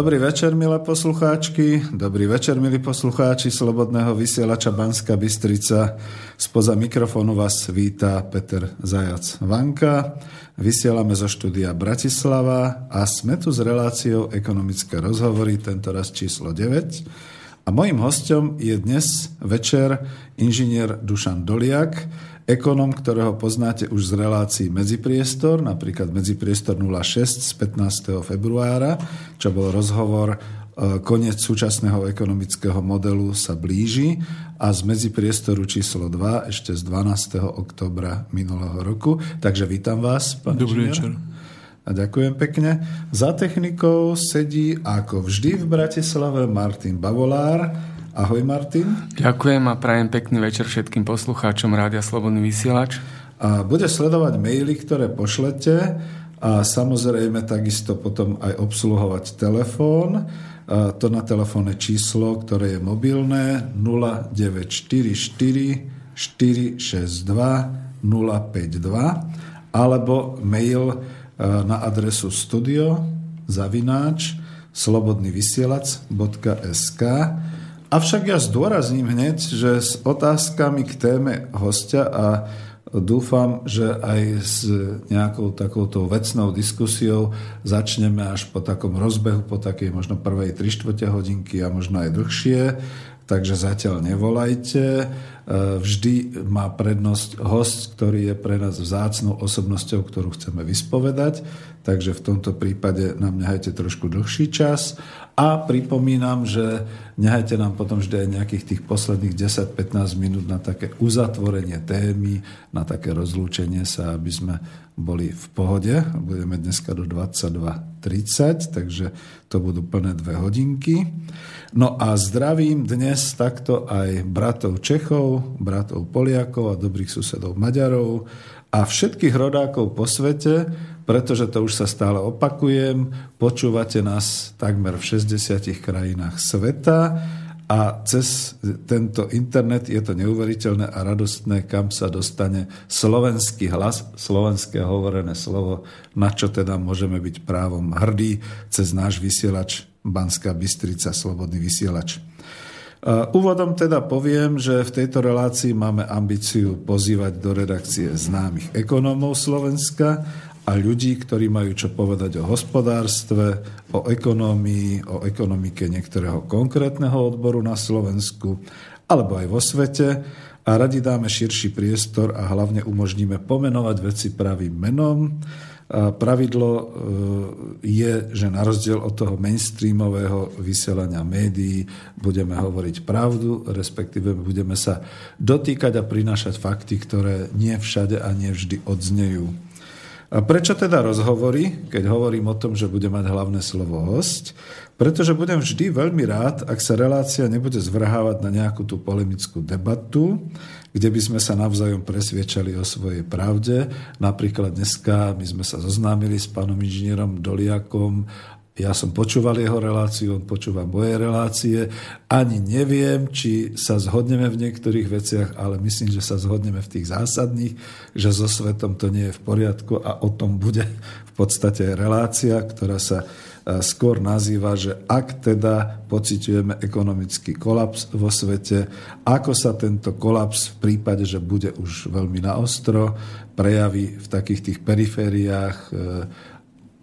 Dobrý večer, milé poslucháčky, dobrý večer, milí poslucháči Slobodného vysielača Banska Bystrica. Spoza mikrofónu vás víta Peter Zajac Vanka. Vysielame zo štúdia Bratislava a sme tu s reláciou Ekonomické rozhovory, tento raz číslo 9. A mojim hostom je dnes večer inžinier Dušan Doliak, ekonom, ktorého poznáte už z relácií Medzipriestor, napríklad Medzipriestor 06 z 15. februára, čo bol rozhovor e, koniec súčasného ekonomického modelu sa blíži a z medzipriestoru číslo 2 ešte z 12. oktobra minulého roku. Takže vítam vás, pán Dobrý večer. A ďakujem pekne. Za technikou sedí ako vždy v Bratislave Martin Bavolár Ahoj Martin. Ďakujem a prajem pekný večer všetkým poslucháčom Rádia Slobodný vysielač. A bude sledovať maily, ktoré pošlete a samozrejme takisto potom aj obsluhovať telefón. A to na telefónne číslo, ktoré je mobilné 0944 462 052 alebo mail na adresu studio zavináč slobodnyvysielac.sk Avšak ja zdôrazním hneď, že s otázkami k téme hostia a dúfam, že aj s nejakou takouto vecnou diskusiou začneme až po takom rozbehu, po takej možno prvej 3 čtvrte hodinky a možno aj dlhšie. Takže zatiaľ nevolajte. E, vždy má prednosť host, ktorý je pre nás vzácnou osobnosťou, ktorú chceme vyspovedať. Takže v tomto prípade nám nehajte trošku dlhší čas a pripomínam, že nehajte nám potom vždy aj nejakých tých posledných 10-15 minút na také uzatvorenie témy, na také rozlúčenie sa, aby sme boli v pohode. Budeme dneska do 22.30, takže to budú plné dve hodinky. No a zdravím dnes takto aj bratov Čechov, bratov Poliakov a dobrých susedov Maďarov a všetkých rodákov po svete, pretože to už sa stále opakujem, počúvate nás takmer v 60 krajinách sveta a cez tento internet je to neuveriteľné a radostné, kam sa dostane slovenský hlas, slovenské hovorené slovo, na čo teda môžeme byť právom hrdí cez náš vysielač Banská Bystrica, Slobodný vysielač. Úvodom teda poviem, že v tejto relácii máme ambíciu pozývať do redakcie známych ekonómov Slovenska a ľudí, ktorí majú čo povedať o hospodárstve, o ekonómii, o ekonomike niektorého konkrétneho odboru na Slovensku alebo aj vo svete a radi dáme širší priestor a hlavne umožníme pomenovať veci pravým menom. A pravidlo e, je, že na rozdiel od toho mainstreamového vysielania médií budeme hovoriť pravdu, respektíve budeme sa dotýkať a prinášať fakty, ktoré nie všade a nie vždy odznejú. A prečo teda rozhovory, keď hovorím o tom, že bude mať hlavné slovo host? Pretože budem vždy veľmi rád, ak sa relácia nebude zvrhávať na nejakú tú polemickú debatu, kde by sme sa navzájom presviečali o svojej pravde. Napríklad dneska my sme sa zoznámili s pánom inžinierom Doliakom ja som počúval jeho reláciu, on počúva moje relácie. Ani neviem, či sa zhodneme v niektorých veciach, ale myslím, že sa zhodneme v tých zásadných, že so svetom to nie je v poriadku a o tom bude v podstate relácia, ktorá sa e, skôr nazýva, že ak teda pociťujeme ekonomický kolaps vo svete, ako sa tento kolaps v prípade, že bude už veľmi naostro, prejaví v takých tých perifériách e,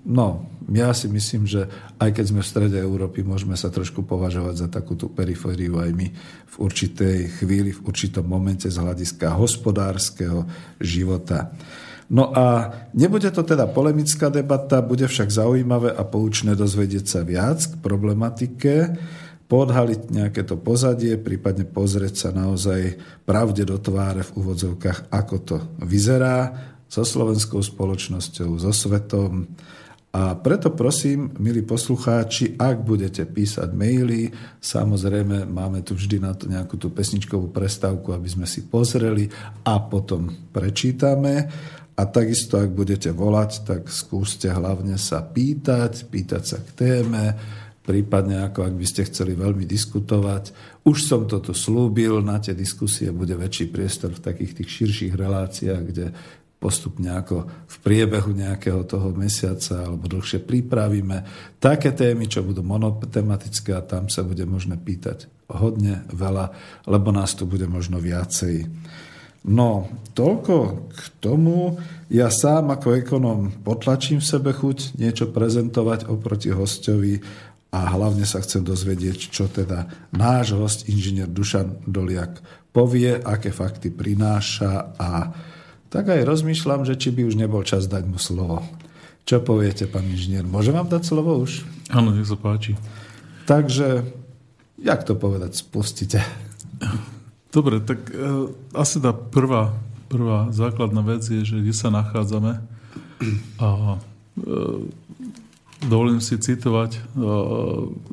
No, ja si myslím, že aj keď sme v strede Európy, môžeme sa trošku považovať za takúto perifériu aj my v určitej chvíli, v určitom momente z hľadiska hospodárskeho života. No a nebude to teda polemická debata, bude však zaujímavé a poučné dozvedieť sa viac k problematike, podhaliť nejaké to pozadie, prípadne pozrieť sa naozaj pravde do tváre v úvodzovkách, ako to vyzerá so slovenskou spoločnosťou, so svetom, a preto prosím, milí poslucháči, ak budete písať maily, samozrejme máme tu vždy na to nejakú tú pesničkovú prestávku, aby sme si pozreli a potom prečítame. A takisto, ak budete volať, tak skúste hlavne sa pýtať, pýtať sa k téme, prípadne ako ak by ste chceli veľmi diskutovať. Už som to tu slúbil, na tie diskusie bude väčší priestor v takých tých širších reláciách, kde postupne ako v priebehu nejakého toho mesiaca alebo dlhšie pripravíme také témy, čo budú monotematické a tam sa bude možné pýtať hodne veľa, lebo nás tu bude možno viacej. No, toľko k tomu. Ja sám ako ekonom potlačím v sebe chuť niečo prezentovať oproti hostovi a hlavne sa chcem dozvedieť, čo teda náš host, inžinier Dušan Doliak, povie, aké fakty prináša a tak aj rozmýšľam, že či by už nebol čas dať mu slovo. Čo poviete, pán inžinier? Môžem vám dať slovo už? Áno, nech sa páči. Takže, jak to povedať, spustite. Dobre, tak e, asi tá prvá, prvá základná vec je, že kde sa nachádzame. A e, dovolím si citovať e,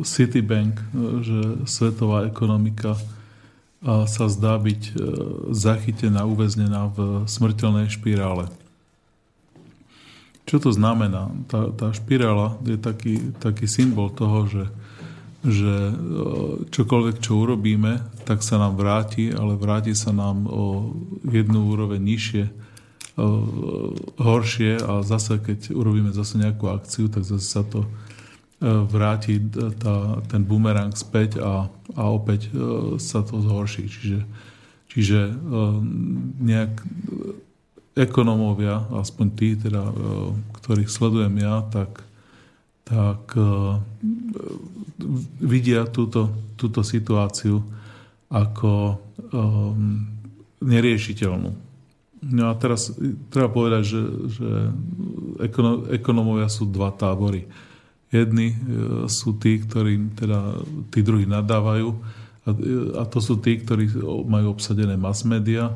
Citibank, e, že svetová ekonomika sa zdá byť e, zachytená, uväznená v smrteľnej špirále. Čo to znamená? Tá, tá špirála je taký, taký symbol toho, že, že e, čokoľvek, čo urobíme, tak sa nám vráti, ale vráti sa nám o jednu úroveň nižšie, e, horšie a zase, keď urobíme zase nejakú akciu, tak zase sa to vráti tá, ten bumerang späť a, a opäť e, sa to zhorší. Čiže, čiže e, nejak ekonomovia, aspoň tí, teda, ktorých sledujem ja, tak, tak vidia túto, túto situáciu ako um, neriešiteľnú. No a teraz treba povedať, že, že ekonomovia sú dva tábory. Jedni e, sú tí, ktorí teda tí druhí nadávajú a, a to sú tí, ktorí majú obsadené mass media,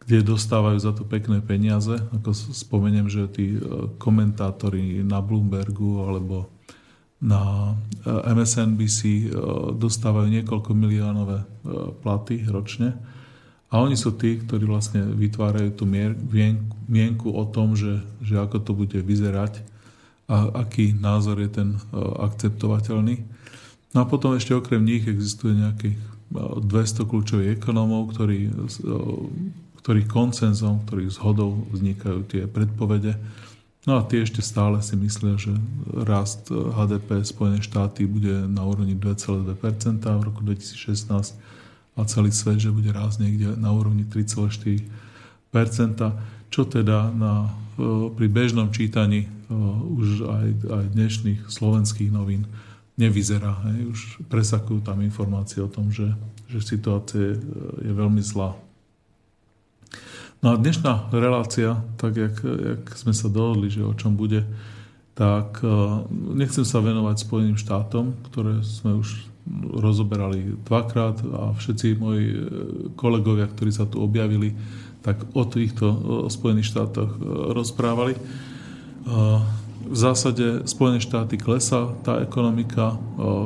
kde dostávajú za to pekné peniaze. Ako spomeniem, že tí e, komentátori na Bloombergu alebo na e, MSNBC dostávajú niekoľko miliónové platy ročne. A oni sú tí, ktorí vlastne vytvárajú tú mienku o tom, že, že ako to bude vyzerať a aký názor je ten e, akceptovateľný. No a potom ešte okrem nich existuje nejakých 200 e, kľúčových ekonómov, ktorí, e, ktorých koncenzom, ktorých zhodou vznikajú tie predpovede. No a tie ešte stále si myslia, že rast HDP Spojené štáty bude na úrovni 2,2% v roku 2016 a celý svet, že bude rásť niekde na úrovni 3,4%, čo teda na, pri bežnom čítaní už aj, aj dnešných slovenských novín nevyzerá. Hej. Už presakujú tam informácie o tom, že, že situácia je veľmi zlá. No a dnešná relácia, tak jak, jak sme sa dohodli, že o čom bude, tak nechcem sa venovať Spojeným štátom, ktoré sme už rozoberali dvakrát a všetci moji e, kolegovia, ktorí sa tu objavili, tak o týchto Spojených štátoch e, rozprávali. V zásade Spojené štáty klesá tá ekonomika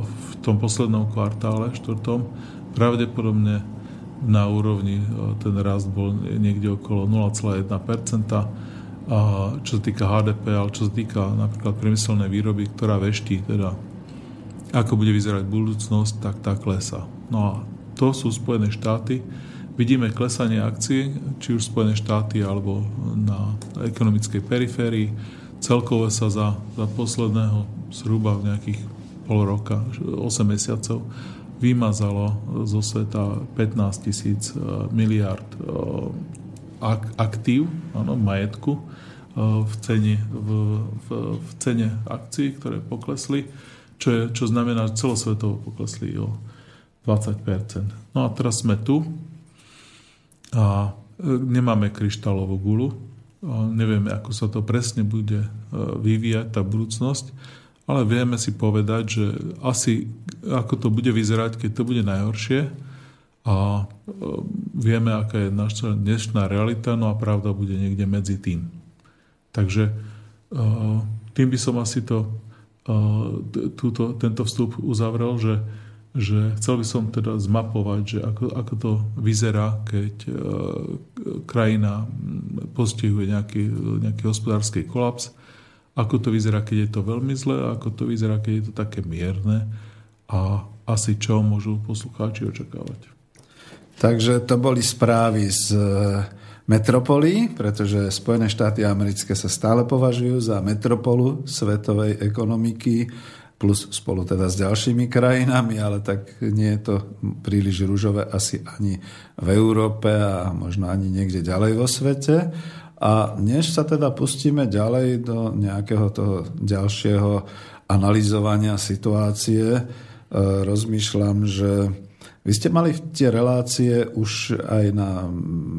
v tom poslednom kvartále, štvrtom. Pravdepodobne na úrovni ten rast bol niekde okolo 0,1%. A čo sa týka HDP, ale čo sa týka napríklad priemyselnej výroby, ktorá veští, teda ako bude vyzerať budúcnosť, tak tá klesá. No a to sú Spojené štáty. Vidíme klesanie akcií, či už Spojené štáty alebo na ekonomickej periférii Celkovo sa za, za posledného zhruba nejakých pol roka, 8 mesiacov, vymazalo zo sveta 15 tisíc e, miliard e, aktív, áno, majetku e, v cene, v, v, v cene akcií, ktoré poklesli, čo, je, čo znamená, že celosvetovo poklesli o 20% No a teraz sme tu a nemáme kryštálovú gulu, Nevieme, ako sa to presne bude e, vyvíjať, tá budúcnosť, ale vieme si povedať, že asi ako to bude vyzerať, keď to bude najhoršie a e, vieme, aká je naša dnešná realita, no a pravda bude niekde medzi tým. Takže e, tým by som asi to, túto, tento vstup uzavrel, že že chcel by som teda zmapovať, že ako, ako to vyzerá, keď e, krajina postihuje nejaký, nejaký hospodársky kolaps, ako to vyzerá, keď je to veľmi zlé, ako to vyzerá, keď je to také mierne. A asi čo môžu poslucháči očakávať. Takže to boli správy z e, metropolí, pretože Spojené štáty americké sa stále považujú za metropolu svetovej ekonomiky, plus spolu teda s ďalšími krajinami, ale tak nie je to príliš rúžové asi ani v Európe a možno ani niekde ďalej vo svete. A než sa teda pustíme ďalej do nejakého toho ďalšieho analyzovania situácie, e, rozmýšľam, že vy ste mali tie relácie už aj na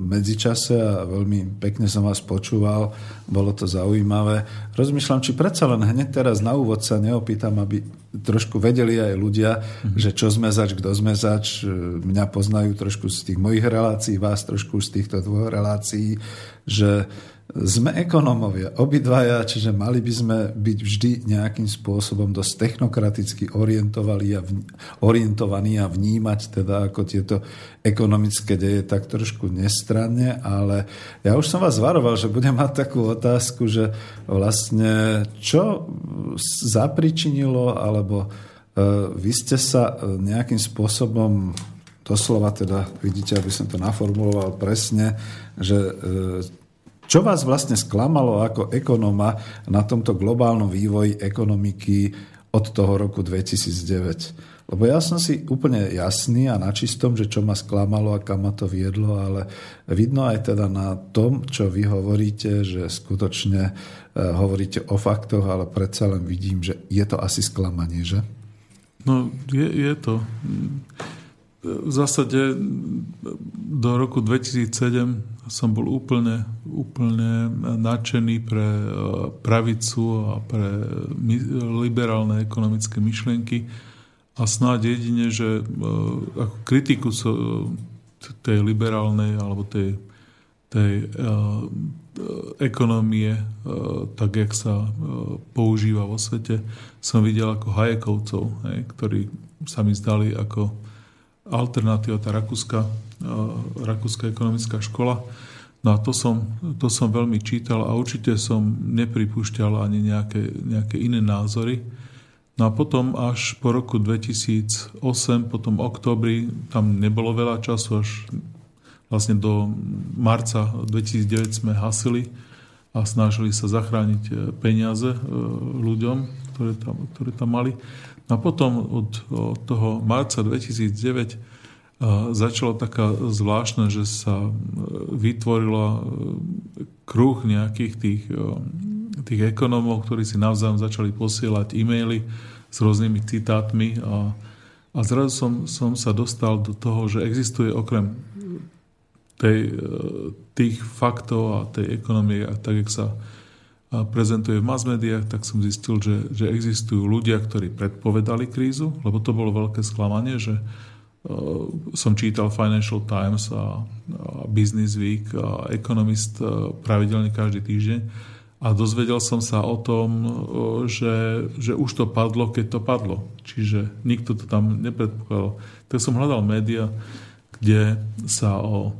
medzičase a veľmi pekne som vás počúval, bolo to zaujímavé. Rozmýšľam, či predsa len hneď teraz na úvod sa neopýtam, aby trošku vedeli aj ľudia, mm-hmm. že čo sme zač, kto sme zač. Mňa poznajú trošku z tých mojich relácií, vás trošku z týchto dvoch relácií, že sme ekonómovia, obidvaja, čiže mali by sme byť vždy nejakým spôsobom dosť technokraticky orientovaní a, orientovaní a vnímať teda ako tieto ekonomické deje tak trošku nestranne, ale ja už som vás varoval, že budem mať takú otázku, že vlastne čo zapričinilo, alebo uh, vy ste sa e, nejakým spôsobom doslova teda, vidíte, aby som to naformuloval presne, že uh, čo vás vlastne sklamalo ako ekonóma na tomto globálnom vývoji ekonomiky od toho roku 2009? Lebo ja som si úplne jasný a načistom, že čo ma sklamalo a kam ma to viedlo, ale vidno aj teda na tom, čo vy hovoríte, že skutočne e, hovoríte o faktoch, ale predsa len vidím, že je to asi sklamanie, že? No, je, je to. V zásade do roku 2007 som bol úplne, úplne nadšený pre e, pravicu a pre liberálne ekonomické myšlienky. A snáď jedine, že e, ako kritiku tej liberálnej alebo tej, tej ekonomie, tak jak sa používa vo svete, som videl ako Hayekovcov, hej, ktorí sa mi zdali ako alternatíva, tá rakúska Rakúska ekonomická škola. No a to som, to som veľmi čítal a určite som nepripúšťal ani nejaké, nejaké iné názory. No a potom až po roku 2008, potom oktobri, tam nebolo veľa času, až vlastne do marca 2009 sme hasili a snažili sa zachrániť e, peniaze e, ľuďom, ktoré tam, ktoré tam mali. A potom od, toho marca 2009 začalo taká zvláštna, že sa e, vytvorila e, kruh nejakých tých, e, tých ekonómov, ktorí si navzájom začali posielať e-maily s rôznymi citátmi a, a zrazu som, som sa dostal do toho, že existuje okrem tej, tých faktov a tej ekonomie, tak, jak sa prezentuje v mass médiách, tak som zistil, že, že existujú ľudia, ktorí predpovedali krízu, lebo to bolo veľké sklamanie, že Eh, som čítal Financial Times a, Business Week a Economist eh, pravidelne každý týždeň a dozvedel som sa o tom, eh, že, že už to padlo, keď to padlo. Čiže nikto to tam nepredpokladal. Tak som hľadal média, kde sa o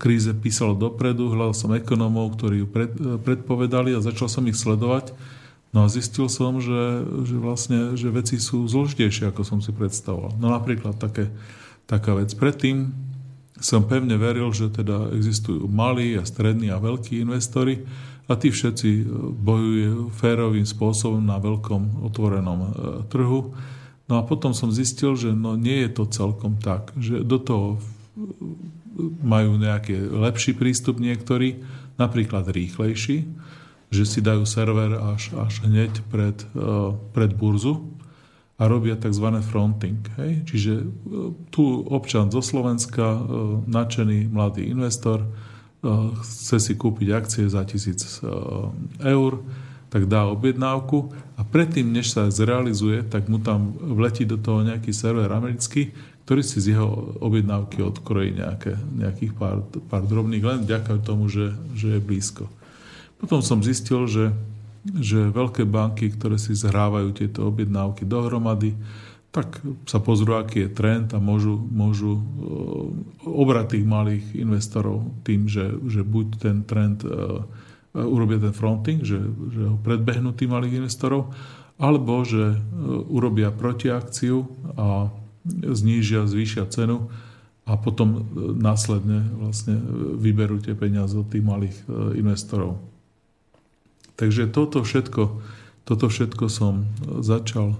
kríze písalo dopredu, hľadal som ekonómov, ktorí ju pred, predpovedali a začal som ich sledovať. No a zistil som, že, že vlastne že veci sú zložitejšie, ako som si predstavoval. No napríklad také taká vec. Predtým som pevne veril, že teda existujú malí a strední a veľkí investori a tí všetci e, bojujú férovým spôsobom na veľkom otvorenom e, trhu. No a potom som zistil, že no nie je to celkom tak, že do toho majú nejaký lepší prístup niektorí, napríklad rýchlejší, že si dajú server až, až hneď pred, e, pred burzu, a robia tzv. fronting. Hej? Čiže e, tu občan zo Slovenska, e, nadšený mladý investor, chce si kúpiť akcie za tisíc eur, tak dá objednávku a predtým, než sa zrealizuje, tak mu tam vletí do toho nejaký server americký, ktorý si z jeho objednávky odkrojí nejaké, nejakých pár, pár drobných, len vďaka tomu, že, že je blízko. Potom som zistil, že že veľké banky, ktoré si zhrávajú tieto objednávky dohromady, tak sa pozrú, aký je trend a môžu, môžu e, obrať tých malých investorov tým, že, že buď ten trend uh, urobia ten fronting, že, že ho predbehnú tých malých investorov, alebo že urobia protiakciu a znížia, zvýšia cenu a potom následne vlastne vyberú tie peniaze od tých malých investorov. Takže toto všetko, toto všetko som začal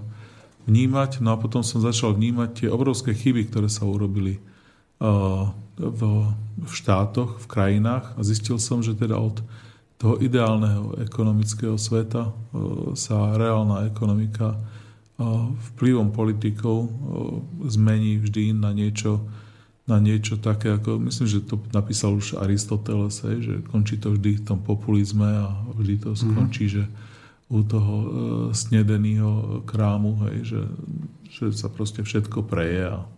vnímať, no a potom som začal vnímať tie obrovské chyby, ktoré sa urobili v, v štátoch, v krajinách a zistil som, že teda od toho ideálneho ekonomického sveta sa reálna ekonomika vplyvom politikov zmení vždy na niečo, na niečo také, ako myslím, že to napísal už Aristoteles, že končí to vždy v tom populizme a vždy to mhm. skončí, mm-hmm. že u toho e, snedeného krámu, hej, že, že sa proste všetko preje. A...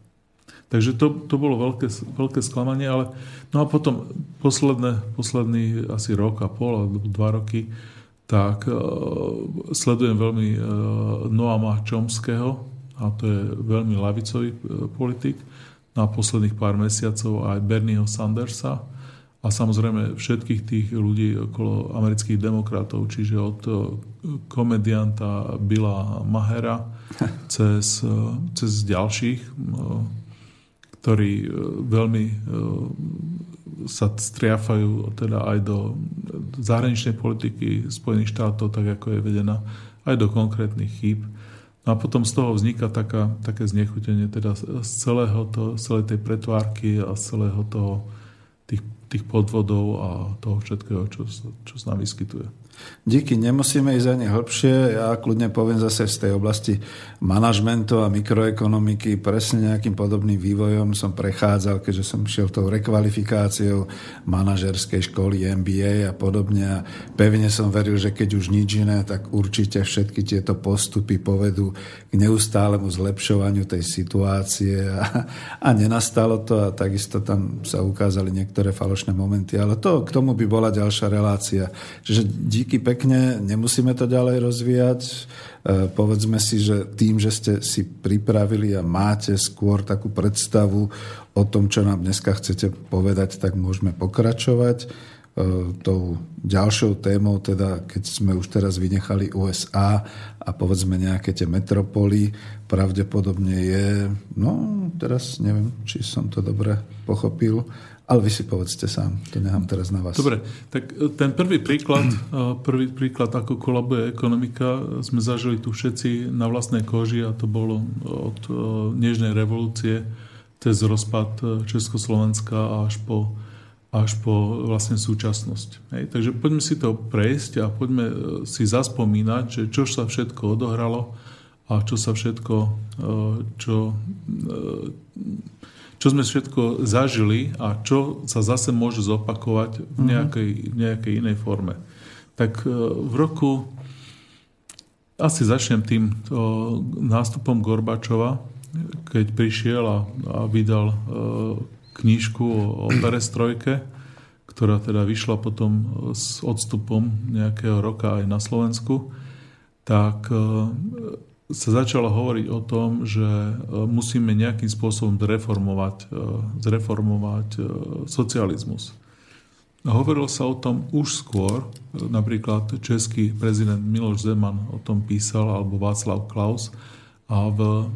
Takže to, to bolo veľké, veľké sklamanie, ale no a potom posledné, posledný asi rok a pol, alebo dva roky, tak uh, sledujem veľmi uh, Noama Chomského, a to je veľmi lavicový uh, politik, na posledných pár mesiacov aj Bernieho Sandersa a samozrejme všetkých tých ľudí okolo amerických demokratov, čiže od komedianta Billa Mahera cez, cez ďalších, ktorí veľmi sa striafajú teda aj do zahraničnej politiky Spojených štátov, tak ako je vedená, aj do konkrétnych chýb. No a potom z toho vzniká taká, také znechutenie teda z, celého to, celej tej pretvárky a z celého toho, tých, tých podvodov a toho všetkého, čo, čo sa nám vyskytuje. Díky, nemusíme ísť ani hlbšie. Ja kľudne poviem zase z tej oblasti manažmentu a mikroekonomiky. Presne nejakým podobným vývojom som prechádzal, keďže som šiel tou rekvalifikáciou manažerskej školy MBA a podobne. A pevne som veril, že keď už nič iné, tak určite všetky tieto postupy povedú k neustálemu zlepšovaniu tej situácie. A, a nenastalo to a takisto tam sa ukázali niektoré falošné momenty. Ale to k tomu by bola ďalšia relácia. Čiže díky díky pekne, nemusíme to ďalej rozvíjať. E, povedzme si, že tým, že ste si pripravili a máte skôr takú predstavu o tom, čo nám dneska chcete povedať, tak môžeme pokračovať. E, tou ďalšou témou, teda keď sme už teraz vynechali USA a povedzme nejaké tie metropoly, pravdepodobne je, no teraz neviem, či som to dobre pochopil, ale vy si povedzte sám, to nechám teraz na vás. Dobre, tak e, ten prvý príklad, e, prvý príklad, ako kolabuje ekonomika, sme zažili tu všetci na vlastnej koži a to bolo od e, Nežnej revolúcie cez rozpad Československa až po, až po vlastne súčasnosť. Hej, takže poďme si to prejsť a poďme si zaspomínať, že čo sa všetko odohralo a čo sa všetko, čo čo sme všetko zažili a čo sa zase môže zopakovať v mhm. nejakej, nejakej inej forme. Tak e, v roku, asi začnem tým to, nástupom Gorbačova, keď prišiel a, a vydal e, knížku o, o perestrojke, ktorá teda vyšla potom s odstupom nejakého roka aj na Slovensku, tak e, sa začalo hovoriť o tom, že e, musíme nejakým spôsobom zreformovať, e, zreformovať e, socializmus. Hovorilo sa o tom už skôr, napríklad český prezident Miloš Zeman o tom písal, alebo Václav Klaus, a v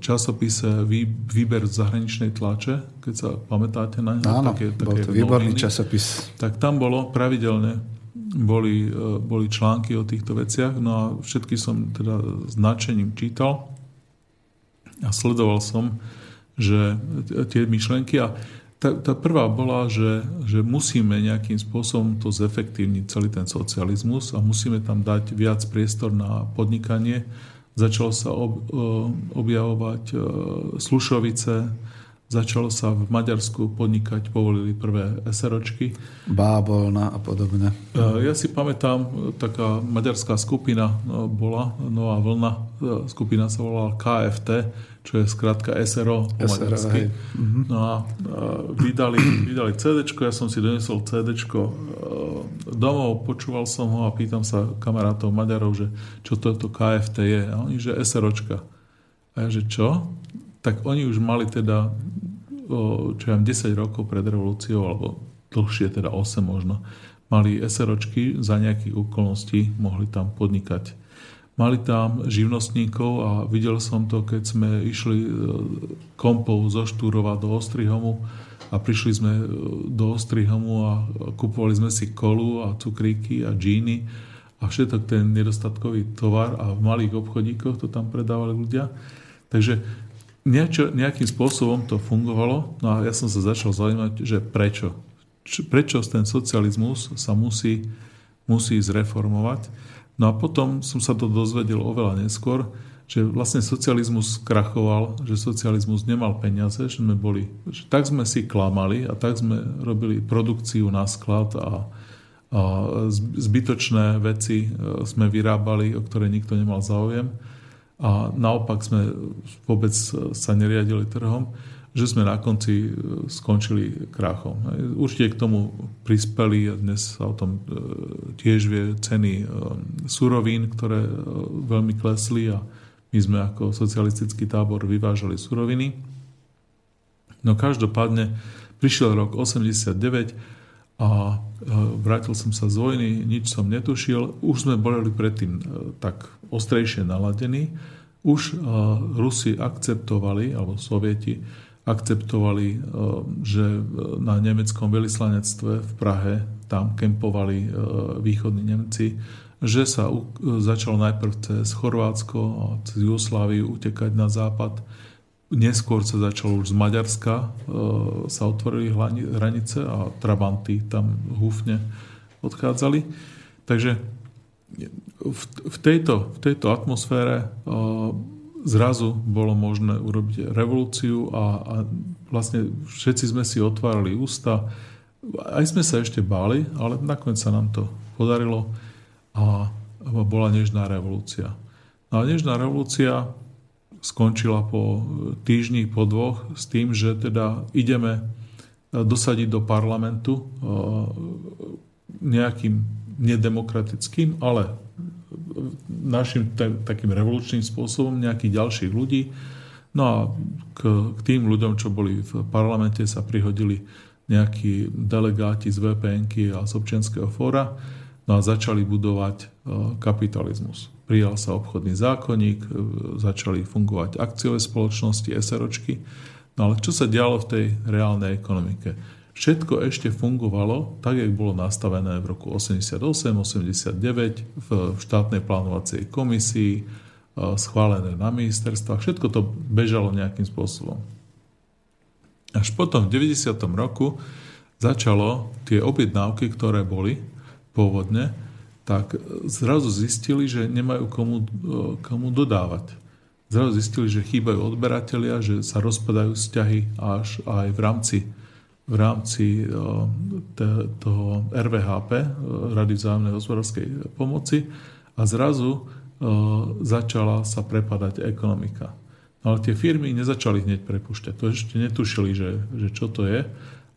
časopise Výber zahraničnej tlače, keď sa pamätáte na neho, Áno, také, také bol to výborný noviny, časopis. Tak tam bolo pravidelne boli, e, boli články o týchto veciach, no a všetky som teda značením čítal a sledoval som, že tie myšlenky a tá, tá prvá bola, že, že musíme nejakým spôsobom to zefektívniť celý ten socializmus a musíme tam dať viac priestor na podnikanie. Začalo sa ob, e, objavovať e, slušovice, Začalo sa v Maďarsku podnikať, povolili prvé SROčky. Bábolna a podobne. E, ja si pamätám, taká maďarská skupina e, bola, Nová vlna, e, skupina sa volala KFT, čo je skrátka SRO po SRO, maďarsky. Mhm. No a vydali, vydali CD, ja som si donesol CD domov, počúval som ho a pýtam sa kamarátov Maďarov, že čo to, to KFT je. A oni, že SROčka. A ja, že čo? tak oni už mali teda, čo ja 10 rokov pred revolúciou, alebo dlhšie, teda 8 možno, mali SROčky, za nejakých okolností mohli tam podnikať. Mali tam živnostníkov a videl som to, keď sme išli e, kompou zo Štúrova do Ostrihomu a prišli sme e, do Ostrihomu a kupovali sme si kolu a cukríky a džíny a všetok ten nedostatkový tovar a v malých obchodíkoch to tam predávali ľudia. Takže niečo, nejakým spôsobom to fungovalo. No a ja som sa začal zaujímať, že prečo. Prečo ten socializmus sa musí, musí zreformovať? No a potom som sa to dozvedel oveľa neskôr, že vlastne socializmus krachoval, že socializmus nemal peniaze, že sme boli, že tak sme si klamali a tak sme robili produkciu na sklad a, a zbytočné veci e, sme vyrábali, o ktoré nikto nemal záujem a naopak sme vôbec sa neriadili trhom že sme na konci e, skončili krachom. Určite k tomu prispeli, a dnes sa o tom e, tiež vie, ceny e, surovín, ktoré veľmi klesli a my sme ako socialistický tábor vyvážali suroviny. No každopádne prišiel rok 89 a vrátil som sa z vojny, nič som netušil. Už sme boli predtým tak ostrejšie naladení. Už Rusi akceptovali, alebo Sovieti, akceptovali, e, že na nemeckom veľvyslanectve v Prahe tam kempovali východní Nemci, že sa začalo najprv cez Chorvátsko a cez Jugosláviu utekať na západ. Neskôr sa začalo už z Maďarska, sa otvorili hranice a Trabanty tam húfne odchádzali. Takže v tejto, v tejto atmosfére zrazu bolo možné urobiť revolúciu a, a vlastne všetci sme si otvárali ústa. Aj sme sa ešte báli, ale nakoniec sa nám to podarilo a bola nežná revolúcia. No a nežná revolúcia skončila po týždni, po dvoch s tým, že teda ideme dosadiť do parlamentu nejakým nedemokratickým, ale našim takým revolučným spôsobom nejakých ďalších ľudí. No a k, k tým ľuďom, čo boli v parlamente, sa prihodili nejakí delegáti z vpn a z občianského fóra no a začali budovať e, kapitalizmus. Prijal sa obchodný zákonník, e, začali fungovať akciové spoločnosti, SROčky. No ale čo sa dialo v tej reálnej ekonomike? Všetko ešte fungovalo tak, jak bolo nastavené v roku 88-89 v štátnej plánovacej komisii, e, schválené na ministerstvách. Všetko to bežalo nejakým spôsobom. Až potom v 90. roku začalo tie objednávky, ktoré boli pôvodne, tak zrazu zistili, že nemajú komu, e, komu dodávať. Zrazu zistili, že chýbajú odberatelia, že sa rozpadajú vzťahy až aj v rámci v rámci eh, toho RVHP, eh, Rady vzájomnej hospodárskej pomoci a zrazu eh, začala sa prepadať ekonomika. No ale tie firmy nezačali hneď prepušťať. To ešte netušili, že, že čo to je.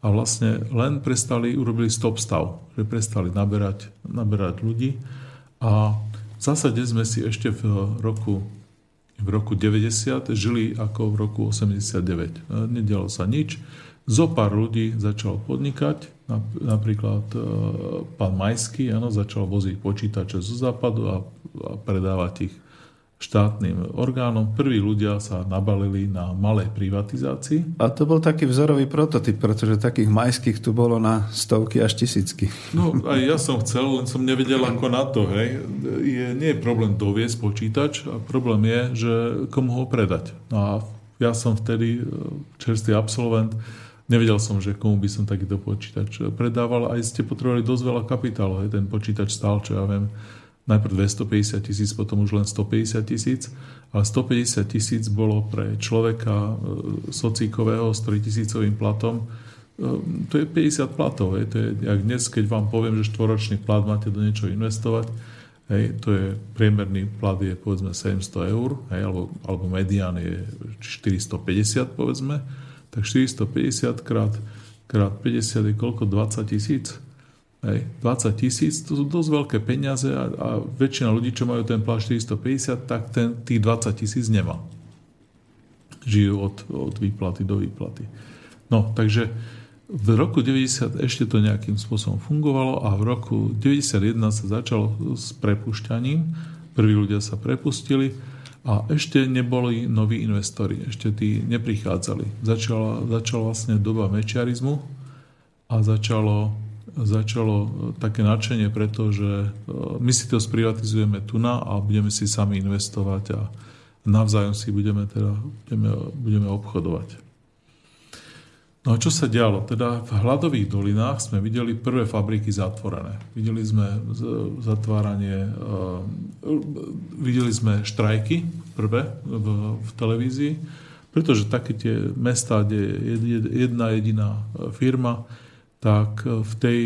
A vlastne len prestali, urobili stop stav. Že prestali naberať, naberať ľudí. A v zásade sme si ešte v roku, v roku 90 žili ako v roku 89. Nedialo sa nič zo pár ľudí začal podnikať, napríklad e, pán Majský ano, začal voziť počítače zo západu a, a predávať ich štátnym orgánom. Prví ľudia sa nabalili na malej privatizácii. A to bol taký vzorový prototyp, pretože takých majských tu bolo na stovky až tisícky. No aj ja som chcel, len som nevedel ako na to. Hej. Je, nie je problém doviesť počítač, a problém je, že komu ho predať. No a ja som vtedy e, čerstvý absolvent, Nevedel som, že komu by som takýto počítač predával. Aj ste potrebovali dosť veľa kapitálu. Hej. Ten počítač stál, čo ja viem, najprv 250 tisíc, potom už len 150 tisíc. Ale 150 tisíc bolo pre človeka e, socíkového s 3 tisícovým platom e, to je 50 platov. Hej. To je, jak dnes, keď vám poviem, že štvoročný plat máte do niečo investovať, hej, to je priemerný plat je povedzme 700 eur, hej, alebo, alebo medián je 450 povedzme tak 450 krát, krát 50 je koľko? 20 tisíc? Hej, 20 tisíc, to sú dosť veľké peniaze a, a väčšina ľudí, čo majú ten plán 450, tak ten, tých 20 tisíc nemá. Žijú od, od výplaty do výplaty. No, takže v roku 90 ešte to nejakým spôsobom fungovalo a v roku 91 sa začalo s prepušťaním. prví ľudia sa prepustili a ešte neboli noví investori, ešte tí neprichádzali. Začala, začala vlastne doba mečiarizmu a začalo, začalo také nadšenie, pretože e, my si to sprivatizujeme tu na a budeme si sami investovať a navzájom si budeme, teda, budeme, budeme obchodovať. No a čo sa dialo? Teda v hladových dolinách sme videli prvé fabriky zatvorené. Videli sme zatváranie, uh, videli sme štrajky prvé v, v televízii, pretože také tie mesta, kde je jedna jediná firma, tak v tej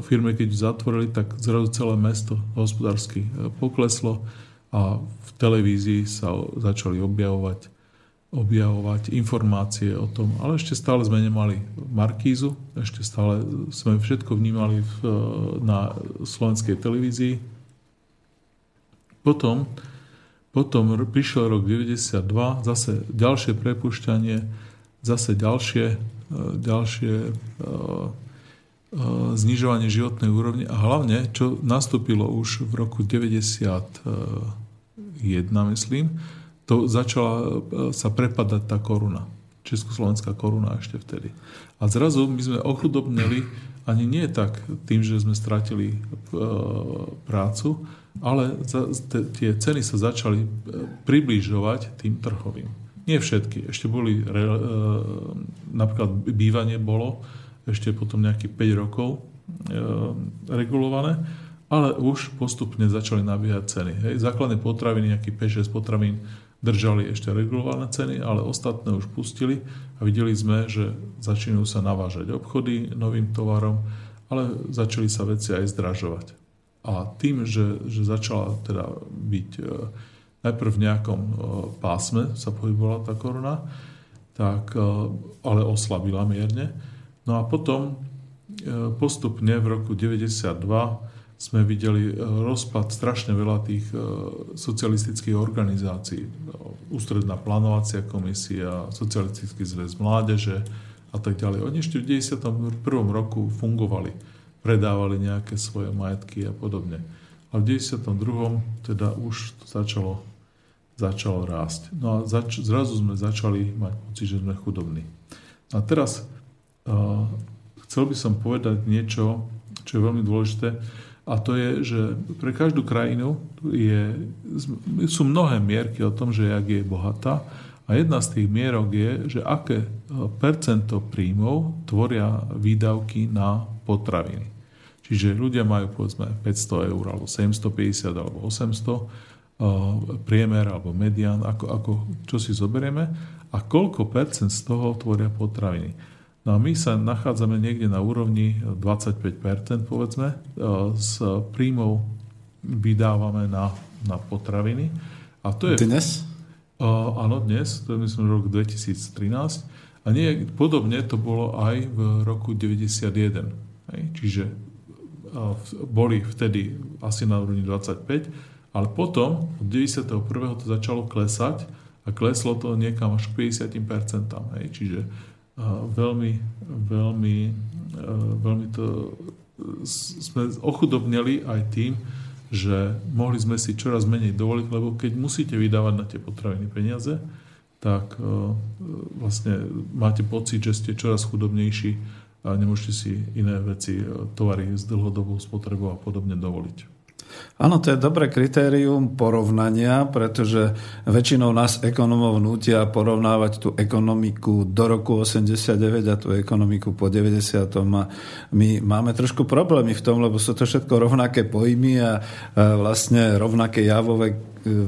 firme, keď zatvorili, tak zrazu celé mesto hospodársky pokleslo a v televízii sa začali objavovať objavovať informácie o tom, ale ešte stále sme nemali Markízu, ešte stále sme všetko vnímali v, na slovenskej televízii. Potom, potom prišiel rok 92, zase ďalšie prepušťanie, zase ďalšie, ďalšie uh, uh, znižovanie životnej úrovne a hlavne, čo nastúpilo už v roku 91, myslím, to začala e, sa prepadať tá koruna. Československá koruna ešte vtedy. A zrazu my sme ochudobneli ani nie tak tým, že sme stratili e, prácu, ale tie ceny sa začali e, približovať tým trhovým. Nie všetky. Ešte boli, napríklad bývanie bolo ešte potom nejakých 5 rokov regulované, ale už postupne začali nabíjať ceny. Hej. Základné potraviny, nejakých 5-6 potravín držali ešte regulované ceny, ale ostatné už pustili a videli sme, že začínajú sa navážať obchody novým tovarom, ale začali sa veci aj zdražovať. A tým, že, že začala teda byť e, najprv v nejakom e, pásme sa pohybovala tá koruna, tak, e, ale oslabila mierne. No a potom postupne v roku 92 sme videli e, rozpad strašne veľa tých e, socialistických organizácií. Ústredná plánovacia komisia, Socialistický zväz mládeže a tak ďalej. Oni ešte v 91. roku fungovali, predávali nejaké svoje majetky a podobne. A v 92. teda už to začalo, začalo rásť. No a zač- zrazu sme začali mať pocit, že sme chudobní. A teraz uh, chcel by som povedať niečo, čo je veľmi dôležité a to je, že pre každú krajinu je, sú mnohé mierky o tom, že jak je bohatá. A jedna z tých mierok je, že aké percento príjmov tvoria výdavky na potraviny. Čiže ľudia majú povedzme 500 eur, alebo 750, alebo 800 priemer, alebo median, ako, ako, čo si zoberieme a koľko percent z toho tvoria potraviny. No a my sa nachádzame niekde na úrovni 25%, povedzme, e, z príjmov vydávame na, na potraviny. A to je... Dnes? Uh, áno, dnes, to je myslím rok 2013. A nie, podobne to bolo aj v roku 91. Hej? Čiže uh, boli vtedy asi na úrovni 25, ale potom od 91. to začalo klesať a kleslo to niekam až k 50%. Hej? Čiže veľmi, veľmi, e, veľmi to sme ochudobnili aj tým, že mohli sme si čoraz menej dovoliť, lebo keď musíte vydávať na tie potraviny peniaze, tak e, vlastne máte pocit, že ste čoraz chudobnejší a nemôžete si iné veci, e, tovary s dlhodobou spotrebou a podobne dovoliť. Áno, to je dobré kritérium porovnania, pretože väčšinou nás ekonomov nutia porovnávať tú ekonomiku do roku 89 a tú ekonomiku po 90. A my máme trošku problémy v tom, lebo sú to všetko rovnaké pojmy a vlastne rovnaké javové e,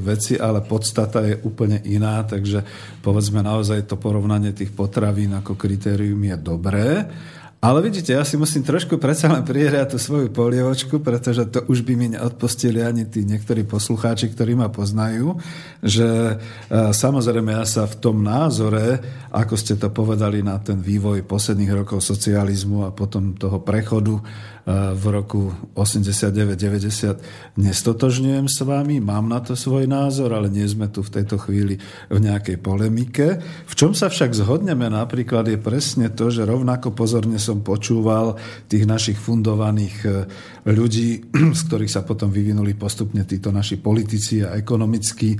veci, ale podstata je úplne iná, takže povedzme naozaj to porovnanie tých potravín ako kritérium je dobré. Ale vidíte, ja si musím trošku predsa len prierať tú svoju polievočku, pretože to už by mi neodpustili ani tí niektorí poslucháči, ktorí ma poznajú, že e, samozrejme ja sa v tom názore, ako ste to povedali na ten vývoj posledných rokov socializmu a potom toho prechodu v roku 89-90 nestotožňujem s vami, mám na to svoj názor, ale nie sme tu v tejto chvíli v nejakej polemike. V čom sa však zhodneme napríklad je presne to, že rovnako pozorne som som počúval tých našich fundovaných e, ľudí, z ktorých sa potom vyvinuli postupne títo naši politici a ekonomickí e,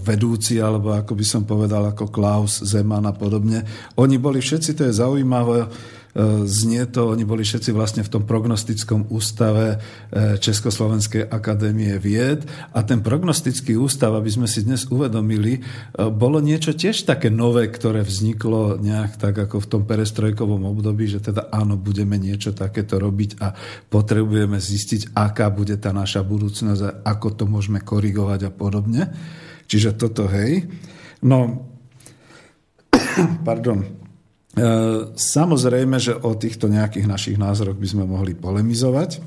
vedúci, alebo ako by som povedal, ako Klaus, Zeman a podobne. Oni boli všetci, to je zaujímavé, znie to, oni boli všetci vlastne v tom prognostickom ústave e, Československej akadémie vied a ten prognostický ústav, aby sme si dnes uvedomili, e, bolo niečo tiež také nové, ktoré vzniklo nejak tak ako v tom perestrojkovom období, že teda áno, budeme niečo takéto robiť a potrebujeme zistiť, aká bude tá naša budúcnosť a ako to môžeme korigovať a podobne. Čiže toto, hej. No, pardon, E, samozrejme, že o týchto nejakých našich názoroch by sme mohli polemizovať,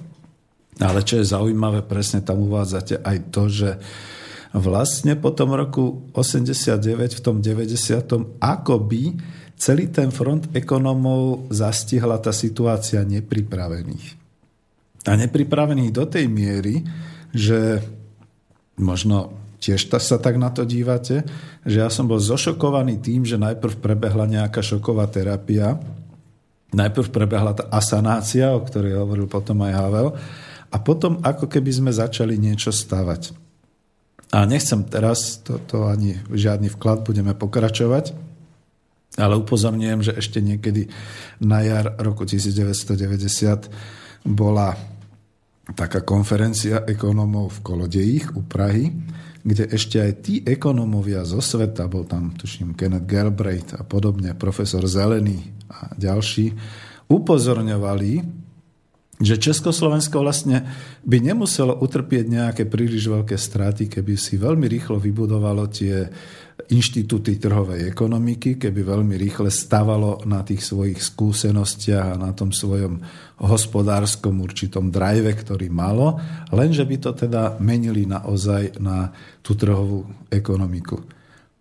ale čo je zaujímavé, presne tam uvádzate aj to, že vlastne po tom roku 89, v tom 90. akoby celý ten front ekonomov zastihla tá situácia nepripravených. A nepripravených do tej miery, že možno Tiež sa tak na to dívate, že ja som bol zošokovaný tým, že najprv prebehla nejaká šoková terapia, najprv prebehla tá asanácia, o ktorej hovoril potom aj Havel, a potom ako keby sme začali niečo stavať. A nechcem teraz, toto ani žiadny vklad, budeme pokračovať, ale upozorňujem, že ešte niekedy na jar roku 1990 bola taká konferencia ekonómov v Kolodejích u Prahy, kde ešte aj tí ekonómovia zo sveta, bol tam, tuším, Kenneth Galbraith a podobne, profesor Zelený a ďalší, upozorňovali, že Československo vlastne by nemuselo utrpieť nejaké príliš veľké straty, keby si veľmi rýchlo vybudovalo tie inštitúty trhovej ekonomiky, keby veľmi rýchle stavalo na tých svojich skúsenostiach a na tom svojom hospodárskom určitom drive, ktorý malo, lenže by to teda menili naozaj na tú trhovú ekonomiku.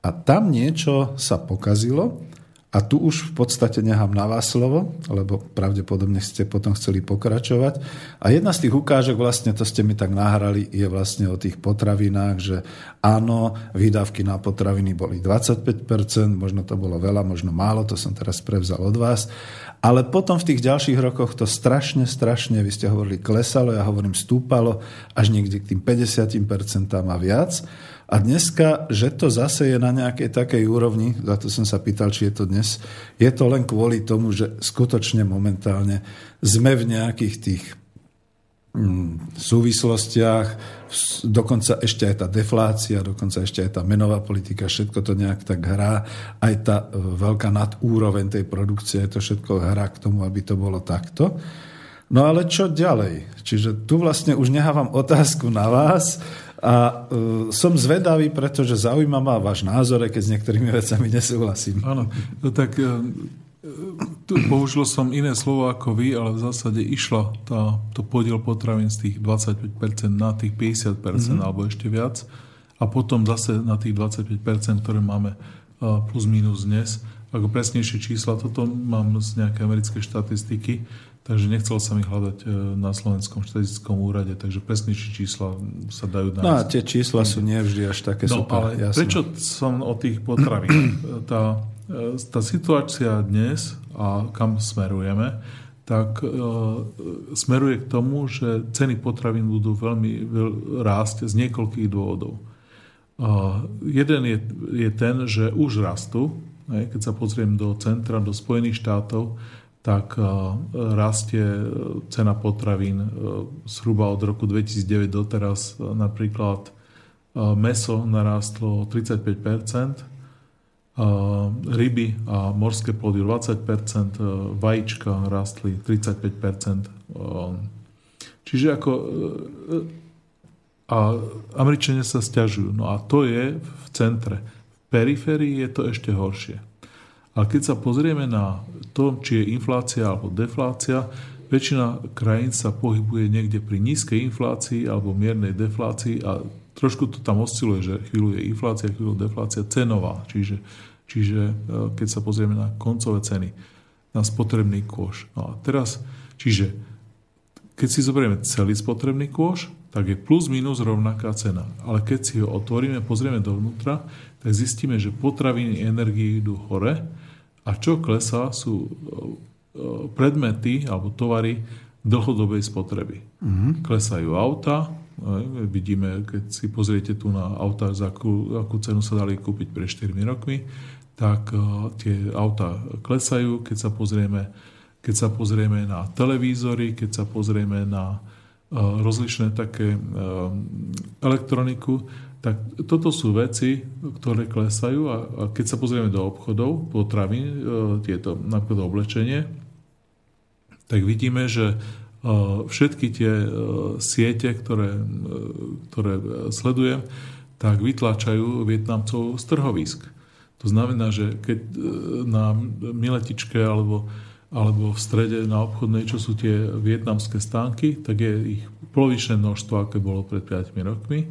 A tam niečo sa pokazilo a tu už v podstate nechám na vás slovo, lebo pravdepodobne ste potom chceli pokračovať. A jedna z tých ukážok, vlastne to ste mi tak nahrali, je vlastne o tých potravinách, že áno, výdavky na potraviny boli 25%, možno to bolo veľa, možno málo, to som teraz prevzal od vás. Ale potom v tých ďalších rokoch to strašne, strašne, vy ste hovorili, klesalo, ja hovorím, stúpalo až niekde k tým 50% a viac. A dneska, že to zase je na nejakej takej úrovni, za to som sa pýtal, či je to dnes, je to len kvôli tomu, že skutočne momentálne sme v nejakých tých mm, súvislostiach, dokonca ešte aj tá deflácia, dokonca ešte aj tá menová politika, všetko to nejak tak hrá, aj tá e, veľká nadúroveň tej produkcie, to všetko hrá k tomu, aby to bolo takto. No ale čo ďalej? Čiže tu vlastne už nehávam otázku na vás, a uh, som zvedavý, pretože zaujíma ma váš názor, keď s niektorými vecami nesúhlasím. Áno, no tak uh, tu použil som iné slovo ako vy, ale v zásade išlo tá, to podiel potravín z tých 25% na tých 50% mm-hmm. alebo ešte viac. A potom zase na tých 25%, ktoré máme plus minus dnes. Ako presnejšie čísla, toto mám z nejaké americké štatistiky, Takže nechcel sa mi hľadať e, na Slovenskom štatistickom úrade, takže presnejšie čísla sa dajú nájsť. No a tie čísla sú nevždy až také no, super. Ale jasné. prečo som o tých potravín? Tá, e, tá situácia dnes a kam smerujeme, tak e, smeruje k tomu, že ceny potravín budú veľmi rásť z niekoľkých dôvodov. E, jeden je, je ten, že už rastú. keď sa pozriem do centra, do Spojených štátov, tak e, rastie e, cena potravín e, zhruba od roku 2009 doteraz. Napríklad meso narástlo 35% ryby a morské plody 20% vajíčka rástli 35 Čiže ako a Američania sa stiažujú. No a to je v centre. V periférii je to ešte horšie. A keď sa pozrieme na to, či je inflácia alebo deflácia, väčšina krajín sa pohybuje niekde pri nízkej inflácii alebo miernej deflácii a trošku to tam osciluje, že chvíľu je inflácia, chvíľu deflácia cenová. Čiže, čiže e, keď sa pozrieme na koncové ceny, na spotrebný kôš. No a teraz, čiže keď si zoberieme celý spotrebný kôš, tak je plus minus rovnaká cena. Ale keď si ho otvoríme, pozrieme dovnútra, tak zistíme, že potraviny energii idú hore a čo klesá sú predmety alebo tovary dlhodobej spotreby. Mm-hmm. Klesajú auta, vidíme, keď si pozriete tu na auta, za akú, akú cenu sa dali kúpiť pre 4 rokmi, tak tie auta klesajú, keď sa pozrieme keď sa pozrieme na televízory, keď sa pozrieme na rozlišné také elektroniku, tak toto sú veci, ktoré klesajú a, a keď sa pozrieme do obchodov, potravy, e, tieto napríklad oblečenie, tak vidíme, že e, všetky tie e, siete, ktoré, ktoré sledujem, tak vytláčajú Vietnamcov z trhovisk. To znamená, že keď na Miletičke alebo, alebo v strede na obchodnej, čo sú tie vietnamské stánky, tak je ich polovičné množstvo, aké bolo pred 5 rokmi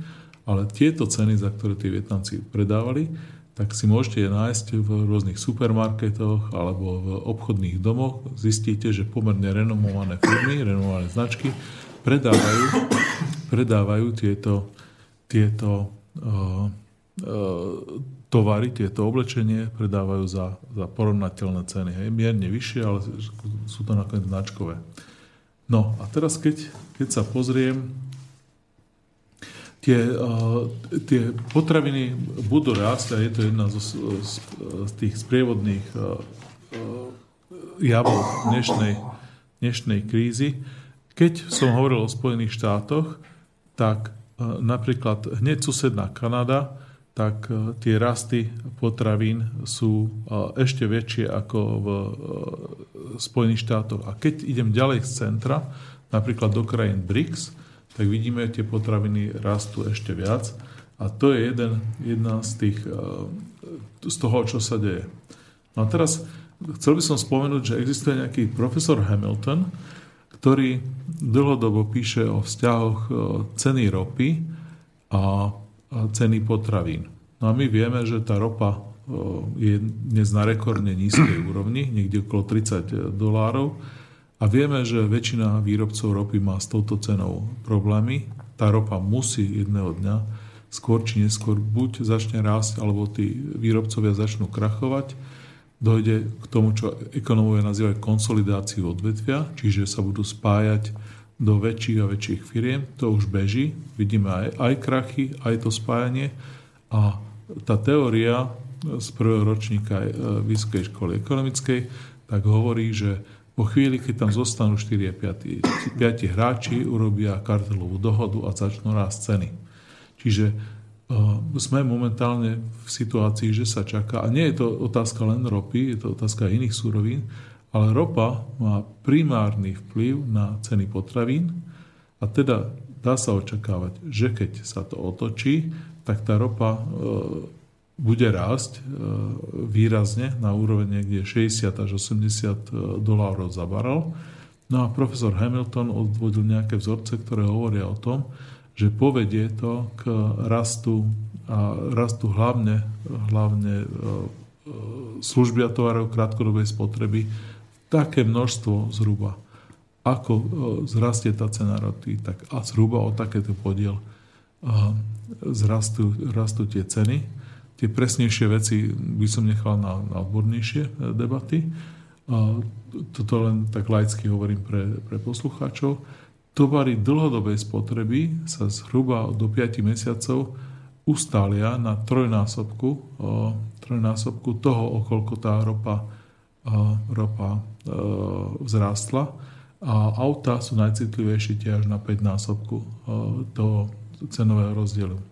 ale tieto ceny, za ktoré tí Vietnamci predávali, tak si môžete nájsť v rôznych supermarketoch alebo v obchodných domoch. Zistíte, že pomerne renomované firmy, renomované značky predávajú, predávajú tieto, tieto uh, uh, tovary, tieto oblečenie predávajú za, za porovnateľné ceny. Hej, mierne vyššie, ale sú to nakoniec značkové. No a teraz, keď, keď sa pozriem tie, tie potraviny budú rásť a je to jedna zo, z, z tých sprievodných javov dnešnej, dnešnej krízy. Keď som hovoril o Spojených štátoch, tak napríklad hneď susedná Kanada, tak tie rasty potravín sú ešte väčšie ako v Spojených štátoch. A keď idem ďalej z centra, napríklad do krajín BRICS, tak vidíme, tie potraviny rastú ešte viac. A to je jeden, jedna z, tých, eh, z toho, čo sa deje. No a teraz chcel by som spomenúť, že existuje nejaký profesor Hamilton, ktorý dlhodobo píše o vzťahoch eh, ceny ropy a ceny potravín. No a my vieme, že tá ropa eh, je dnes na rekordne nízkej úrovni, niekde okolo 30 dolárov a vieme, že väčšina výrobcov ropy má s touto cenou problémy. Tá ropa musí jedného dňa skôr či neskôr buď začne rásť, alebo tí výrobcovia začnú krachovať. Dojde k tomu, čo ekonomovia nazývajú konsolidáciu odvetvia, čiže sa budú spájať do väčších a väčších firiem. To už beží. Vidíme aj, aj krachy, aj to spájanie. A tá teória z prvého ročníka e, Vysokej školy ekonomickej tak hovorí, že po chvíli, keď tam zostanú 4 5, 5 hráči, urobia kartelovú dohodu a začnú rásť ceny. Čiže uh, sme momentálne v situácii, že sa čaká, a nie je to otázka len ropy, je to otázka iných súrovín, ale ropa má primárny vplyv na ceny potravín a teda dá sa očakávať, že keď sa to otočí, tak tá ropa uh, bude rásť e, výrazne na úroveň niekde 60 až 80 e, dolárov za barel. No a profesor Hamilton odvodil nejaké vzorce, ktoré hovoria o tom, že povedie to k rastu, a rastu hlavne, hlavne e, služby a tovarov krátkodobej spotreby také množstvo zhruba. Ako zrastie tá cena ropy, tak a zhruba o takéto podiel zrastú, rastú tie ceny Tie presnejšie veci by som nechal na, na odbornejšie e, debaty. A toto len tak laicky hovorím pre, pre poslucháčov. Tovary dlhodobej spotreby sa zhruba do 5 mesiacov ustália na trojnásobku, o, trojnásobku toho, okolko tá ropa, o, ropa o, e, vzrástla. A auta sú najcitlivejšie tiež na 5 násobku toho cenového rozdielu.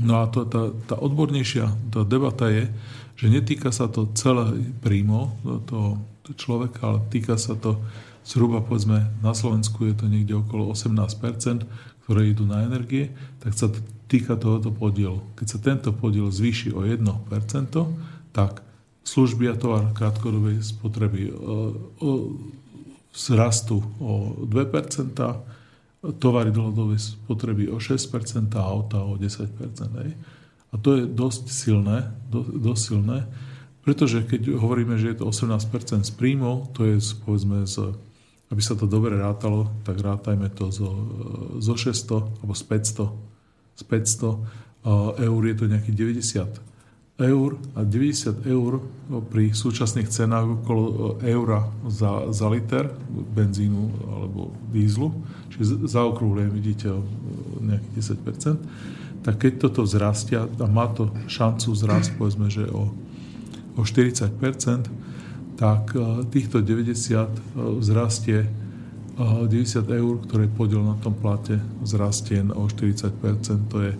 No a to, tá, tá odbornejšia tá debata je, že netýka sa to celé príjmo toho človeka, ale týka sa to zhruba, povedzme, na Slovensku je to niekde okolo 18%, ktoré idú na energie, tak sa to týka tohoto podielu. Keď sa tento podiel zvýši o 1%, tak služby a tovar krátkodobej spotreby zrastú o 2%, tovary dlhodobej spotreby o 6% a auta o 10%. Hej. A to je dosť silné, do, dosť silné, pretože keď hovoríme, že je to 18% z príjmov, to je povedzme z, aby sa to dobre rátalo, tak rátajme to zo, zo 600 alebo z 500, z 500 eur je to nejakých 90 eur a 90 eur pri súčasných cenách okolo eura za, za liter benzínu alebo dízlu, čiže zaokrúhľujem, vidíte, o nejakých 10%, tak keď toto vzrastia a má to šancu zrásť, povedzme, že o, o 40%, tak e, týchto 90 e, vzrastie 90 e, eur, ktoré podiel na tom plate vzrastie o 40%, to je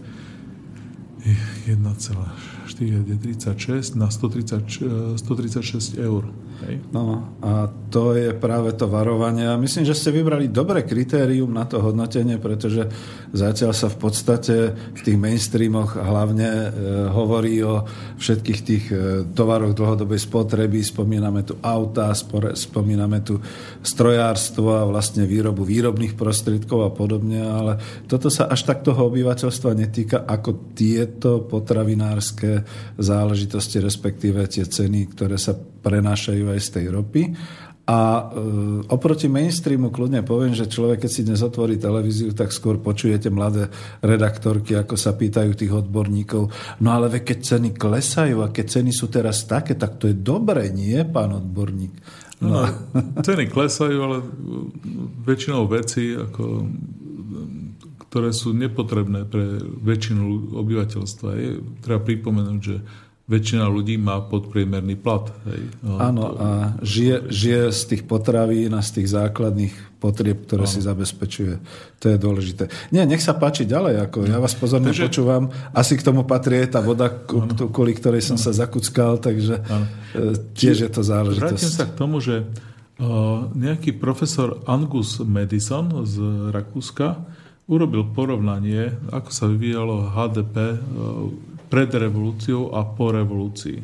1,436 na 130, 136 eur. No a to je práve to varovanie. A myslím, že ste vybrali dobré kritérium na to hodnotenie, pretože zatiaľ sa v podstate v tých mainstreamoch hlavne e, hovorí o všetkých tých e, tovaroch dlhodobej spotreby. Spomíname tu auta, spore, spomíname tu strojárstvo a vlastne výrobu výrobných prostriedkov a podobne, ale toto sa až tak toho obyvateľstva netýka ako tieto potravinárske záležitosti, respektíve tie ceny, ktoré sa prenášajú aj z tej ropy. A e, oproti mainstreamu kľudne poviem, že človek, keď si dnes otvorí televíziu, tak skôr počujete mladé redaktorky, ako sa pýtajú tých odborníkov. No ale ve, keď ceny klesajú a keď ceny sú teraz také, tak to je dobre, nie, pán odborník? No. No, ceny klesajú, ale väčšinou veci, ako, ktoré sú nepotrebné pre väčšinu obyvateľstva. Je, treba pripomenúť, že väčšina ľudí má podpriemerný plat. Hej. No, Áno, to... a žije, žije z tých potravín a z tých základných potrieb, ktoré Áno. si zabezpečuje. To je dôležité. Nie, nech sa páči ďalej. Ako ja vás pozorne takže... počúvam. Asi k tomu patrí tá voda, kvôli ktorej som Áno. sa zakuckal, takže Áno. E, tiež je to záležitosť. Vrátim sa k tomu, že nejaký profesor Angus Madison z Rakúska urobil porovnanie, ako sa vyvíjalo HDP pred revolúciou a po revolúcii.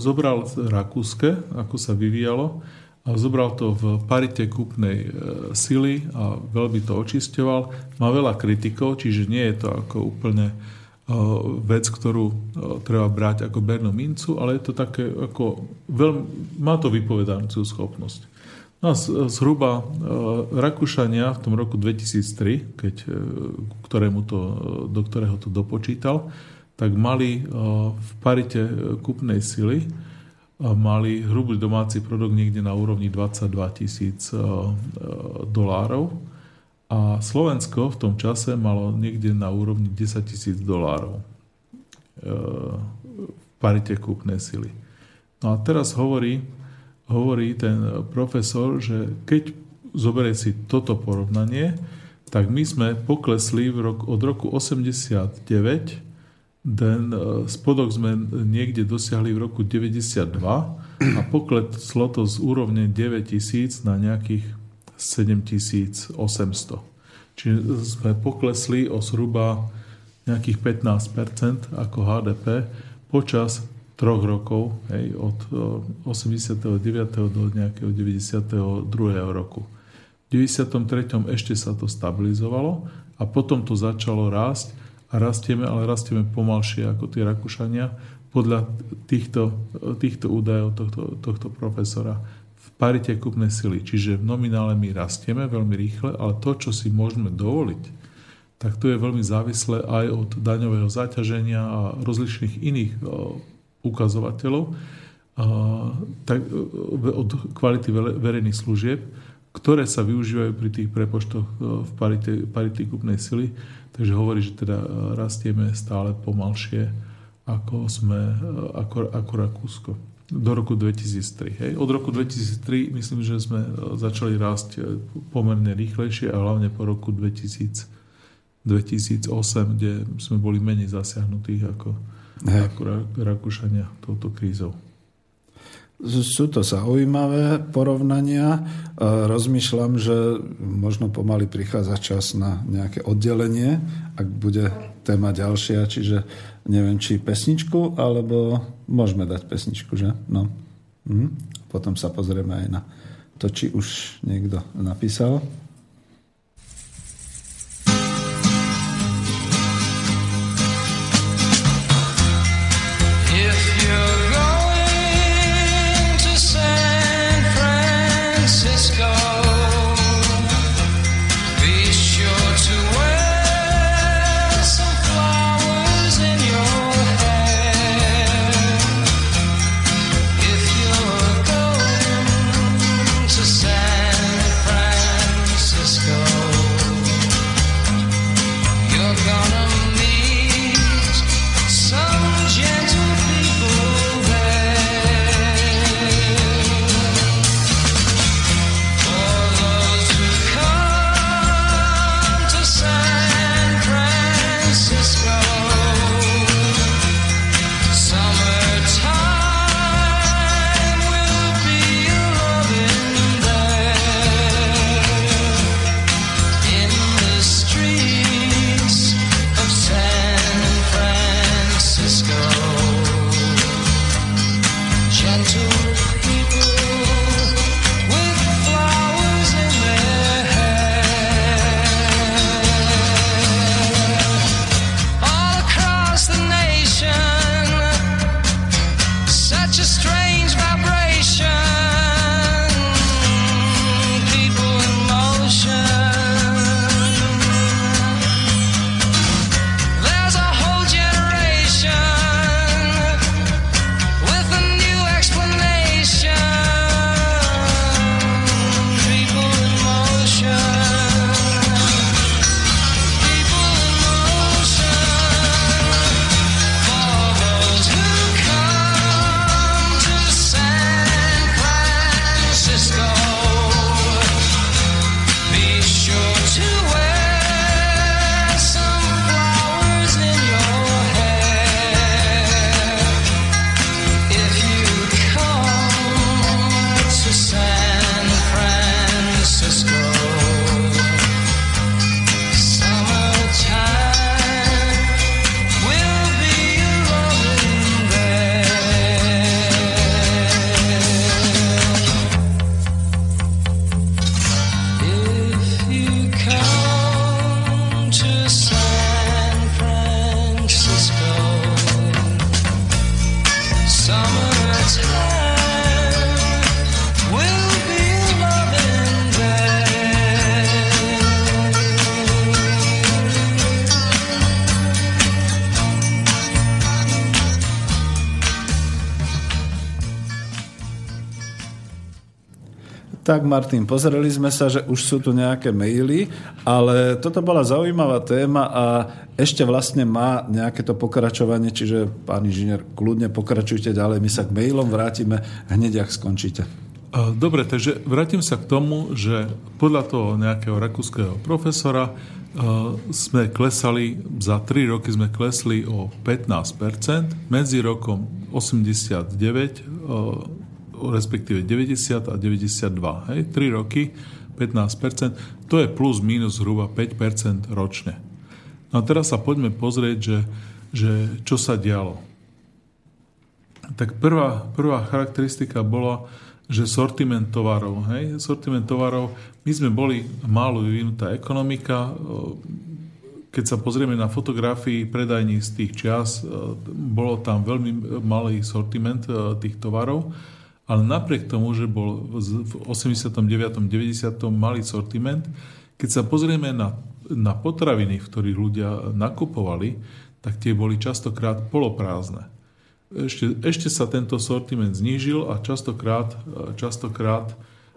Zobral Rakúske, ako sa vyvíjalo, a zobral to v parite kúpnej e, sily a veľmi to očisťoval. Má veľa kritikov, čiže nie je to ako úplne e, vec, ktorú e, treba brať ako bernú mincu, ale je to také ako veľmi, má to vypovedajúcu schopnosť. No a zhruba Rakúšania v tom roku 2003, keď, ktorému to, do ktorého to dopočítal, tak mali eh, v parite eh, kúpnej sily eh, mali hrubý domáci produkt niekde na úrovni 22 tisíc dolárov a Slovensko v tom čase malo niekde na úrovni 10 tisíc dolárov v parite kúpnej sily. No a teraz hovorí, hovorí ten profesor, že keď zoberie si toto porovnanie, tak my sme poklesli v rok, od roku 89 ten e, spodok sme niekde dosiahli v roku 92 a pokleslo to z úrovne 9000 na nejakých 7800. Čiže sme poklesli o zhruba nejakých 15% ako HDP počas troch rokov, hej, od 89. E, do nejakého 92. roku. V 93. ešte sa to stabilizovalo a potom to začalo rásť a rastieme, ale rastieme pomalšie ako tí Rakúšania podľa týchto, týchto údajov tohto, tohto profesora v parite kúpnej sily. Čiže v nominále my rastieme veľmi rýchle, ale to, čo si môžeme dovoliť, tak to je veľmi závislé aj od daňového zaťaženia a rozličných iných ukazovateľov, tak, od kvality verejných služieb, ktoré sa využívajú pri tých prepočtoch v parite, parity kúpnej sily. Takže hovorí, že teda e, rastieme stále pomalšie ako sme, e, ako, ako Rakúsko. Do roku 2003. Hej. Od roku 2003 myslím, že sme e, začali rásť pomerne rýchlejšie a hlavne po roku 2000, 2008, kde sme boli menej zasiahnutých ako, ako Rakúšania touto krízou. Sú to zaujímavé porovnania. Rozmýšľam, že možno pomaly prichádza čas na nejaké oddelenie, ak bude téma ďalšia, čiže neviem, či pesničku, alebo môžeme dať pesničku, že? No. Mhm. Potom sa pozrieme aj na to, či už niekto napísal. Martin, pozreli sme sa, že už sú tu nejaké maily, ale toto bola zaujímavá téma a ešte vlastne má nejaké to pokračovanie, čiže pán inžinier, kľudne pokračujte ďalej, my sa k mailom vrátime hneď, ak skončíte. Dobre, takže vrátim sa k tomu, že podľa toho nejakého rakúskeho profesora sme klesali, za 3 roky sme klesli o 15%, medzi rokom 89 respektíve 90 a 92. Hej, 3 roky, 15%, to je plus minus zhruba 5% ročne. No a teraz sa poďme pozrieť, že, že čo sa dialo. Tak prvá, prvá charakteristika bola, že sortiment tovarov. Hej? Sortiment tovarov, my sme boli málo vyvinutá ekonomika, keď sa pozrieme na fotografii predajní z tých čias, bolo tam veľmi malý sortiment tých tovarov ale napriek tomu, že bol v 89. 90. malý sortiment, keď sa pozrieme na, na potraviny, v ktorých ľudia nakupovali, tak tie boli častokrát poloprázdne. Ešte, ešte sa tento sortiment znížil a častokrát, častokrát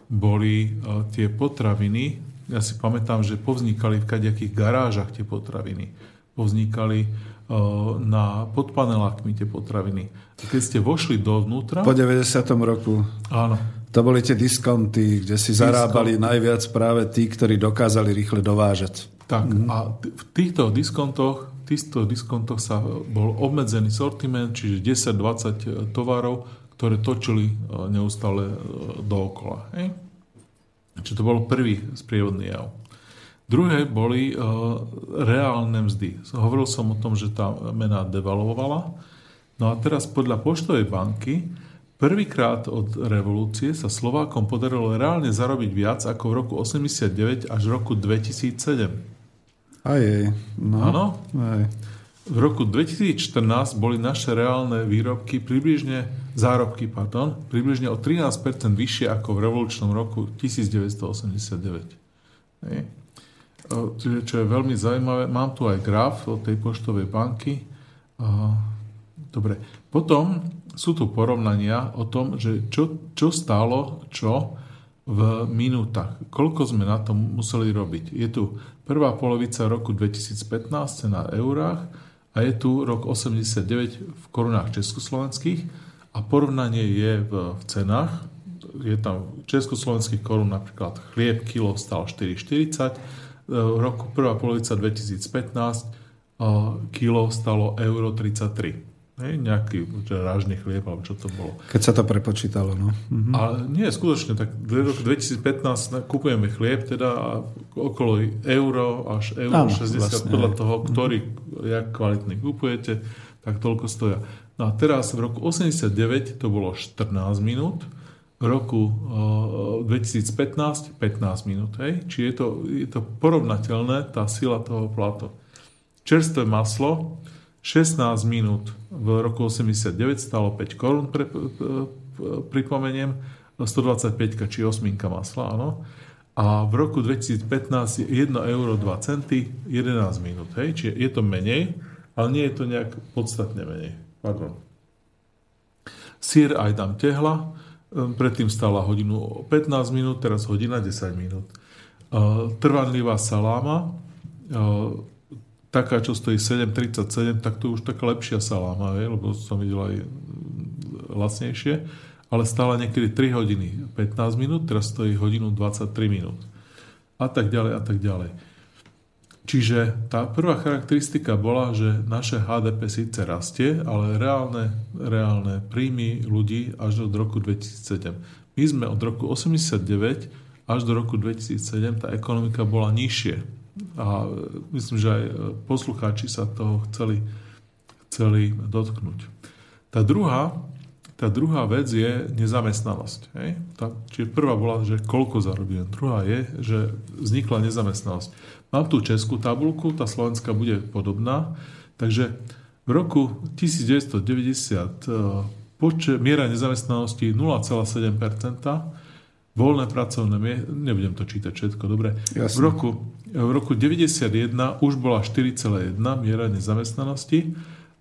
boli e, tie potraviny, ja si pamätám, že povznikali v kadejakých garážach tie potraviny. Povznikali na, pod panelákmi tie potraviny. Keď ste vošli dovnútra... Po 90. roku. Áno. To boli tie diskonty, kde si Diskont. zarábali najviac práve tí, ktorí dokázali rýchle dovážať. Tak mm. a v týchto diskontoch, týchto diskontoch sa bol obmedzený sortiment, čiže 10-20 tovarov, ktoré točili neustále dookola. Hej? Čiže to bol prvý sprievodný jav. Druhé boli uh, reálne mzdy. Hovoril som o tom, že tá mena devalvovala. No a teraz podľa poštovej banky prvýkrát od revolúcie sa Slovákom podarilo reálne zarobiť viac ako v roku 89 až roku 2007. Aj, no. Áno? Aj. V roku 2014 boli naše reálne výrobky približne, zárobky, pardon, približne o 13% vyššie ako v revolučnom roku 1989. Čo je veľmi zaujímavé. Mám tu aj graf od tej poštovej banky. Dobre. Potom sú tu porovnania o tom, že čo, čo stálo čo v minútach. Koľko sme na tom museli robiť. Je tu prvá polovica roku 2015 cena eurách a je tu rok 89 v korunách československých a porovnanie je v, v cenách. Je tam československých korun napríklad chlieb kilo stal 4,40 v roku prvá polovica 2015 kilo stalo euro 33. Hej, nejaký rážny chlieb, alebo čo to bolo. Keď sa to prepočítalo, no. Mhm. A nie, skutočne, tak v roku 2015 kupujeme chlieb, teda okolo euro až euro Áno, 60, vlastne, podľa toho, ktorý, jak kvalitný kupujete, tak toľko stoja. No a teraz v roku 89 to bolo 14 minút, roku 2015 15 minút. Hej? Čiže je to, je to porovnateľné, tá sila toho platu. Čerstvé maslo 16 minút v roku 89 stalo 5 korún, pre, pripomeniem, 125 či 8 masla, áno. A v roku 2015 1 euro 2 centy 11 minút. Hej? Čiže je to menej, ale nie je to nejak podstatne menej. Pardon. Sír aj dám tehla, predtým stala hodinu 15 minút, teraz hodina 10 minút. Ehm, trvanlivá saláma, ehm, taká, čo stojí 7,37, tak to je už taká lepšia saláma, lebo som videl aj lacnejšie, ale stála niekedy 3 hodiny 15 minút, teraz stojí hodinu 23 minút. A tak ďalej, a tak ďalej. Čiže tá prvá charakteristika bola, že naše HDP síce rastie, ale reálne, reálne príjmy ľudí až do roku 2007. My sme od roku 89 až do roku 2007 tá ekonomika bola nižšie. A myslím, že aj poslucháči sa toho chceli, chceli dotknúť. Tá druhá, tá druhá vec je nezamestnanosť. Hej? Tá, čiže prvá bola, že koľko zarobíme. Druhá je, že vznikla nezamestnanosť. Mám tu českú tabulku, tá slovenská bude podobná. Takže v roku 1995 Poče, miera nezamestnanosti 0,7%, voľné pracovné miesta, nebudem to čítať všetko, dobre. V roku, v roku 91 už bola 4,1 miera nezamestnanosti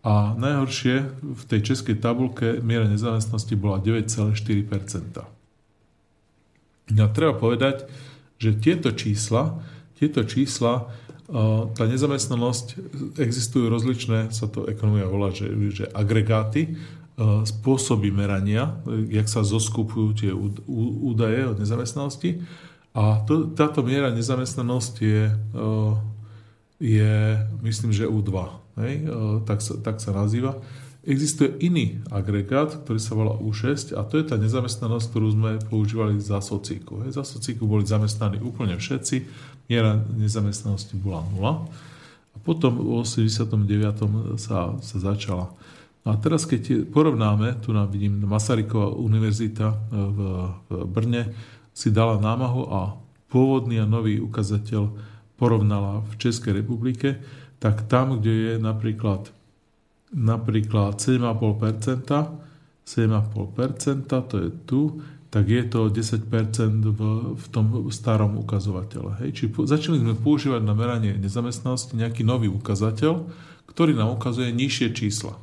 a najhoršie v tej českej tabulke miera nezamestnanosti bola 9,4%. No, treba povedať, že tieto čísla, tieto čísla tá nezamestnanosť, existujú rozličné, sa to ekonomia volá, že, že agregáty, spôsoby merania, jak sa zoskupujú tie údaje o nezamestnanosti. A to, táto miera nezamestnanosť je, je myslím, že U2. Hej? Tak, sa, tak sa nazýva. Existuje iný agregát, ktorý sa volá U6 a to je tá nezamestnanosť, ktorú sme používali za socíku. Hej? Za socíku boli zamestnaní úplne všetci, miera nezamestnanosti bola nula. A potom v 89. sa, sa začala a teraz, keď porovnáme, tu nám vidím Masaryková univerzita e, v, v Brne si dala námahu a pôvodný a nový ukazateľ porovnala v Českej republike, tak tam, kde je napríklad, napríklad 7,5%, 7,5%, to je tu, tak je to 10% v, v tom starom ukazovatele. Hej. Čiže začali sme používať na meranie nezamestnanosti nejaký nový ukazateľ, ktorý nám ukazuje nižšie čísla.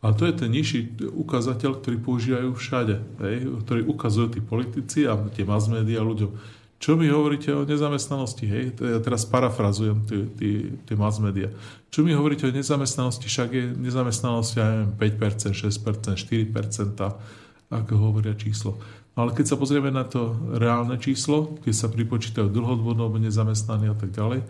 A to je ten nižší ukazateľ, ktorý používajú všade, hej, ktorý ukazujú tí politici a tie mass media ľuďom. Čo mi hovoríte o nezamestnanosti? Hej? Ja teraz parafrazujem tie mass media. Čo mi hovoríte o nezamestnanosti? Však je nezamestnanosť, ja neviem, 5%, 6%, 4%, ako hovoria číslo. Ale keď sa pozrieme na to reálne číslo, keď sa pripočítajú dlhodobodno nezamestnaní a tak ďalej,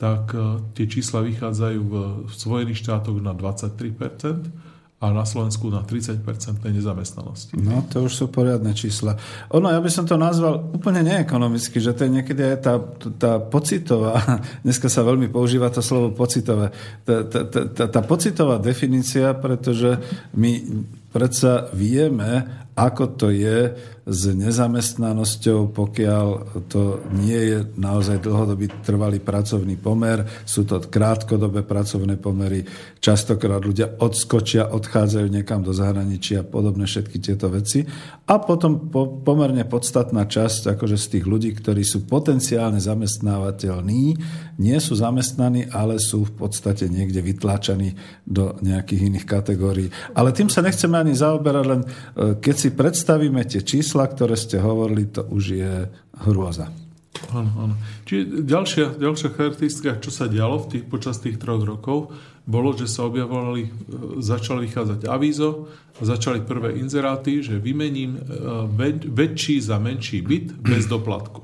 tak eh, tie čísla vychádzajú v, v Spojených štátoch na 23%, a na Slovensku na 30% nezamestnanosti. No, to už sú poriadne čísla. Ono, ja by som to nazval úplne neekonomicky, že to je niekedy aj tá, tá pocitová, dneska sa veľmi používa to slovo pocitové, tá, tá, tá, tá pocitová definícia, pretože my predsa vieme, ako to je s nezamestnanosťou, pokiaľ to nie je naozaj dlhodobý trvalý pracovný pomer, sú to krátkodobé pracovné pomery, častokrát ľudia odskočia, odchádzajú niekam do zahraničia a podobné všetky tieto veci. A potom po, pomerne podstatná časť akože z tých ľudí, ktorí sú potenciálne zamestnávateľní, nie sú zamestnaní, ale sú v podstate niekde vytláčaní do nejakých iných kategórií. Ale tým sa nechceme ani zaoberať, len e, keď si predstavíme tie čísla, ktoré ste hovorili, to už je hrôza. Áno, áno. Čiže ďalšia, ďalšia charakteristika, čo sa dialo v tých, počas tých troch rokov, bolo, že sa objavovali, e, začali vychádzať avízo, začali prvé inzeráty, že vymením e, väč, väčší za menší byt bez doplatku.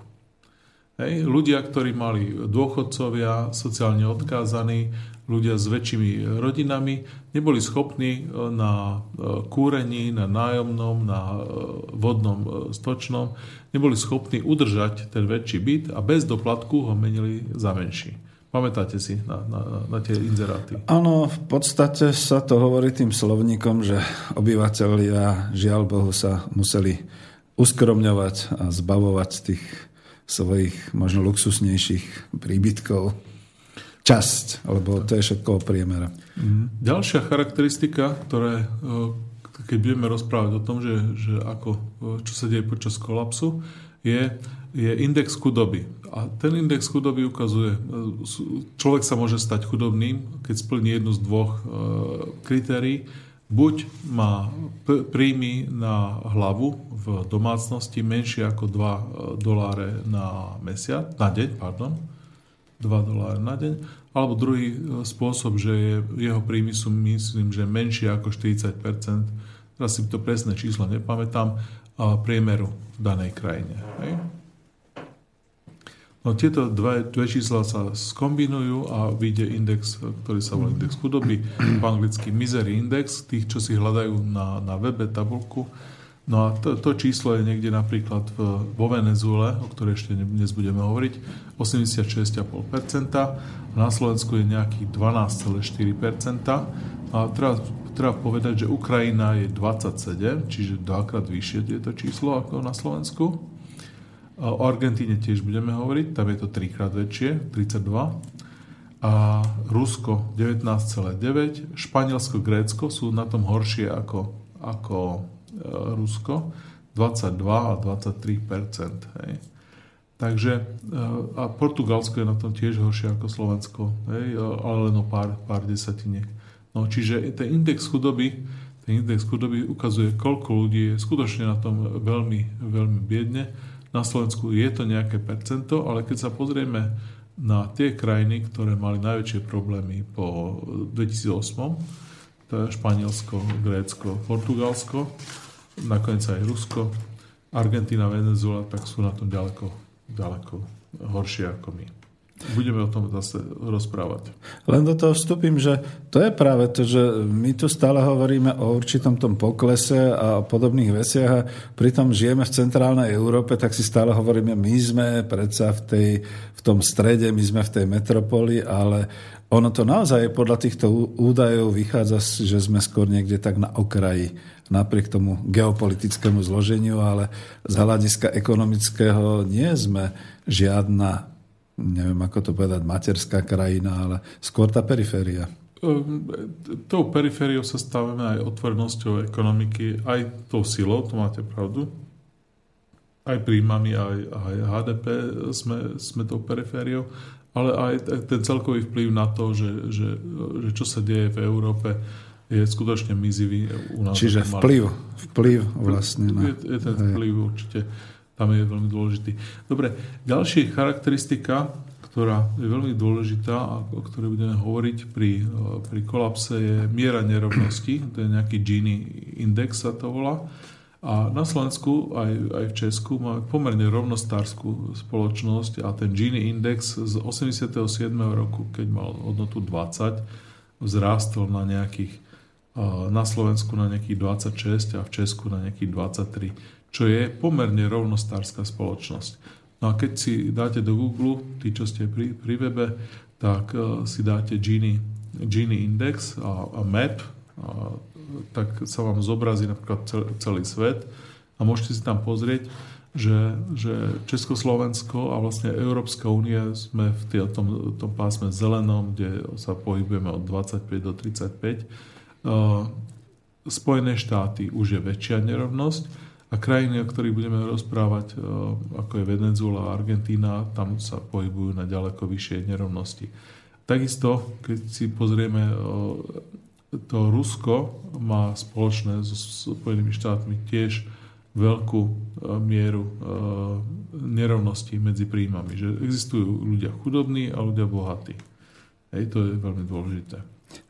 Hej. Ľudia, ktorí mali dôchodcovia, sociálne odkázaní, ľudia s väčšími rodinami neboli schopní e, na e, kúrení, na nájomnom, na e, vodnom stočnom, neboli schopní udržať ten väčší byt a bez doplatku ho menili za menší. Pamätáte si na, na, na tie inzeráty? Áno, v podstate sa to hovorí tým slovníkom, že obyvateľia, žiaľ Bohu, sa museli uskromňovať a zbavovať tých svojich možno luxusnejších príbytkov časť, lebo to je všetko o priemere. Mm. Ďalšia charakteristika, ktoré, e, keď budeme rozprávať o tom, že, že ako, e, čo sa deje počas kolapsu, je, je index chudoby. A ten index chudoby ukazuje, e, človek sa môže stať chudobným, keď splní jednu z dvoch kritérií. Buď má príjmy na hlavu v domácnosti menšie ako 2 doláre na mesiac, na deň, pardon, 2 doláre na deň, alebo druhý e, spôsob, že je, jeho príjmy sú, myslím, že menšie ako 40% teraz si to presné číslo nepamätám, a priemeru v danej krajine. Hej? No tieto dve, dve čísla sa skombinujú a vyjde index, ktorý sa volá index chudoby, po anglicky misery index, tých, čo si hľadajú na, na webe tabulku, No a to, to číslo je niekde napríklad v, vo Venezuele, o ktorej ešte dnes budeme hovoriť, 86,5%, a na Slovensku je nejakých 12,4%. A treba, treba povedať, že Ukrajina je 27, čiže dvakrát vyššie je to číslo ako na Slovensku. O Argentíne tiež budeme hovoriť, tam je to trikrát väčšie, 32. A Rusko 19,9, Španielsko, Grécko sú na tom horšie ako, ako Rusko, 22 a 23 hej. Takže a Portugalsko je na tom tiež horšie ako Slovensko, hej, ale len o pár, pár desatiniek. No, čiže ten index chudoby, ten index chudoby ukazuje, koľko ľudí je skutočne na tom veľmi, veľmi biedne. Na Slovensku je to nejaké percento, ale keď sa pozrieme na tie krajiny, ktoré mali najväčšie problémy po 2008, to je Španielsko, Grécko, Portugalsko, nakoniec aj Rusko, Argentína, Venezuela, tak sú na tom ďaleko, ďaleko horšie ako my. Budeme o tom zase rozprávať. Len do toho vstúpim, že to je práve to, že my tu stále hovoríme o určitom tom poklese a o podobných veciach a pritom žijeme v centrálnej Európe, tak si stále hovoríme, my sme predsa v, tej, v tom strede, my sme v tej metropoli, ale ono to naozaj podľa týchto údajov vychádza, že sme skôr niekde tak na okraji napriek tomu geopolitickému zloženiu, ale z hľadiska ekonomického nie sme žiadna neviem ako to povedať, materská krajina, ale skôr tá periféria. Ehm, tou perifériou sa stavíme aj otvorenosťou ekonomiky, aj tou silou, to máte pravdu. Aj príjmami, aj, aj HDP sme, sme tou perifériou, ale aj ten celkový vplyv na to, že, že, že čo sa deje v Európe, je skutočne mizivý. U nás Čiže vplyv, vplyv vlastne. Na, je, je ten vplyv určite tam je veľmi dôležitý. Dobre, ďalšia charakteristika, ktorá je veľmi dôležitá a o ktorej budeme hovoriť pri, pri kolapse, je miera nerovnosti. To je nejaký Gini index sa to volá. A na Slovensku aj, aj v Česku máme pomerne rovnostárskú spoločnosť a ten Gini index z 87. roku, keď mal hodnotu 20, vzrástol na nejakých na Slovensku na nejakých 26 a v Česku na nejakých 23 čo je pomerne rovnostárska spoločnosť. No a keď si dáte do Google, tí, čo ste pri, pri webe, tak uh, si dáte Gini, Gini Index a, a Map, a, tak sa vám zobrazí napríklad celý svet a môžete si tam pozrieť, že, že Československo a vlastne Európska únia sme v tom, tom pásme zelenom, kde sa pohybujeme od 25 do 35. Uh, Spojené štáty už je väčšia nerovnosť a krajiny, o ktorých budeme rozprávať, e, ako je Venezuela a Argentína, tam sa pohybujú na ďaleko vyššie nerovnosti. Takisto, keď si pozrieme, e, to Rusko má spoločné so Spojenými štátmi tiež veľkú e, mieru nerovnosti medzi príjmami. Že existujú ľudia chudobní a ľudia bohatí. Hej, to je veľmi dôležité.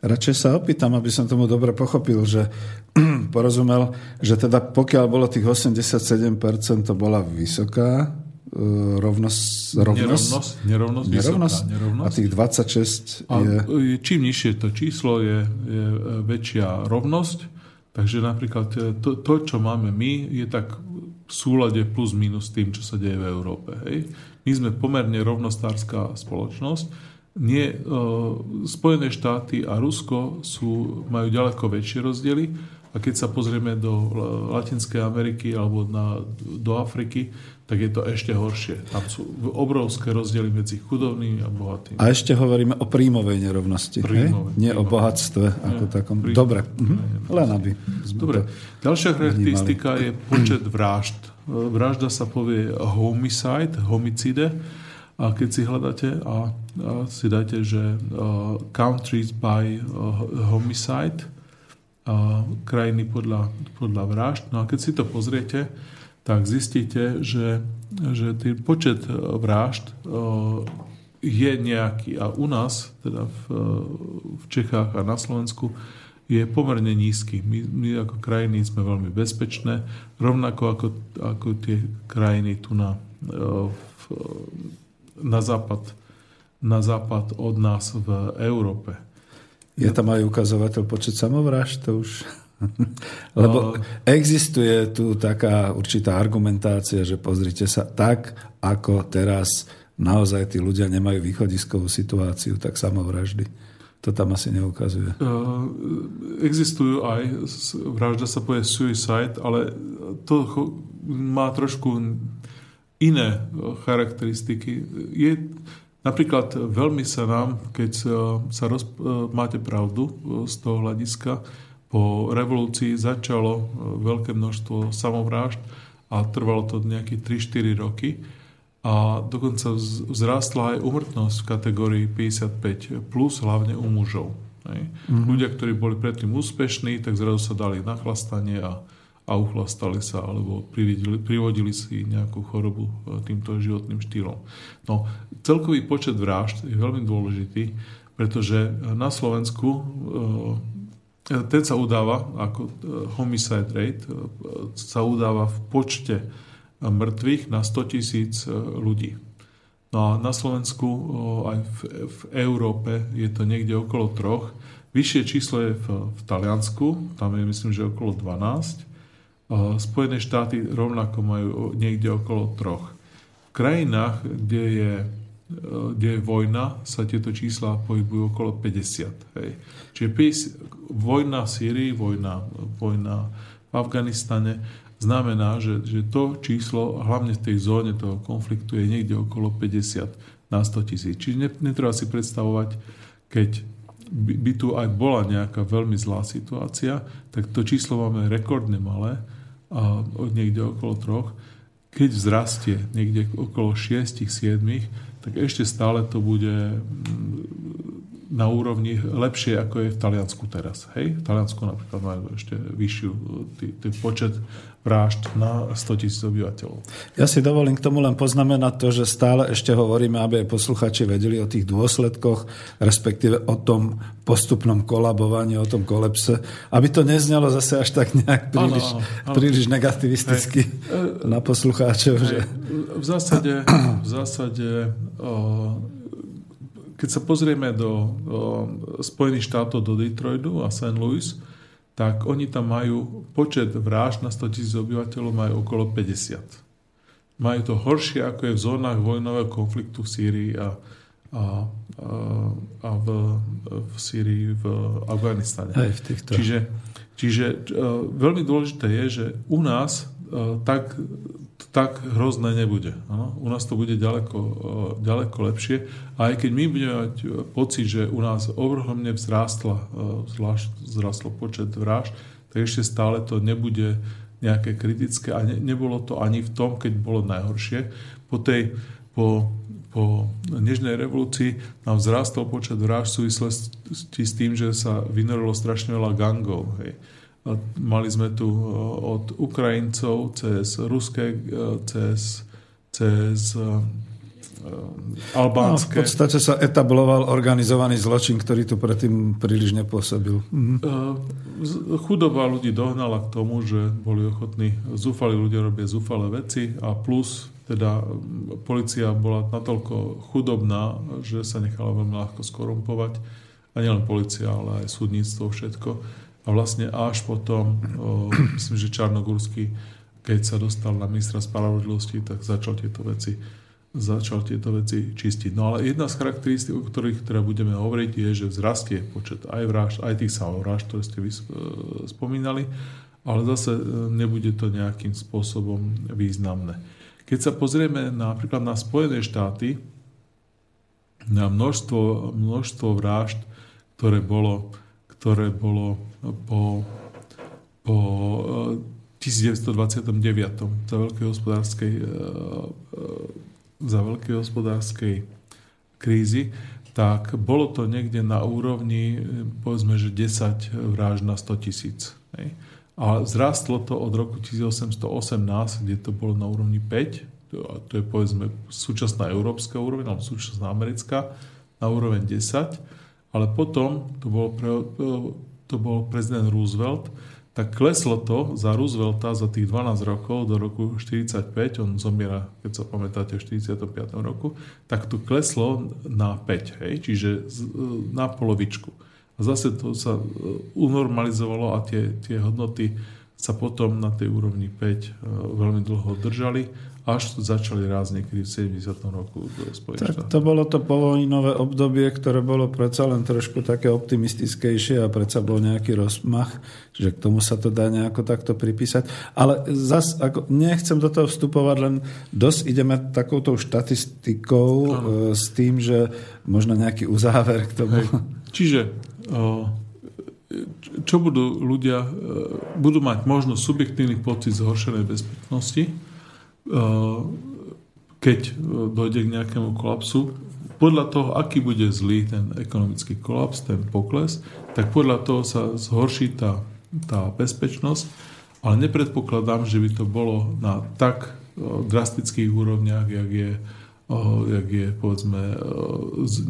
Radšej sa opýtam, aby som tomu dobre pochopil, že porozumel, že teda pokiaľ bolo tých 87%, to bola vysoká e, rovnosť, rovnosť, nerovnosť, nerovnosť, nerovnosť, vysoká, nerovnosť. A tých 26 a je... Čím nižšie to číslo je, je väčšia rovnosť. Takže napríklad e, to, to, čo máme my, je tak v súlade plus minus tým, čo sa deje v Európe. Hej? My sme pomerne rovnostárska spoločnosť nie, Spojené štáty a Rusko sú, majú ďaleko väčšie rozdiely a keď sa pozrieme do Latinskej Ameriky alebo na, do Afriky, tak je to ešte horšie. Tam sú obrovské rozdiely medzi chudobnými a bohatými. A ešte hovoríme o príjmovej nerovnosti, príjmové, Nie príjmové. o bohatstve ako Nie, takom. Príjmové. Dobre, mhm. len aby Dobre. Ďalšia charakteristika je počet vražd. Vražda sa povie homicide, homicide a keď si hľadáte a, a si dáte, že uh, countries by uh, homicide, uh, krajiny podľa, podľa vražd, no a keď si to pozriete, tak zistíte, že, že tý počet vražd uh, je nejaký a u nás, teda v, v Čechách a na Slovensku, je pomerne nízky. My, my ako krajiny sme veľmi bezpečné, rovnako ako, ako tie krajiny tu na, v, na západ, na západ od nás v Európe. Je tam aj ukazovateľ počet samovrážd? To už... Lebo existuje tu taká určitá argumentácia, že pozrite sa, tak ako teraz naozaj tí ľudia nemajú východiskovú situáciu, tak samovraždy. To tam asi neukazuje. Existujú aj, vražda sa povie suicide, ale to má trošku iné e, charakteristiky. Je, napríklad veľmi sa nám, keď sa, sa roz, e, máte pravdu e, z toho hľadiska, po revolúcii začalo e, veľké množstvo samovrážd a trvalo to nejaké 3-4 roky a dokonca vzrástla aj umrtnosť v kategórii 55 plus, hlavne u mužov. Mm-hmm. Ľudia, ktorí boli predtým úspešní, tak zrazu sa dali na chlastanie a, a uchlastali sa alebo privodili, privodili si nejakú chorobu e, týmto životným štýlom. No, celkový počet vražd je veľmi dôležitý, pretože na Slovensku e, ten sa udáva ako e, homicide rate, sa udáva v počte mŕtvych na 100 tisíc ľudí. No a na Slovensku, aj v, v Európe je to niekde okolo troch. Vyššie číslo je v, v Taliansku, tam je myslím, že okolo 12 Spojené štáty rovnako majú niekde okolo troch. V krajinách, kde je, e, kde je vojna, sa tieto čísla pohybujú okolo 50. Hej. Čiže 50, vojna v Syrii, vojna, vojna v Afganistane znamená, že, že to číslo, hlavne v tej zóne toho konfliktu, je niekde okolo 50 na 100 tisíc. Čiže netreba si predstavovať, keď by, by tu aj bola nejaká veľmi zlá situácia, tak to číslo máme rekordne malé a niekde okolo troch. Keď vzrastie niekde okolo 6-7, tak ešte stále to bude mm, na úrovni lepšie, ako je v Taliansku teraz. Hej? V Taliansku napríklad majú ešte vyššiu tý, tý počet vražd na 100 tisíc obyvateľov. Ja si dovolím k tomu len poznamenať to, že stále ešte hovoríme, aby aj posluchači vedeli o tých dôsledkoch, respektíve o tom postupnom kolabovaní, o tom kolepse, aby to neznelo zase až tak nejak príliš, ano, ano. príliš negativisticky Hej. na poslucháčov. Hej. Že... V zásade, v zásade keď sa pozrieme do Spojených štátov, do Detroitu a St. Louis, tak oni tam majú počet vražd na 100 tisíc obyvateľov majú okolo 50. Majú to horšie, ako je v zónach vojnového konfliktu v Sýrii a, a, a, v, v Sýrii, v Afganistane. Aj v týchto. Čiže, čiže uh, veľmi dôležité je, že u nás uh, tak tak hrozné nebude. Ano? U nás to bude ďaleko, e, ďaleko lepšie. A aj keď my budeme mať pocit, že u nás ohromne vzrástla, e, vzrástlo počet vražd, tak ešte stále to nebude nejaké kritické a ne, nebolo to ani v tom, keď bolo najhoršie. Po tej, po, po nežnej revolúcii nám vzrástol počet vražd v súvislosti s tým, že sa vynorilo strašne veľa gangov. Hej Mali sme tu e, od Ukrajincov cez ruské, e, cez, cez e, albánske. No, v podstate sa etabloval organizovaný zločin, ktorý tu predtým príliš nepôsobil. Mhm. Chudoba ľudí dohnala k tomu, že boli ochotní, zúfali ľudia robia zúfalé veci a plus teda policia bola natoľko chudobná, že sa nechala veľmi ľahko skorumpovať. A nielen policia, ale aj súdnictvo, všetko a vlastne až potom, o, myslím, že Čarnogórsky, keď sa dostal na ministra spravodlivosti, tak začal tieto veci začal tieto veci čistiť. No ale jedna z charakteristík, o ktorých teda budeme hovoriť, je, že vzrastie počet aj vražd, aj tých samovrážd, ktoré ste vy e, spomínali, ale zase e, nebude to nejakým spôsobom významné. Keď sa pozrieme napríklad na Spojené štáty, na množstvo, množstvo vražd, ktoré bolo ktoré bolo po, po 1929. Eh, za veľkej hospodárskej, eh, eh, za veľkej hospodárskej krízy, tak bolo to niekde na úrovni, povedzme, že 10 vražd na 100 tisíc. A zrastlo to od roku 1818, kde to bolo na úrovni 5, to je povedzme súčasná európska úroveň, alebo súčasná americká, na úroveň 10 ale potom, to bol, pre, to bol prezident Roosevelt, tak kleslo to za Roosevelta za tých 12 rokov do roku 45, on zomiera, keď sa pamätáte, v 45. roku, tak to kleslo na 5, hej, čiže na polovičku. A zase to sa e, unormalizovalo a tie, tie hodnoty sa potom na tej úrovni 5 e, veľmi dlho držali až začali rásť niekedy v 70. roku do tak to bolo to povojnové obdobie, ktoré bolo predsa len trošku také optimistickejšie a predsa bol nejaký rozmach, že k tomu sa to dá nejako takto pripísať. Ale zas, ako, nechcem do toho vstupovať, len dosť ideme takouto štatistikou e, s tým, že možno nejaký uzáver k tomu. Hej. Čiže o, čo budú ľudia, budú mať možno subjektívny pocit zhoršenej bezpečnosti, keď dojde k nejakému kolapsu, podľa toho, aký bude zlý ten ekonomický kolaps, ten pokles, tak podľa toho sa zhorší tá, tá bezpečnosť, ale nepredpokladám, že by to bolo na tak drastických úrovniach, jak je, jak je povedzme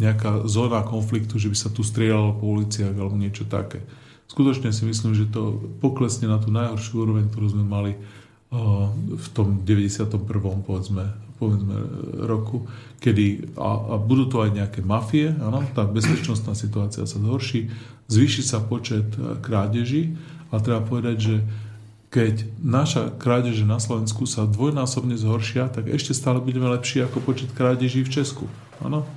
nejaká zóna konfliktu, že by sa tu strieľalo po uliciach alebo niečo také. Skutočne si myslím, že to poklesne na tú najhoršiu úroveň, ktorú sme mali v tom 91. povedzme povedzme, roku, kedy, a, a budú to aj nejaké mafie, áno, tá bezpečnostná situácia sa zhorší, zvýši sa počet e, krádeží, a treba povedať, že keď naša krádeže na Slovensku sa dvojnásobne zhoršia, tak ešte stále budeme lepší ako počet krádeží v Česku. Áno?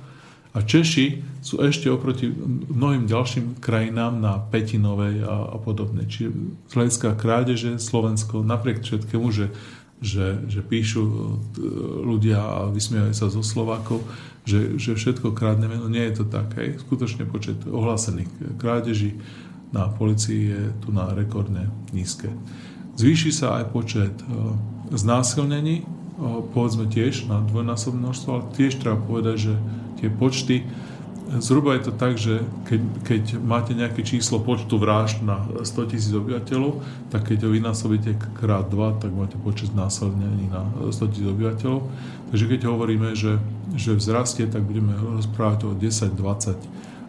A Češi sú ešte oproti mnohým ďalším krajinám na petinovej a, a podobne. Čiže z hľadiska krádeže Slovensko napriek všetkému, že že, že píšu e, ľudia a vysmievajú sa zo Slovákov, že, že všetko krádneme. No nie je to tak. Hej. Skutočne počet ohlásených krádeží na policii je tu na rekordne nízke. Zvýši sa aj počet e, znásilnení, e, povedzme tiež na dvojnásobné množstvo, ale tiež treba povedať, že tie počty Zhruba je to tak, že keď, keď máte nejaké číslo počtu vražd na 100 tisíc obyvateľov, tak keď ho vynásobíte krát 2, tak máte počet násilnení na 100 tisíc obyvateľov. Takže keď hovoríme, že, že vzrastie, tak budeme rozprávať o 10-20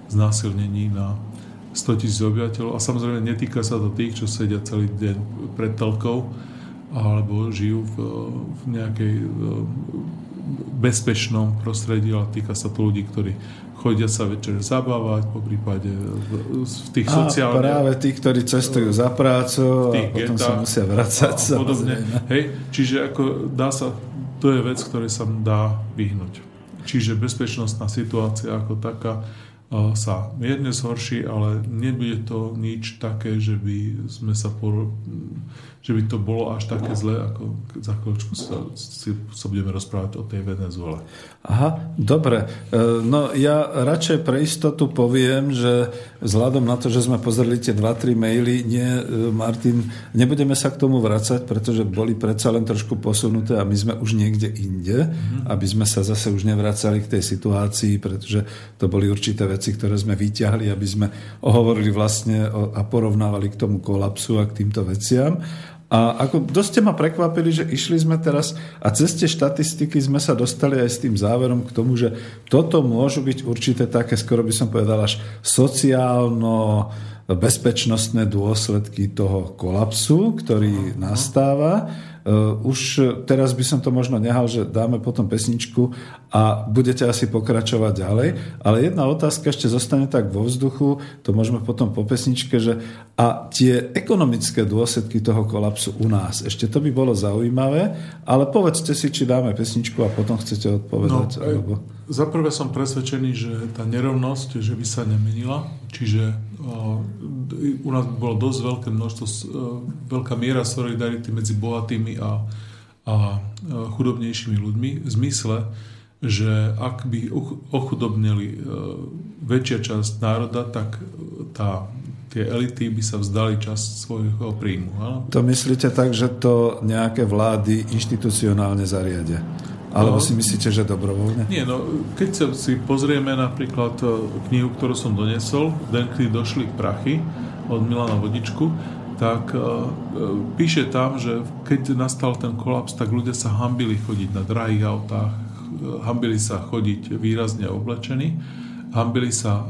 znásilnení na 100 tisíc obyvateľov. A samozrejme netýka sa to tých, čo sedia celý deň pred telkou alebo žijú v, v nejakej bezpečnom prostredí, ale týka sa to ľudí, ktorí chodia sa večer zabávať, po prípade v, v tých sociálnych... A práve tí, ktorí cestujú za prácu a potom getách, sa musia vracať. A podobne. Hej, čiže ako dá sa, to je vec, ktorej sa dá vyhnúť. Čiže bezpečnostná situácia ako taká sa mierne zhorší, ale nebude to nič také, že by sme sa por že by to bolo až také zlé, ako za chvíľočku sa, si, sa budeme rozprávať o tej Venezuele. Aha, dobre. E, no ja radšej pre istotu poviem, že vzhľadom na to, že sme pozreli tie 2-3 maily, nie, e, Martin, nebudeme sa k tomu vracať, pretože boli predsa len trošku posunuté a my sme už niekde inde, mm-hmm. aby sme sa zase už nevracali k tej situácii, pretože to boli určité veci, ktoré sme vyťahli, aby sme ohovorili vlastne a porovnávali k tomu kolapsu a k týmto veciam. A ako dosť ste ma prekvapili, že išli sme teraz a cez tie štatistiky sme sa dostali aj s tým záverom k tomu, že toto môžu byť určité také, skoro by som povedal, až sociálno bezpečnostné dôsledky toho kolapsu, ktorý nastáva už teraz by som to možno nehal, že dáme potom pesničku a budete asi pokračovať ďalej, ale jedna otázka ešte zostane tak vo vzduchu, to môžeme potom po pesničke, že a tie ekonomické dôsledky toho kolapsu u nás, ešte to by bolo zaujímavé, ale povedzte si, či dáme pesničku a potom chcete odpovedať. No, alebo... Za prvé som presvedčený, že tá nerovnosť, že by sa nemenila, čiže u nás bolo dosť veľké množstvo, veľká miera solidarity medzi bohatými a, a chudobnejšími ľuďmi v zmysle, že ak by ochudobnili e, väčšia časť národa, tak tá, tie elity by sa vzdali časť svojho príjmu. Áno? To myslíte tak, že to nejaké vlády inštitucionálne zariadia? Alebo no, si myslíte, že dobrovoľne? Nie, no keď sa si pozrieme napríklad e, knihu, ktorú som donesol, Den, kedy došli prachy od Milana Vodičku, tak uh, píše tam, že keď nastal ten kolaps, tak ľudia sa hambili chodiť na drahých autách, hambili sa chodiť výrazne oblečení, hambili sa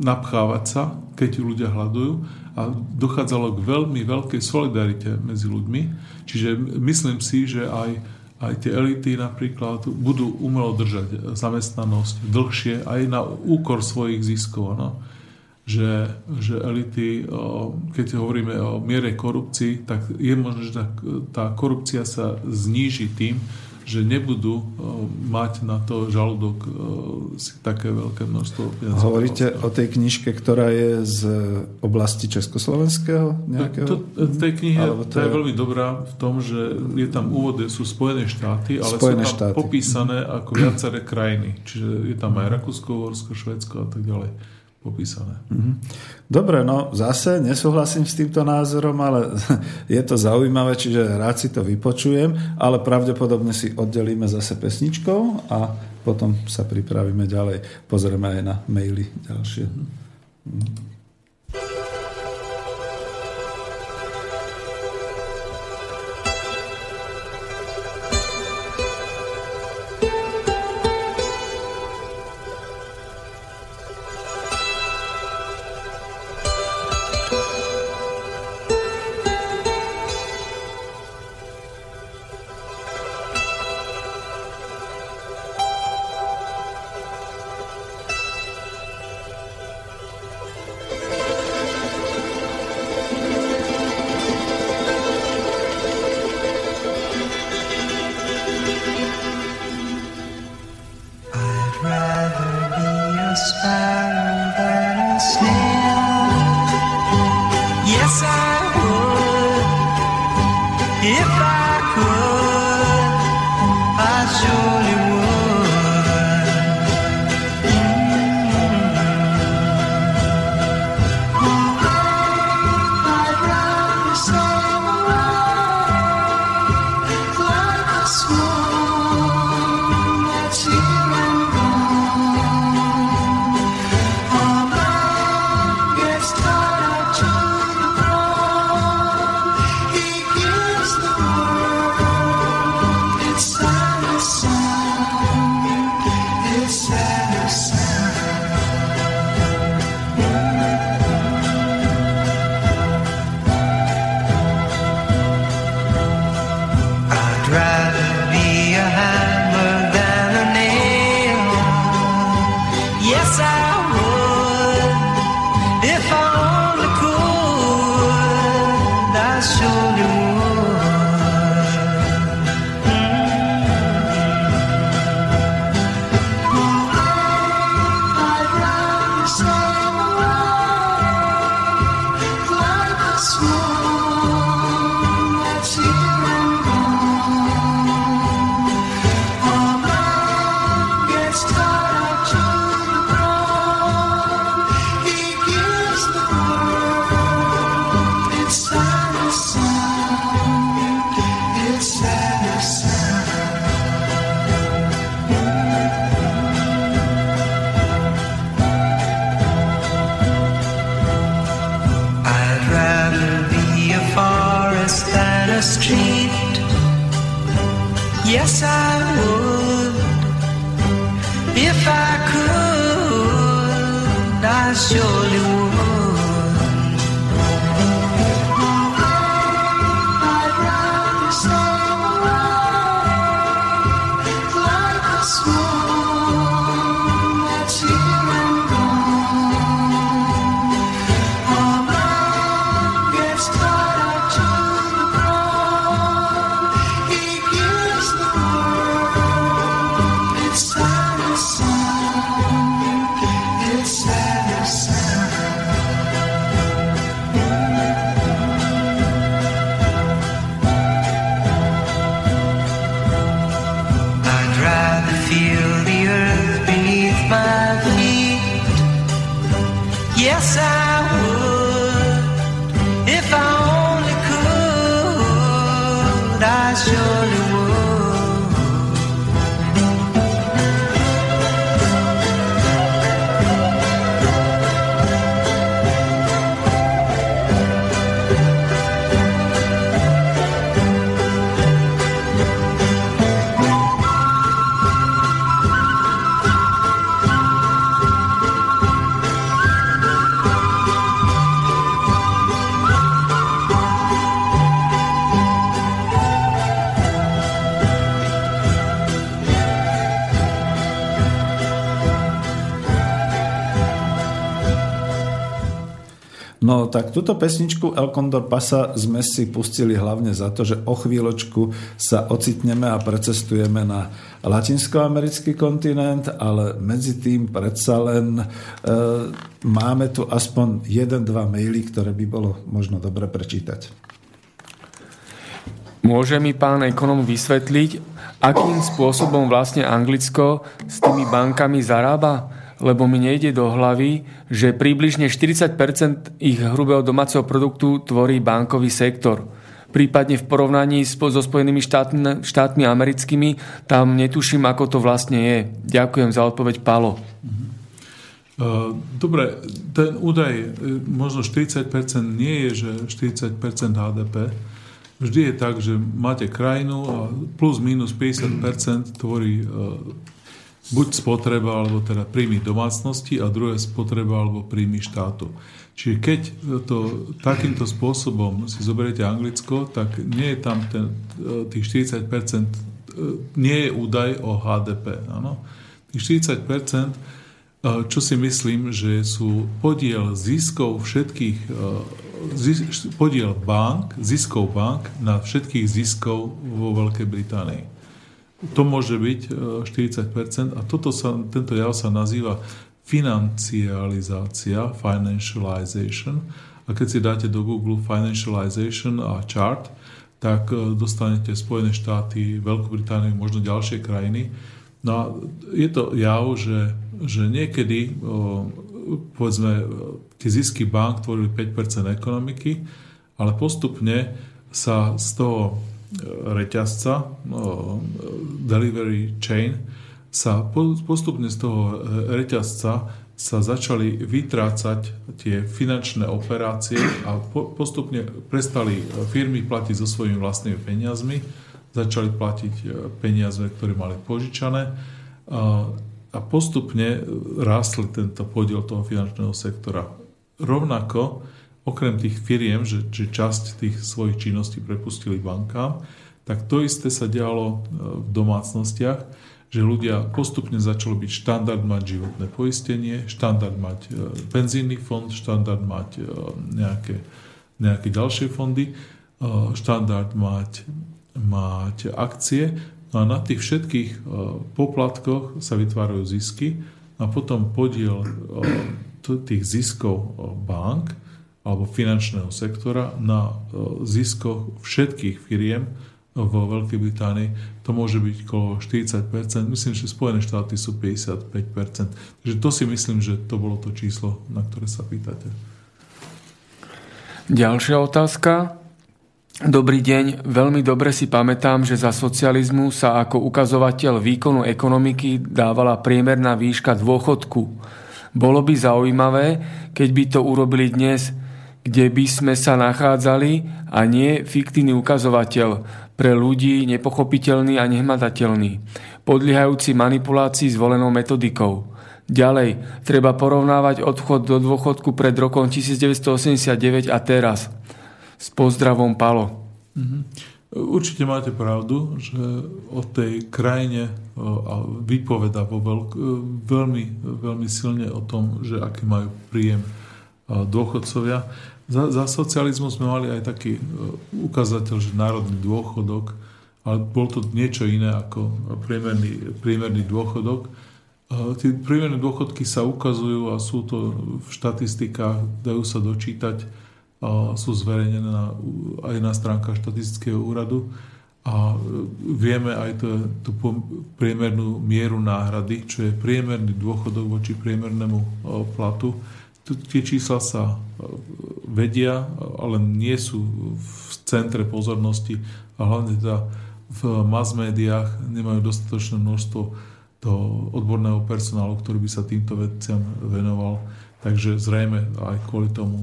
napchávať sa, keď ľudia hľadujú a dochádzalo k veľmi veľkej solidarite medzi ľuďmi. Čiže myslím si, že aj aj tie elity napríklad budú umelo držať zamestnanosť dlhšie aj na úkor svojich ziskov. No? Že, že elity, keď hovoríme o miere korupcii, tak je možné, že tá, tá korupcia sa zníži tým, že nebudú mať na to žalúdok si také veľké množstvo peniazov. Hovoríte o tej knižke, ktorá je z oblasti Československého nejakého? To, to, tej knihe to je... je veľmi dobrá v tom, že je tam úvod, sú Spojené štáty, ale Spojené sú tam štáty. popísané ako viaceré krajiny. Čiže je tam aj Rakúsko, Horsko, Švedsko a tak ďalej. Popísané. Mhm. Dobre, no zase nesúhlasím s týmto názorom, ale je to zaujímavé, čiže rád si to vypočujem, ale pravdepodobne si oddelíme zase pesničkou a potom sa pripravíme ďalej. Pozrieme aj na maily ďalšie. Mhm. Tak túto pesničku El Condor Pasa sme si pustili hlavne za to, že o chvíľočku sa ocitneme a precestujeme na latinskoamerický kontinent, ale medzi tým predsa len e, máme tu aspoň jeden, dva maily, ktoré by bolo možno dobre prečítať. Môže mi pán ekonom vysvetliť, akým spôsobom vlastne Anglicko s tými bankami zarába? Lebo mi nejde do hlavy, že približne 40% ich hrubého domáceho produktu tvorí bankový sektor. Prípadne v porovnaní so Spojenými štátmi, americkými, tam netuším, ako to vlastne je. Ďakujem za odpoveď, Palo. Mhm. Dobre, ten údaj, e, možno 40% nie je, že 40% HDP. Vždy je tak, že máte krajinu a plus minus 50% tvorí e, buď spotreba, alebo teda príjmy domácnosti a druhé spotreba alebo príjmy štátu. Čiže keď to takýmto spôsobom si zoberiete Anglicko, tak nie je tam ten, e, tých 40%, nie je údaj o HDP. Áno? Tých 40% čo si myslím, že sú podiel ziskov všetkých, podiel bank, ziskov bank na všetkých ziskov vo Veľkej Británii. To môže byť 40% a toto sa, tento jav sa nazýva financializácia, financialization. A keď si dáte do Google financialization a chart, tak dostanete Spojené štáty, Veľkú Britániu, možno ďalšie krajiny. No a je to jav, že že niekedy, povedzme, tie zisky bank tvorili 5% ekonomiky, ale postupne sa z toho e, reťazca, delivery chain, sa postupne z toho e, reťazca sa začali vytrácať tie finančné operácie a postupne prestali firmy platiť so svojimi vlastnými peniazmi, začali platiť e, peniaze, ktoré mali požičané a postupne rástli tento podiel toho finančného sektora. Rovnako, okrem tých firiem, že, že časť tých svojich činností prepustili bankám, tak to isté sa dialo e, v domácnostiach, že ľudia postupne začalo byť štandard mať životné poistenie, štandard mať e, penzínny fond, štandard mať e, nejaké, nejaké ďalšie fondy, štandard mať, mať akcie. No a na tých všetkých poplatkoch sa vytvárajú zisky a potom podiel tých ziskov bank alebo finančného sektora na ziskoch všetkých firiem vo Veľkej Británii to môže byť okolo 40%. Myslím, že Spojené štáty sú 55%. Takže to si myslím, že to bolo to číslo, na ktoré sa pýtate. Ďalšia otázka. Dobrý deň, veľmi dobre si pamätám, že za socializmu sa ako ukazovateľ výkonu ekonomiky dávala priemerná výška dôchodku. Bolo by zaujímavé, keď by to urobili dnes, kde by sme sa nachádzali a nie fiktívny ukazovateľ pre ľudí nepochopiteľný a nehmatateľný, podliehajúci manipulácii zvolenou metodikou. Ďalej, treba porovnávať odchod do dôchodku pred rokom 1989 a teraz – s pozdravom Palo. Mm-hmm. Určite máte pravdu, že o tej krajine vypoveda vo veľmi, veľmi silne o tom, že aký majú príjem dôchodcovia. Za, za socializmu sme mali aj taký ukazateľ, že národný dôchodok, ale bol to niečo iné ako priemerný, priemerný dôchodok. Tie priemerné dôchodky sa ukazujú a sú to v štatistikách, dajú sa dočítať sú zverejnené na, aj na stránkach štatistického úradu a vieme aj tú priemernú mieru náhrady, čo je priemerný dôchodok voči priemernému platu. Tie čísla sa vedia, ale nie sú v centre pozornosti a hlavne teda v mass médiách nemajú dostatočné množstvo toho odborného personálu, ktorý by sa týmto veciam venoval. Takže zrejme aj kvôli tomu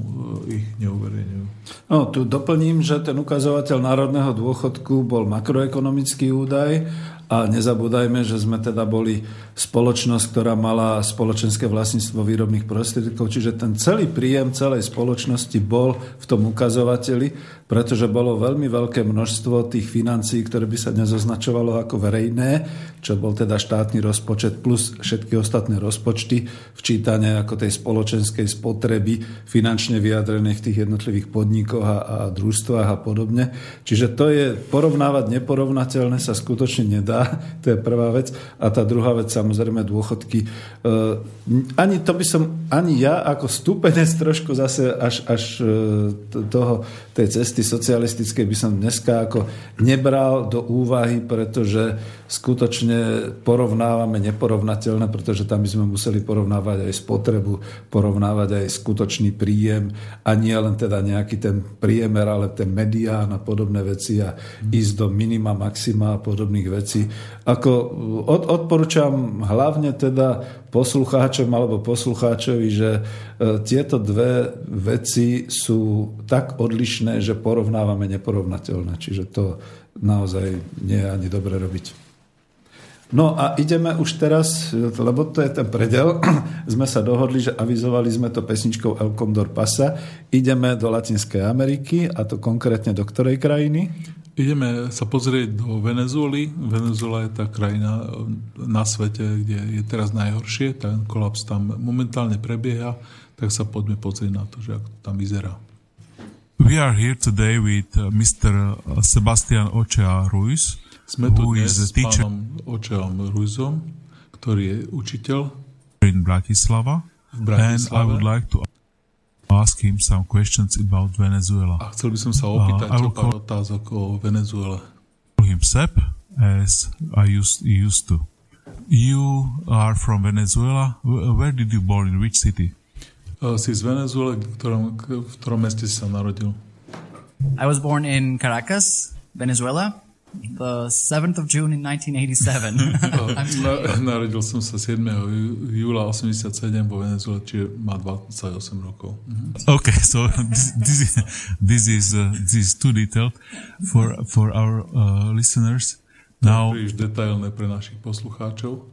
e, ich neuverejňujú. No, tu doplním, že ten ukazovateľ národného dôchodku bol makroekonomický údaj a nezabúdajme, že sme teda boli spoločnosť, ktorá mala spoločenské vlastníctvo výrobných prostriedkov, čiže ten celý príjem celej spoločnosti bol v tom ukazovateli pretože bolo veľmi veľké množstvo tých financií, ktoré by sa nezoznačovalo ako verejné, čo bol teda štátny rozpočet plus všetky ostatné rozpočty, včítane ako tej spoločenskej spotreby, finančne vyjadrené v tých jednotlivých podnikoch a, a družstvách a podobne. Čiže to je porovnávať neporovnateľné sa skutočne nedá, to je prvá vec. A tá druhá vec, samozrejme, dôchodky. E, ani to by som, ani ja ako stupenec trošku zase až, až e, toho tej cesty socialistickej by som dneska ako nebral do úvahy, pretože skutočne porovnávame neporovnateľné, pretože tam by sme museli porovnávať aj spotrebu, porovnávať aj skutočný príjem a nie len teda nejaký ten priemer, ale ten medián a podobné veci a ísť do minima, maxima a podobných vecí. Ako od, odporúčam hlavne teda poslucháčom alebo poslucháčovi, že e, tieto dve veci sú tak odlišné, že porovnávame neporovnateľné. Čiže to naozaj nie je ani dobre robiť. No a ideme už teraz, lebo to je ten predel, sme sa dohodli, že avizovali sme to pesničkou El Condor Pasa. Ideme do Latinskej Ameriky, a to konkrétne do ktorej krajiny? Ideme sa pozrieť do Venezuely. Venezuela je tá krajina na svete, kde je teraz najhoršie. Ten kolaps tam momentálne prebieha, tak sa poďme pozrieť na to, že ako to tam vyzerá. We are here today with uh, Mr. Sebastian Ochoa Ruiz, Sme tu dnes s pánom Očeom Ruizom, ktorý je učiteľ in Bratislava, v Bratislave. and I would like to ask him some questions about Venezuela. A chcel by som sa opýtať Uh, I will pár call- otázok o Venezuele. Him Sep, as I used, used to. You are from Venezuela. Where did you born? In which city? Uh, Si z Venezuele, v ktorom, v ktorom meste si sa narodil? I was born in Caracas, Venezuela, the 7th of June in 1987. I'm Na, narodil som sa 7. jú- júla 87 vo Venezuele, čiže má 28 rokov. Mhm. Okay, so this, this is this is uh, this is too detailed for for our uh, listeners. Now, Príliš detailné pre našich poslucháčov.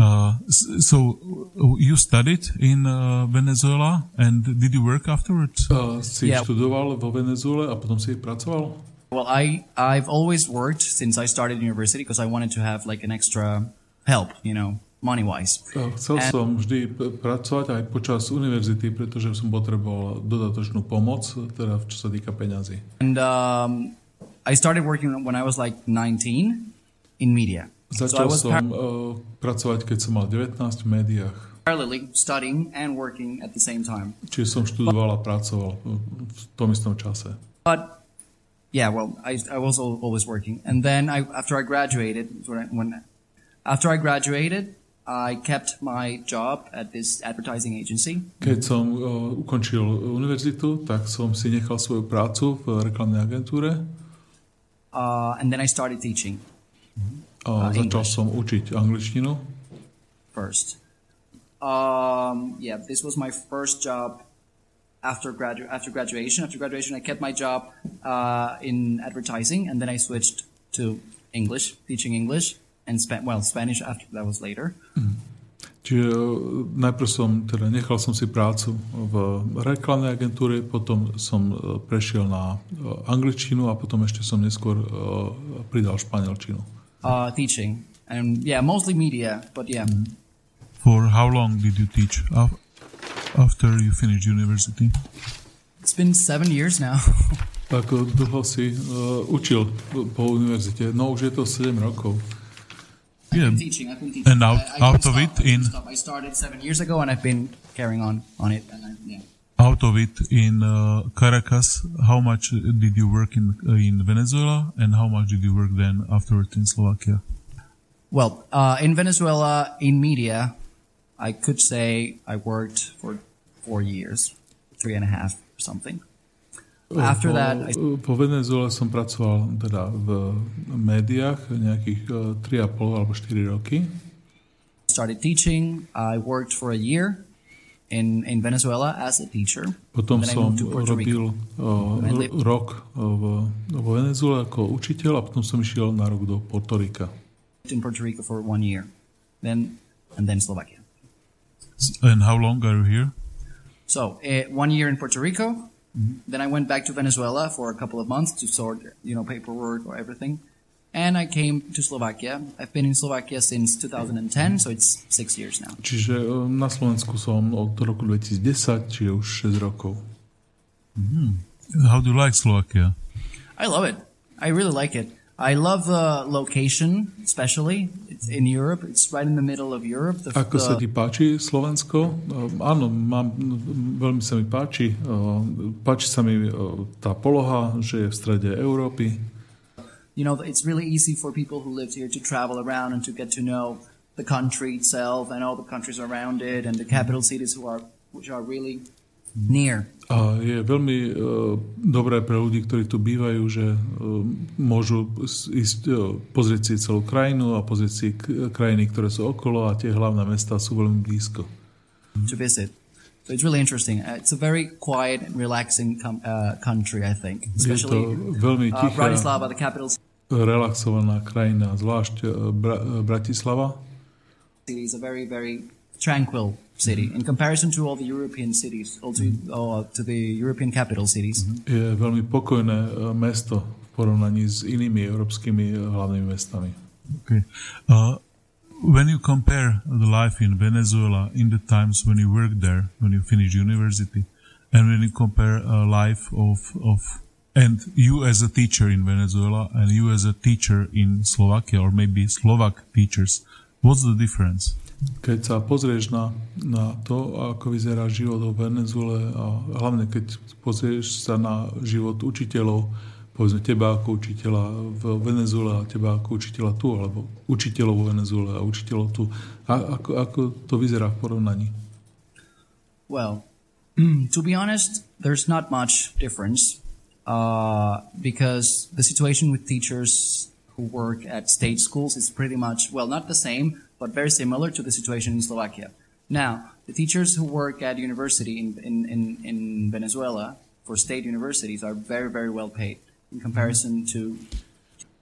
uh, s- so uh, you studied in uh, Venezuela, and did you work afterwards? Uh, si Yeah. študoval vo Venezuele a potom si pracoval? Well, I, I've always worked since I started university because I wanted to have like an extra help, you know, money wise. Uh, Chcel And- som vždy pracovať aj počas univerzity, pretože som potreboval dodatočnú pomoc, teda čo sa týka peňazí. And um, I started working when I was like 19 in media. so Začal was som uh, pracovať, keď som mal 19 v médiách. parallelly studying and working at the same time. Čiže som študoval a pracoval v v tom istom čase. But yeah, well, I, I was always working, and then I after I graduated, when, when after I graduated, I kept my job at this advertising agency, Keď som uh, ukončil univerzitu, tak som si nechal svoju prácu v reklamnej agentúre uh, and then I started teaching a Uh, začal English. som učiť angličtinu. first. Um, yeah, this was my first job after gradu- after graduation. After graduation, I kept my job uh, in advertising, and then I switched to English, teaching English, and spa- well, Spanish after that was later. Čiže uh, najprv som, teda nechal som si prácu v reklamnej agentúre, potom som uh, prešiel na uh, angličtinu a potom ešte som neskôr pridal španielčinu. uh, teaching, and yeah, mostly media, but yeah, For how long did you teach after you finished university? it's been seven years now. Tak uh, dlho si uh, učil po univerzite? No už je to 7 rokov. Yeah. teaching, I've been teaching. And out- I, I out of stop, it I in- stop. I started seven years ago, and I've been carrying on on it. And I, yeah. Out of it in uh, Caracas, how much did you work in uh, in Venezuela, and how much did you work then afterwards in Slovakia? Well, uh, in Venezuela, in media, I could say I worked for four years, three and a half or something. After that, I po Venezuele som pracoval teda v médiách nejakých uh, 3,5 alebo 4 roky. started teaching. I worked for a year in, in Venezuela as a teacher. Potom som robil uh, rok uh, v, vo Venezuele ako učiteľ a potom som išiel na rok do Puerto Rica. in Puerto Rico for one year, then and then Slovakia. S- And how long are you here? So uh, one year in Puerto Rico, then I went back to Venezuela for a couple of months to sort, you know, paperwork or everything, and I came to Slovakia. I've been in Slovakia since 2010, so it's six years now. Čiže uh, na Slovensku som od roku 2010, čiže už 6 rokov. How do you like Slovakia? I love it. I really like it. I love the location, especially. In Europe. It's right in the middle of Europe. The, Ako sa ti páči Slovensko? Uh, áno, mám, veľmi sa mi páči. Uh, páči sa mi uh, tá poloha, že je v strede Európy. you know, it's really easy for people who live here to travel around and to get to know the country itself and all the countries around it and the capital cities who are which are really near. A je veľmi uh, dobré pre ľudí, ktorí tu bývajú, že uh, môžu ísť uh, pozrieť si celú krajinu a pozrieť si k- krajiny, ktoré sú okolo a tie hlavné mesta sú veľmi blízko. to visit. So it's really interesting. Uh, it's a very quiet and relaxing com- uh, country, I think. Je to Especially veľmi uh, tichá, Bratislava, the capital relaxovaná krajina, zvlášť uh, Bra- uh, Bratislava. is a very, very tranquil city in comparison to all the European cities, also uh, to the European capital cities. Je veľmi pokojné uh, mesto v porovnaní s inými európskymi uh, hlavnými mestami. Okay. Uh, when you compare the life in Venezuela in the times when you worked there, when you finished university, and when you compare a life of of and you as a teacher in Venezuela and you as a teacher in Slovakia or maybe Slovak teachers, what's the difference? Keď sa pozrieš na, na to, ako vyzerá život vo Venezuele a hlavne keď pozrieš sa na život učiteľov, povedzme teba ako učiteľa v Venezuele a teba ako učiteľa tu, alebo učiteľov vo Venezuele a učiteľov tu, a, ako, ako to vyzerá v porovnaní? Well, to be honest, there's not much difference uh, because the situation with teachers who work at state schools is pretty much, well, not the same, but very similar to the situation in Slovakia. Now, the teachers who work at university in, in, in, in Venezuela for state universities are very, very well paid in comparison to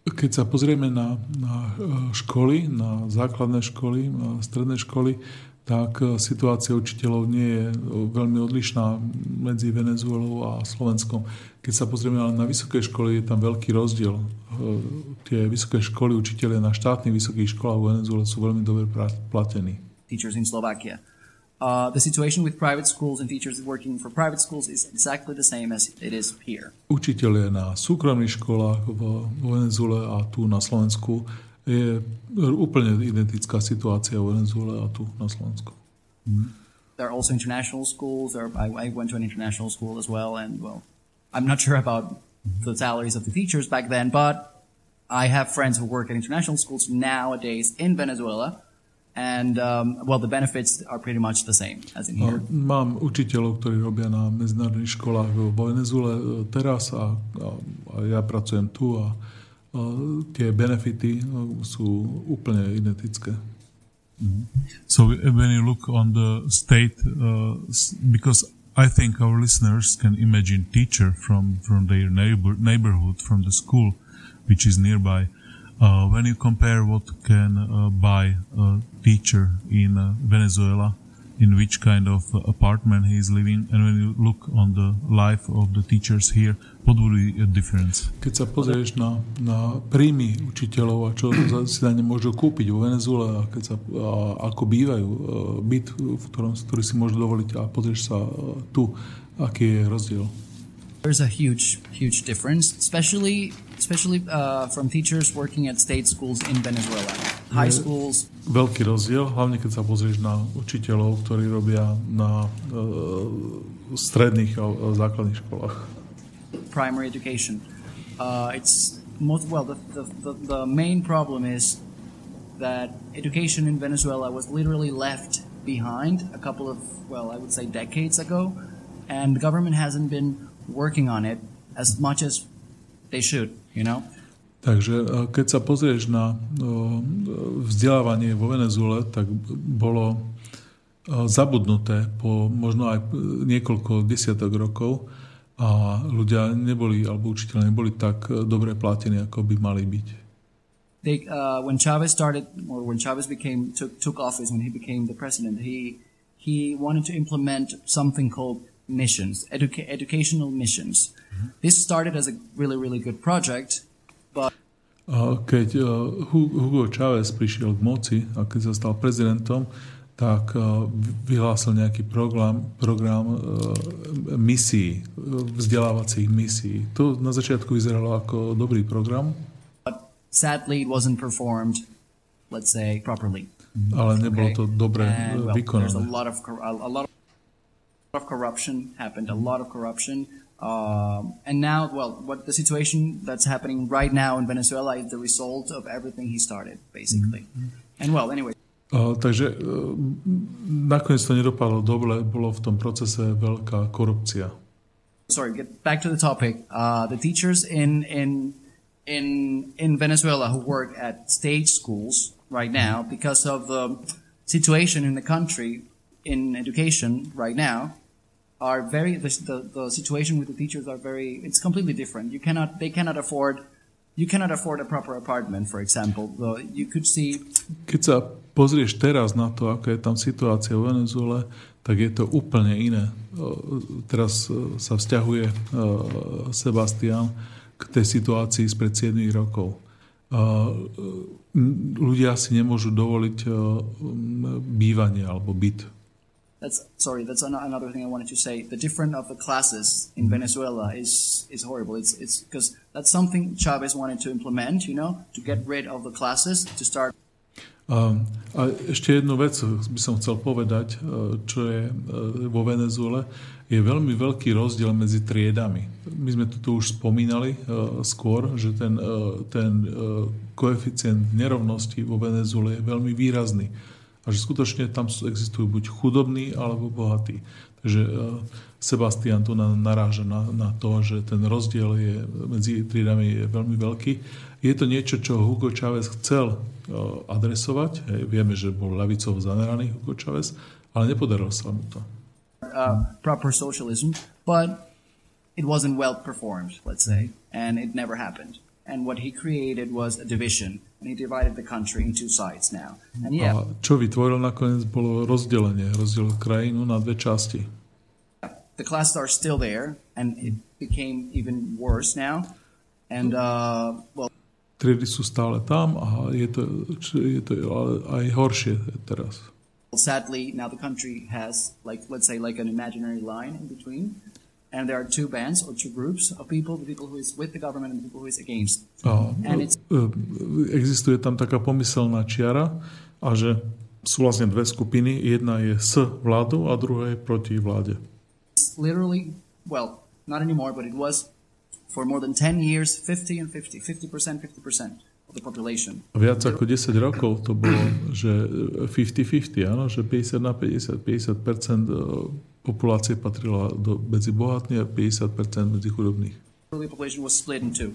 Keď sa pozrieme na, na e, školy, na základné školy, na stredné školy, tak e, situácia učiteľov nie je e, veľmi odlišná medzi Venezuelou a Slovenskom. Keď sa pozrieme ale na vysoké školy, je tam veľký rozdiel. E, Tie vysoké školy, učiteľe na štátnych vysokých školách v Venezuele sú veľmi dobre platení. teachers in Slovakia. Uh, the situation with private schools and teachers working for private schools is exactly the same as it is here. Učiteľe na súkromných školách v Venezuele a tu na Slovensku je úplne identická situácia v Venezuele a tu na Slovensku. There are also international schools. There, I, I went to an international school as well, and well, I'm not sure about the salaries of the teachers back then, but I have friends who work at international schools nowadays in Venezuela, and um, well, the benefits are pretty much the same as in here. Mám učiteľov, ktorí robia na medzinárodných školách vo Venezuele teraz a, a, a ja pracujem tu a, a tie benefity sú úplne identické. So when you look on the state, uh, because I think our listeners can imagine teacher from from their neighbor neighborhood, from the school, which is nearby. Uh, when you compare what can uh, buy a teacher in uh, Venezuela, in which kind of uh, apartment he is living, and when you look on the life of the teachers here, what would be a difference? Keď sa pozrieš na, na príjmy učiteľov a čo si na ne môžu kúpiť vo Venezuele a, keď sa, a ako bývajú, e, byt, v ktorom, ktorý si môžu dovoliť a pozrieš sa e, tu, aký je rozdiel. There's a huge, huge difference, especially especially uh, from teachers working at state schools in Venezuela. High schools, Veľký rozdiel, hlavne keď sa pozrieš na učiteľov, ktorí robia na e, stredných a, a základných školách. Primary education. Uh, it's most well. The, the, the, the main problem is that education in Venezuela was literally left behind a couple of well, I would say decades ago, and the government hasn't been working on it as much as they should. You know. Takže e, keď sa pozrieš na e, vzdelávanie vo Venezuele, tak bolo e, zabudnuté po možno aj niekoľko desiatok rokov a ľudia neboli, alebo učiteľe neboli tak e, dobre platení, ako by mali byť. They uh, when Chavez started, or when Chavez became took took office, when he became the president, he he wanted to implement something called missions, educa- educational missions. This started as a really really good project, but keď Hu- Hugo Chávez prišiel k moci a keď sa stal prezidentom, tak e, vyhlásil nejaký program, program e, misií, e, vzdelávacích misií. To na začiatku vyzeralo ako dobrý program, sadly it wasn't performed let's say, properly. ale nebolo to dobre And, well, there's a vykonané. lot of a, lot of corruption happened. A lot of corruption. Um, and now, well, what the situation that's happening right now in Venezuela is the result of everything he started, basically. And well, anyway, Takže nakoniec to nedopadlo dobre, bolo v tom procese veľká korupcia. sorry, get back to the topic. Uh, the teachers in in in in Venezuela who work at state schools right now, because of the situation in the country in education right now, are very the, the, the situation with the teachers are very. It's completely different. You cannot they cannot afford. You cannot afford a proper apartment, for example. You could see Keď sa pozrieš teraz na to, aká je tam situácia v Venezuele, tak je to úplne iné. Teraz uh, sa vzťahuje uh, Sebastian k tej situácii spred 7 rokov. M, Ľudia si nemôžu dovoliť bývanie alebo byt. That's sorry. That's an- another thing I wanted to say. The difference of the classes in Venezuela is is horrible. It's it's because that's something Chavez wanted to implement. You know, to get rid of the classes, to start A, ešte jednu vec by som chcel povedať, e, čo je e, vo Venezuele. Je veľmi veľký rozdiel medzi triedami. My sme to tu už spomínali e, skôr, že ten, ten koeficient nerovnosti vo Venezuele je veľmi výrazný. A že skutočne tam existujú buď chudobní alebo bohatí. Takže Sebastian tu na- naráža na, na to, že ten rozdiel je, medzi triedami je veľmi veľký. Je to niečo, čo Hugo Chávez chcel adresovať. Hej, vieme, že bol ľavicovo zameraný Hugo Chávez, ale nepodarilo sa mu to. uh, proper socialism, but it wasn't well performed, let's say, and it never happened. And what he created was a division, and he divided the country in two sides now. And yeah, A čo vytvoril nakoniec bolo rozdelenie. Rozdelil krajinu na dve časti. the classes are still there, and it became even worse now. And uh, well, Triedy sú stále tam a je to, je to aj horšie teraz. sadly, now the country has like let's say like an imaginary line in between, and there are two bands or two groups of people: the people who is with the government and the people who is against. A, And it's- e, existuje tam taká pomyselná čiara a že sú vlastne dve skupiny. Jedna je s vládou a druhá je proti vláde. Literally, well, not anymore, but it was for more than 10 years 50 and 50, 50%, 50% of the population. Viac ako 10 rokov to bolo, že 50-50, áno, že 50 na 50, 50% e, populácie patrila do, medzi bohatných a 50% medzi chudobných. The population was split in two.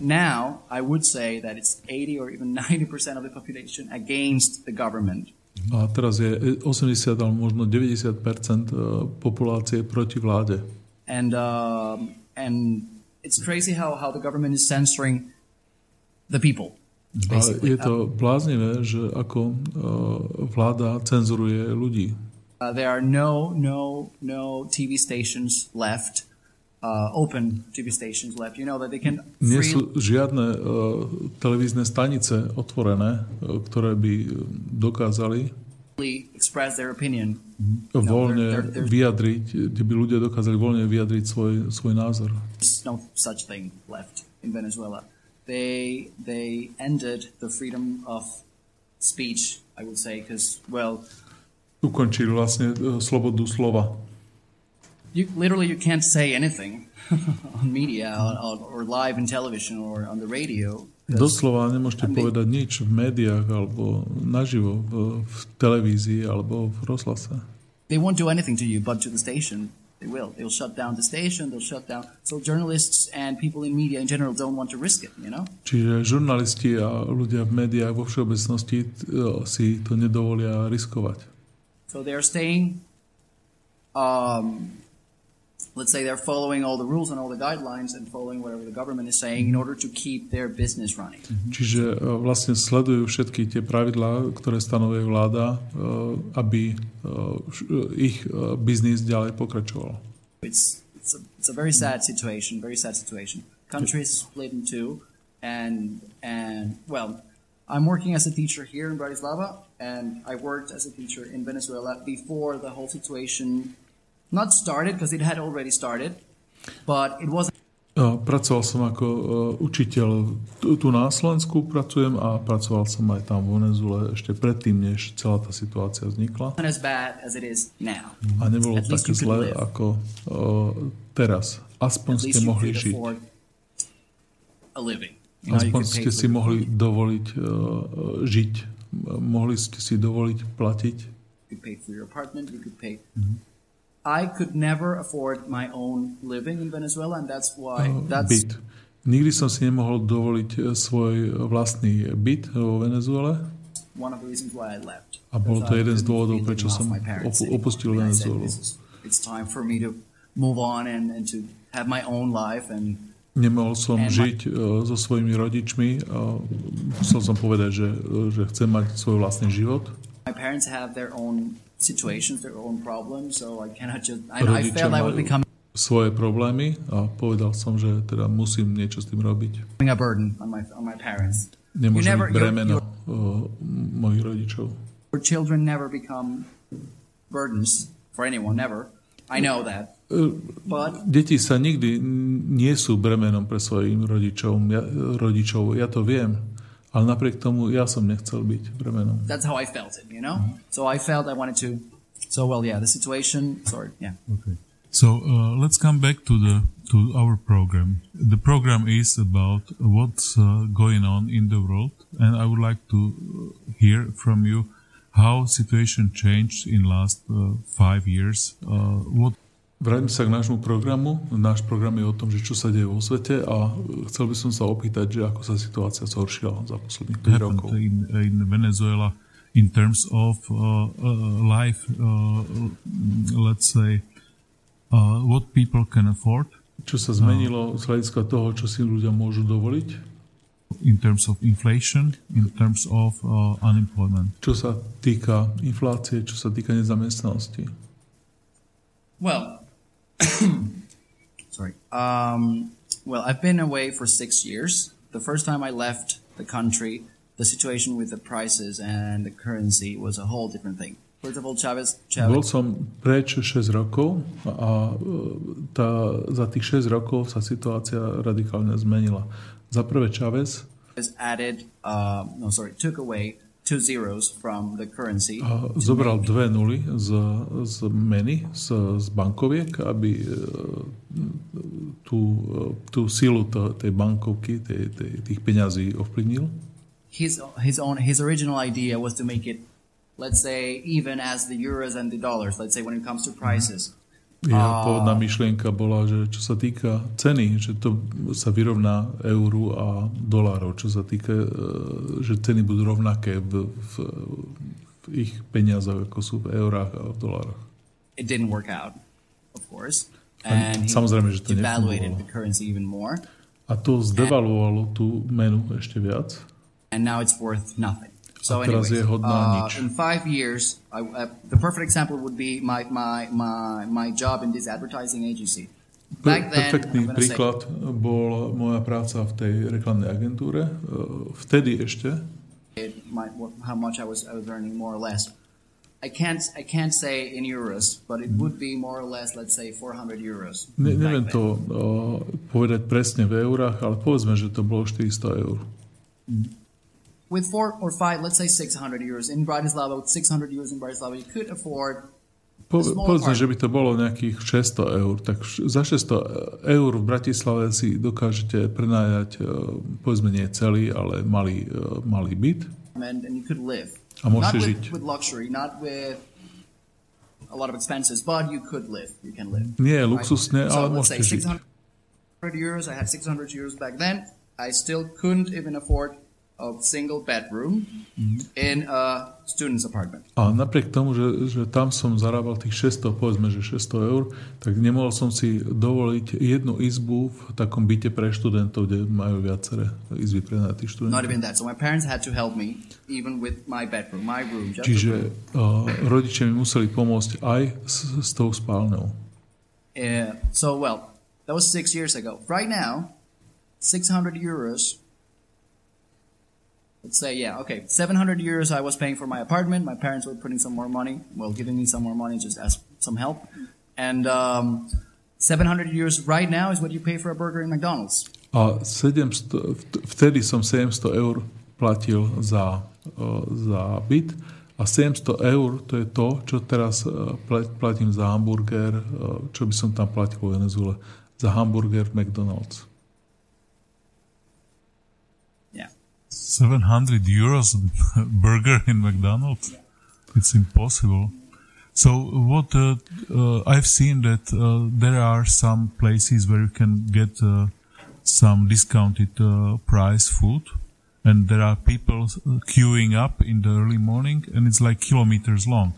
Now, I would say that it's 80 or even 90% of the population against the government. A teraz je 80 alebo možno 90% e, populácie proti vláde. And, um, and it's crazy how, how the government is censoring the people. Basically. je to bláznivé, že ako e, vláda cenzuruje ľudí. Uh, there are no, no, no TV stations left, uh, open TV stations left. You know that they can Nie freely sú žiadne uh, televízne stanice otvorené, uh, ktoré by uh, dokázali express their opinion. voľne there- there- vyjadriť, kde by ľudia dokázali voľne vyjadriť svoj, svoj názor. There's no such thing left in Venezuela. They they ended the freedom of speech. I would say because well, Ukončili vlastne uh, slobodu slova. you literally you can't say anything on media or, or live in television or on the radio. Doslova nemôžete Andy. povedať nič v médiách alebo naživo v, v televízii alebo v rozhlase. They won't do anything to you, but to the station they will. They'll shut down the station. They'll shut down. So journalists and people in media in general don't want to risk it. You know. Čiže žurnalisti a ľudia v médiách vo všeobecnosti uh, si to nedovolia riskovať. So they're staying. Um, let's say they're following all the rules and all the guidelines and following whatever the government is saying in order to keep their business running. Mhm. Čiže vlastne sledujú všetky tie pravidlá, ktoré stanovuje vláda, aby ich biznis ďalej pokračoval. It's it's a, it's a very sad situation. Very sad situation. Country is split in two, and and well, I'm working as a teacher here in Bratislava, and I worked as a teacher in Venezuela before the whole situation not started because it had already started, but it wasn't. A Pracoval som ako e, učiteľ tu, na Slovensku, pracujem a pracoval som aj tam v Venezuele ešte predtým, než celá tá situácia vznikla. Not as bad as it is now. A nebolo At také zlé ako o, teraz. Aspoň At ste mohli žiť. Aspoň ste si mohli dovoliť uh, žiť. Mohli ste si dovoliť platiť. You could pay for your apartment. You could pay. Mm-hmm. I could never afford my own living in Venezuela, and that's why uh, that's byt. Nikdy som si nemohol dovoliť uh, svoj vlastný byt vo Venezuele. one of the reasons why I left. A bol to jeden z dôvodov, prečo som opustil Venezuelu. "This is- It's time for me to move on and, and to have my own life and Nemohol som žiť uh, so svojimi rodičmi. Musel som povedať, že, že chcem mať svoj vlastný život. my parents have their own situations, their own problems, so I cannot just. I, I felt I majú becoming svoje problémy a povedal som, že teda musím niečo s tým robiť. a burden on my on my parents. Nemôžem never- byť you're- bremeno uh, mojich rodičov. Your children never become burdens for anyone, never. I know that, Uh, but Deti sa nikdy nie sú bremenom pre svojim rodičov. Ja, rodičov. ja to viem, ale napriek tomu ja som nechcel byť bremenom. that's how I felt it, you know. So I felt I wanted to. So well, yeah, the situation. Sorry, yeah. Okay. So uh, let's come back to the to our program. The program is about what's uh, going on in the world, and I would like to uh, hear from you how situation changed in last uh, five years. Uh, what Vráťme sa k nášmu programu. Náš program je o tom, že čo sa deje vo svete a chcel by som sa opýtať, že ako sa situácia zhoršila za posledných 5 happened rokov. in in Venezuela in terms of uh, uh, life? Uh, let's say uh, what people can afford Čo sa zmenilo z hľadiska toho, čo si ľudia môžu dovoliť? in terms of inflation, in terms of uh, unemployment. Čo sa týka inflácie, čo sa týka nezamestnanosti? Well, sorry. Um, well, I've been away for six years. The first time I left the country, the situation with the prices and the currency was a whole different thing. First of all, Chavez, Bol Chavez, som preč 6 rokov a tá, za tých 6 rokov sa situácia radikálne zmenila. Za prvé Chávez has added, uh, no, sorry, took away two zeros from the currency. a zobral dve nuly z, z meny, z, z bankoviek, aby tú, tú silu to, tej bankovky, tej, tej, tých peňazí ovplyvnil. His his own his original idea was to make it, let's say, even as the euros and the dollars. Let's say when it comes to prices. Jeho pôvodná myšlienka bola, že čo sa týka ceny, že to sa vyrovná euru a dolárov, čo sa týka, e, že ceny budú rovnaké v, v, v ich peniazoch, ako sú v eurách a v dolároch. It didn't work out, of course. And samozrejme, že to nefungovalo. A to zdevaluovalo tú menu ešte viac. and now it's worth nothing. So A teraz anyways, je hodná uh, in five years, I, uh, the perfect example would be my, my, my, my job in this advertising agency. Back then, Perfektný gonna say, príklad bol moja práca v tej reklamnej agentúre. E, Vtedy ešte, my, how much I was, I was earning more or less. I can't, I can't say in euros, but it would be more or less, let's say, 400 euros. ne, neviem to o, povedať presne v eurách, ale povedzme, že to bolo 400 eur. With four or five, let's say 600 euros in Bratislava, with 600 euros in Bratislava, you could afford Po, povedzme, že by to bolo nejakých 600 eur, tak za 600 eur v Bratislave si dokážete prenajať, povedzme nie celý, ale malý, malý byt. and, and you could live. A môžete not žiť. with, with luxury, not with a lot of expenses, but you could live. You can live. Nie je right? luxusné, so ale let's say môžete žiť. 600 euros. I had 600 euros back then. I still couldn't even afford a single bedroom Mm-hmm. in a student's apartment. A napriek tomu, že, že tam som zarábal tých 600, povedzme, že 600 eur, tak nemohol som si dovoliť jednu izbu v takom byte pre študentov, kde majú viaceré izby pre tých Not študentov. even that. So my parents had to help me, even with my bedroom, my room. Just. Čiže uh, rodičia mi museli pomôcť aj s, s tou spálňou. Uh, so well, that was six years ago. Right now, 600 euros. Let's say, yeah, okay, 700 euros I was paying for my apartment. My parents were putting some more money, well, giving me some more money just as some help. And um, 700 euros right now is what you pay for a burger in McDonald's. A 700, vt- vtedy som 700 eur platil za, o, za byt a 700 eur to je to, čo teraz uh, e, platím za hamburger, e, čo by som tam platil vo Venezuele, za hamburger McDonald's. Yeah. 700 euros burger in McDonald's. It's impossible. So what uh, uh, I've seen that uh, there are some places where you can get uh, some discounted uh, price food, and there are people uh, queuing up in the early morning, and it's like kilometers long.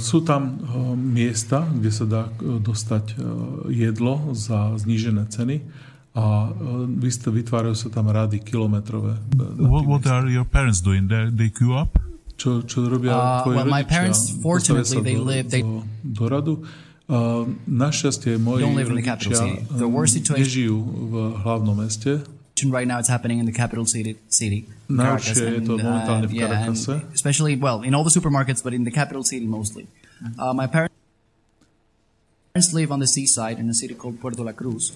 Sú tam miesta, kde sa dá dostať jedlo za znížené ceny a vyst- vytvárajú sa tam rady kilometrové. na what, tých what miestach. are your parents doing? They they queue up. Čo, čo robia Uh, tvoji well, my rodičia? parents, Postavia fortunately, sa they do, live- they- do, do radu. Uh, našťastie moji Don't live in the capital rodičia city. The worst um, situation- nežijú v hlavnom meste. Right now, it's happening in the capital city. city Caracas, Najhoršie je to and, momentálne v yeah, and Caracase. especially well in all the supermarkets, but in the capital city mostly. Uh, my parents live on the seaside in a city called Puerto La Cruz.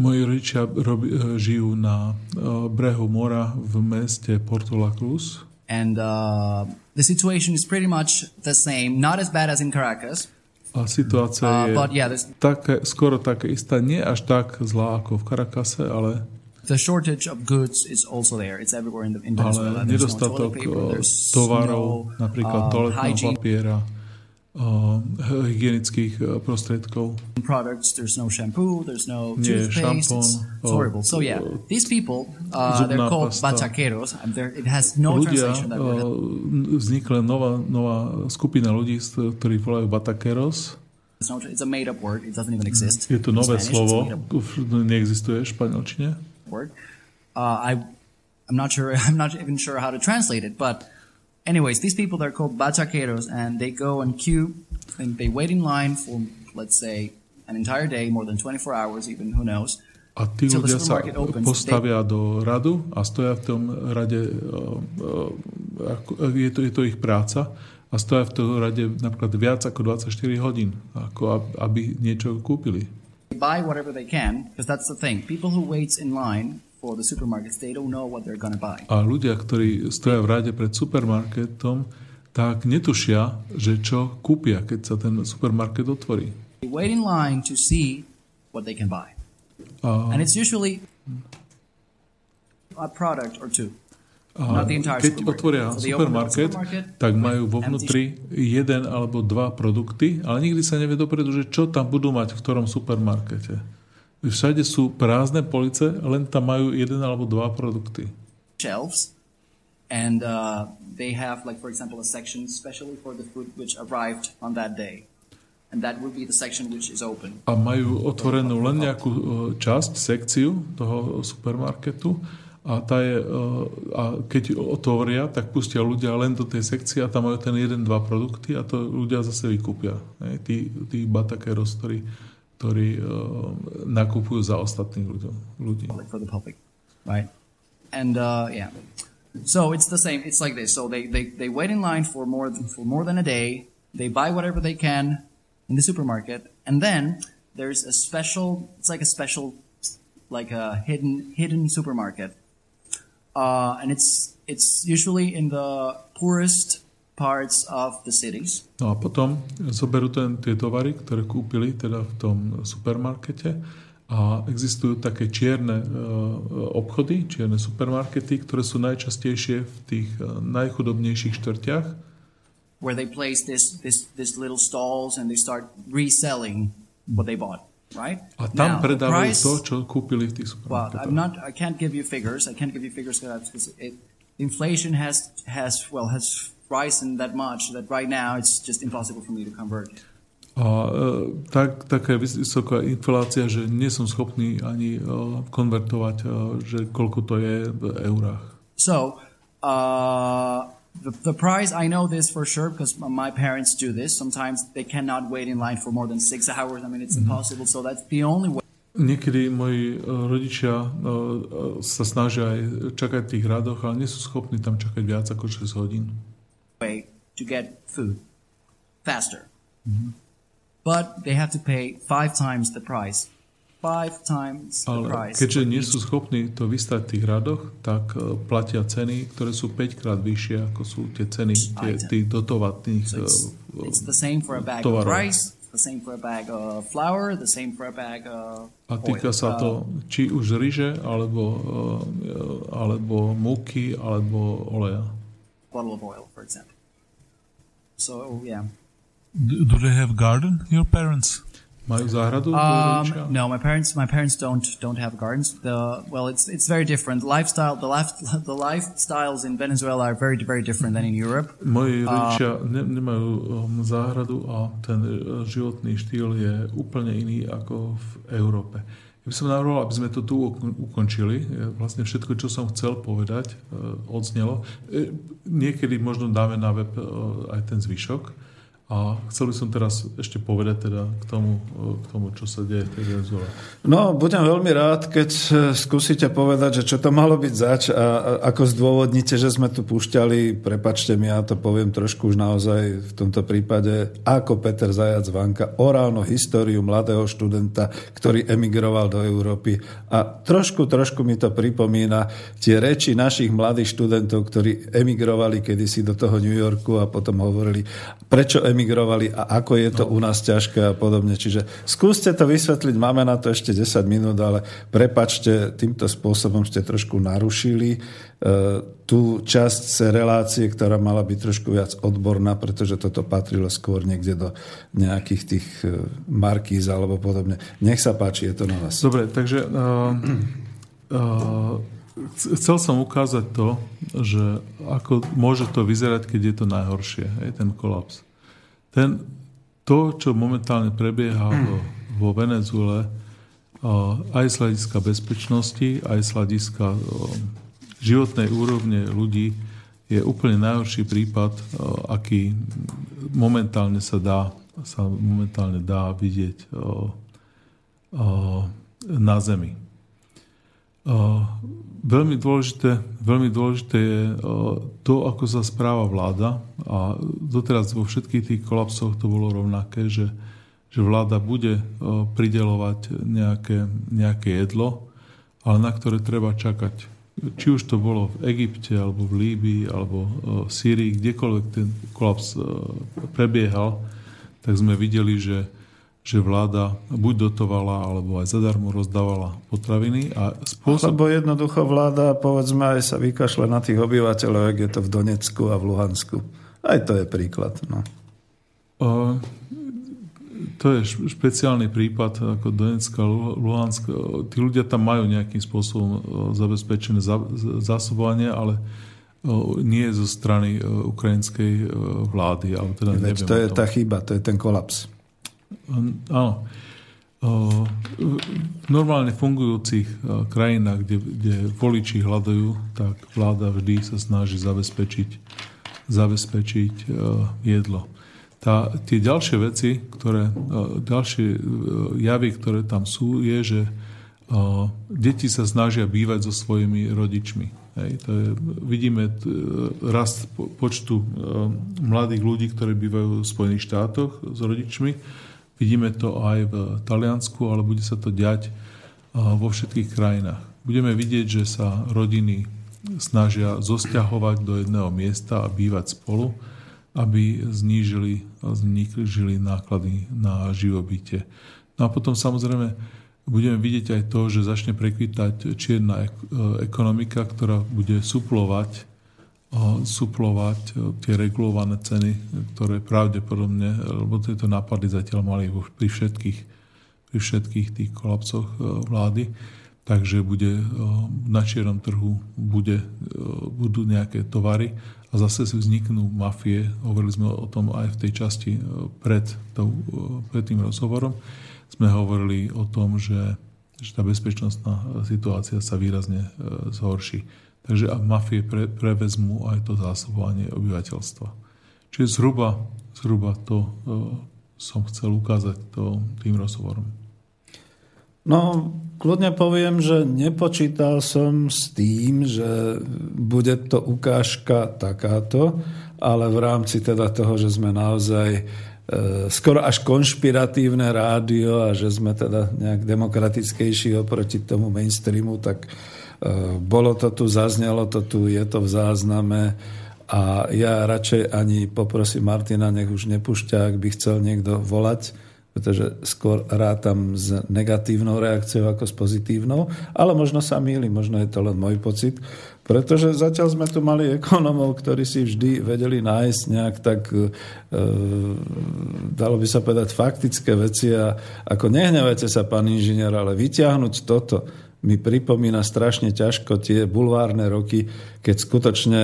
Moji rodičia eh, žijú na uh, brehu mora v meste Porto La Cruz. And uh, the situation is pretty much the same, not as bad as in Caracas, A situácia uh, je but yeah, there's, také, skoro také istá, nie až tak zlá ako v Caracase, ale, the shortage of goods is also there. It's everywhere in, the, in Venezuela. ale no nedostatok toilet paper, there's tovarov, no, napríklad uh, toaletného papiera, uh, hygienických eh, prostriedkov. products. There's no shampoo. There's no Nie, toothpaste. šampón, It's, it's horrible. So yeah, these people uh, they're called pasta. bachaqueros. and It has no ľudia, translation. That uh, vznikla nová, nová skupina ľudí, ktorí volajú Batakeros. It's, no, it's a made-up word. It doesn't even exist. Je to nové Spanish. slovo, neexistuje v španielčine. word. Uh, I, I'm not sure. I'm not even sure how to translate it. But, anyways, these people they're called bachaqueros, and they go and queue, and they wait in line for let's say an entire day, more than 24 hours, even who knows. A tí ľudia sa opens, postavia do radu a stoja v tom rade, uh, ako- je, to, je to ich práca, a stoja v tom rade napríklad viac ako 24 hodín, ako ab- aby niečo kúpili. They buy whatever they can because that's the thing. People who waits in line for the supermarkets, they don't know what they're gonna buy. A ľudia, ktorí stoja v rade pred supermarketom, tak netušia, že čo kúpia, keď sa ten supermarket otvorí. They wait in line to see what they can buy, A, and it's usually a product or two. a keď otvoria supermarket, tak majú vo vnútri jeden alebo dva produkty, ale nikdy sa nevie dopredu, že čo tam budú mať v ktorom supermarkete. Všade sú prázdne police, len tam majú jeden alebo dva produkty. shelves, and uh, they have, like, for example, a section specially for the food which arrived on that day, and that would be the section which is open. A majú otvorenú len nejakú e, časť, sekciu toho supermarketu a, tá je, e, a keď otvoria, tak pustia ľudia len do tej sekcie a tam majú ten jeden, dva produkty a to ľudia zase vykúpia. Hej, tí, tí batakeros, ktorí, ktorí uh, nakupujú za ostatných ľudí. for the public, right? And uh, yeah, so it's the same. It's like this. So they, they, they wait in line for more than, for more than a day. They buy whatever they can in the supermarket, and then there's a special. It's like a special, like a hidden hidden supermarket, uh, and it's it's usually in the poorest parts of the cities. No a potom zoberú ten, tie tovary, ktoré kúpili teda v tom supermarkete a existujú také čierne e, obchody, čierne supermarkety, ktoré sú najčastejšie v tých e, najchudobnejších štvrťach where they place this this this little stalls and they start reselling what they bought, right? a tam Now, predávajú price- to, čo kúpili v tých Well, supermarketoch. I'm not. I can't give you figures. I can't give you figures because it, inflation has has well has risen that much that right now it's just impossible for me to convert. A e, tak, taká je vysoká inflácia, že nie som schopný ani e, konvertovať, e, že koľko to je v eurách. So uh, the the price I know this for sure because my parents do this. Sometimes they cannot wait in line for more than six hours. I mean, it's impossible. So that's the only way. Niekedy moji e, rodičia sa snažia aj čakať v tých radoch, ale nie sú schopní tam čakať viac ako 6 hodín. Way to get food faster. but they have to pay five times the price. Five times the Ale price. keďže nie sú schopní to vystať v tých radoch, tak e, platia ceny, ktoré sú 5 krát vyššie, ako sú tie ceny tie, tých dotovatných So it's, e, it's the same for a bag tovarov. of rice, the same for a bag of flour, the same for a bag of A týka oil, sa uh, to či už ryže, alebo, e, alebo múky, alebo oleja. bottle of oil, for example. So yeah. D- Do they have garden? Your parents? Majú záhradu? Um, no, my parents my parents don't don't have gardens. The well, it's it's very different. Lifestyle the life the lifestyles in Venezuela are very very different than in Europe. Moji rodičia ne, nemajú um, záhradu a ten uh, životný štýl je úplne iný ako v Európe. Ja by som navrhoval, aby sme to tu uk- ukončili. Vlastne všetko, čo som chcel povedať, uh, odznelo. E, Niekedy možno dáme na web uh, aj ten zvyšok. A chcel by som teraz ešte povedať teda k tomu, uh, k tomu čo sa deje v tej Venezuele. No, budem veľmi rád, keď e, skúsite povedať, že čo to malo byť zač a ako zdôvodnite, že sme tu púšťali, prepačte mi, ja to poviem trošku už naozaj v tomto prípade, ako Peter Zajac Vanka, orálnu históriu mladého študenta, ktorý emigroval do Európy. A trošku, trošku mi to pripomína tie reči našich mladých študentov, ktorí emigrovali kedysi do toho New Yorku a potom hovorili, prečo emigrovali a ako je to u nás ťažké a podobne. Čiže skúste to vysvetliť, máme na to ešte 10 minút, ale prepačte, týmto spôsobom ste trošku narušili e, tú časť relácie, ktorá mala byť trošku viac odborná, pretože toto patrilo skôr niekde do nejakých tých e, markíz alebo podobne. Nech sa páči, je to na vás. Dobre, takže uh, uh, chcel som ukázať to, že ako môže to vyzerať, keď je to najhoršie, hej, ten kolaps. Ten, to, čo momentálne prebieha vo, vo Venezuele, aj z hľadiska bezpečnosti, aj z hľadiska životnej úrovne ľudí, je úplne najhorší prípad, aký momentálne sa dá, sa momentálne dá vidieť na Zemi. Veľmi dôležité, veľmi dôležité je uh, to, ako sa správa vláda a doteraz vo všetkých tých kolapsoch to bolo rovnaké, že, že vláda bude uh, pridelovať nejaké, nejaké jedlo, ale na ktoré treba čakať. Či už to bolo v Egypte, alebo v Líbii, alebo uh, v Sýrii, kdekoľvek ten kolaps prebiehal, tak sme videli, že že vláda buď dotovala, alebo aj zadarmo rozdávala potraviny. A spôsob... Lebo jednoducho vláda, povedzme, aj sa vykašle na tých obyvateľov, ak je to v Donecku a v Luhansku. Aj to je príklad. No. Uh, to je špeciálny prípad ako Donecka, Lu- Luhansk. Uh, Tí ľudia tam majú nejakým spôsobom uh, zabezpečené zásobovanie, ale uh, nie zo strany uh, ukrajinskej vlády. Ale teda Veď to je tá chyba, to je ten kolaps. Áno. V normálne fungujúcich krajinách, kde, kde voliči hľadujú, tak vláda vždy sa snaží zabezpečiť, zabezpečiť jedlo. Tá, tie ďalšie veci, ktoré, ďalšie javy, ktoré tam sú, je, že deti sa snažia bývať so svojimi rodičmi. Hej, to je, vidíme rast po- počtu mladých ľudí, ktorí bývajú v Spojených štátoch s rodičmi. Vidíme to aj v Taliansku, ale bude sa to diať e, vo všetkých krajinách. Budeme vidieť, že sa rodiny snažia zosťahovať do jedného miesta a bývať spolu, aby znížili, znížili náklady na živobytie. No a potom samozrejme budeme vidieť aj to, že začne prekvítať čierna ek- ekonomika, ktorá bude suplovať suplovať o, tie regulované ceny, ktoré pravdepodobne, lebo tieto nápady zatiaľ mali pri všetkých, pri všetkých tých kolapsoch o, vlády, takže bude o, na čiernom trhu bude, budú nejaké tovary a zase si vzniknú mafie. Hovorili sme o tom aj v tej časti pred, tou, pred tým rozhovorom. Sme hovorili o tom, že, že tá bezpečnostná situácia sa výrazne e, zhorší. Takže mafie pre, prevezmú aj to zásobovanie obyvateľstva. Čiže zhruba, zhruba to e, som chcel ukázať to, tým rozhovorom. No, kľudne poviem, že nepočítal som s tým, že bude to ukážka takáto, ale v rámci teda toho, že sme naozaj e, skoro až konšpiratívne rádio a že sme teda nejak demokratickejší oproti tomu mainstreamu, tak bolo to tu, zaznelo to tu, je to v zázname a ja radšej ani poprosím Martina, nech už nepúšťa, ak by chcel niekto volať, pretože skôr rátam s negatívnou reakciou ako s pozitívnou, ale možno sa mýlim, možno je to len môj pocit, pretože zatiaľ sme tu mali ekonomov, ktorí si vždy vedeli nájsť nejak tak, e, dalo by sa povedať, faktické veci a ako nehnevajte sa, pán inžinier, ale vyťahnuť toto mi pripomína strašne ťažko tie bulvárne roky, keď skutočne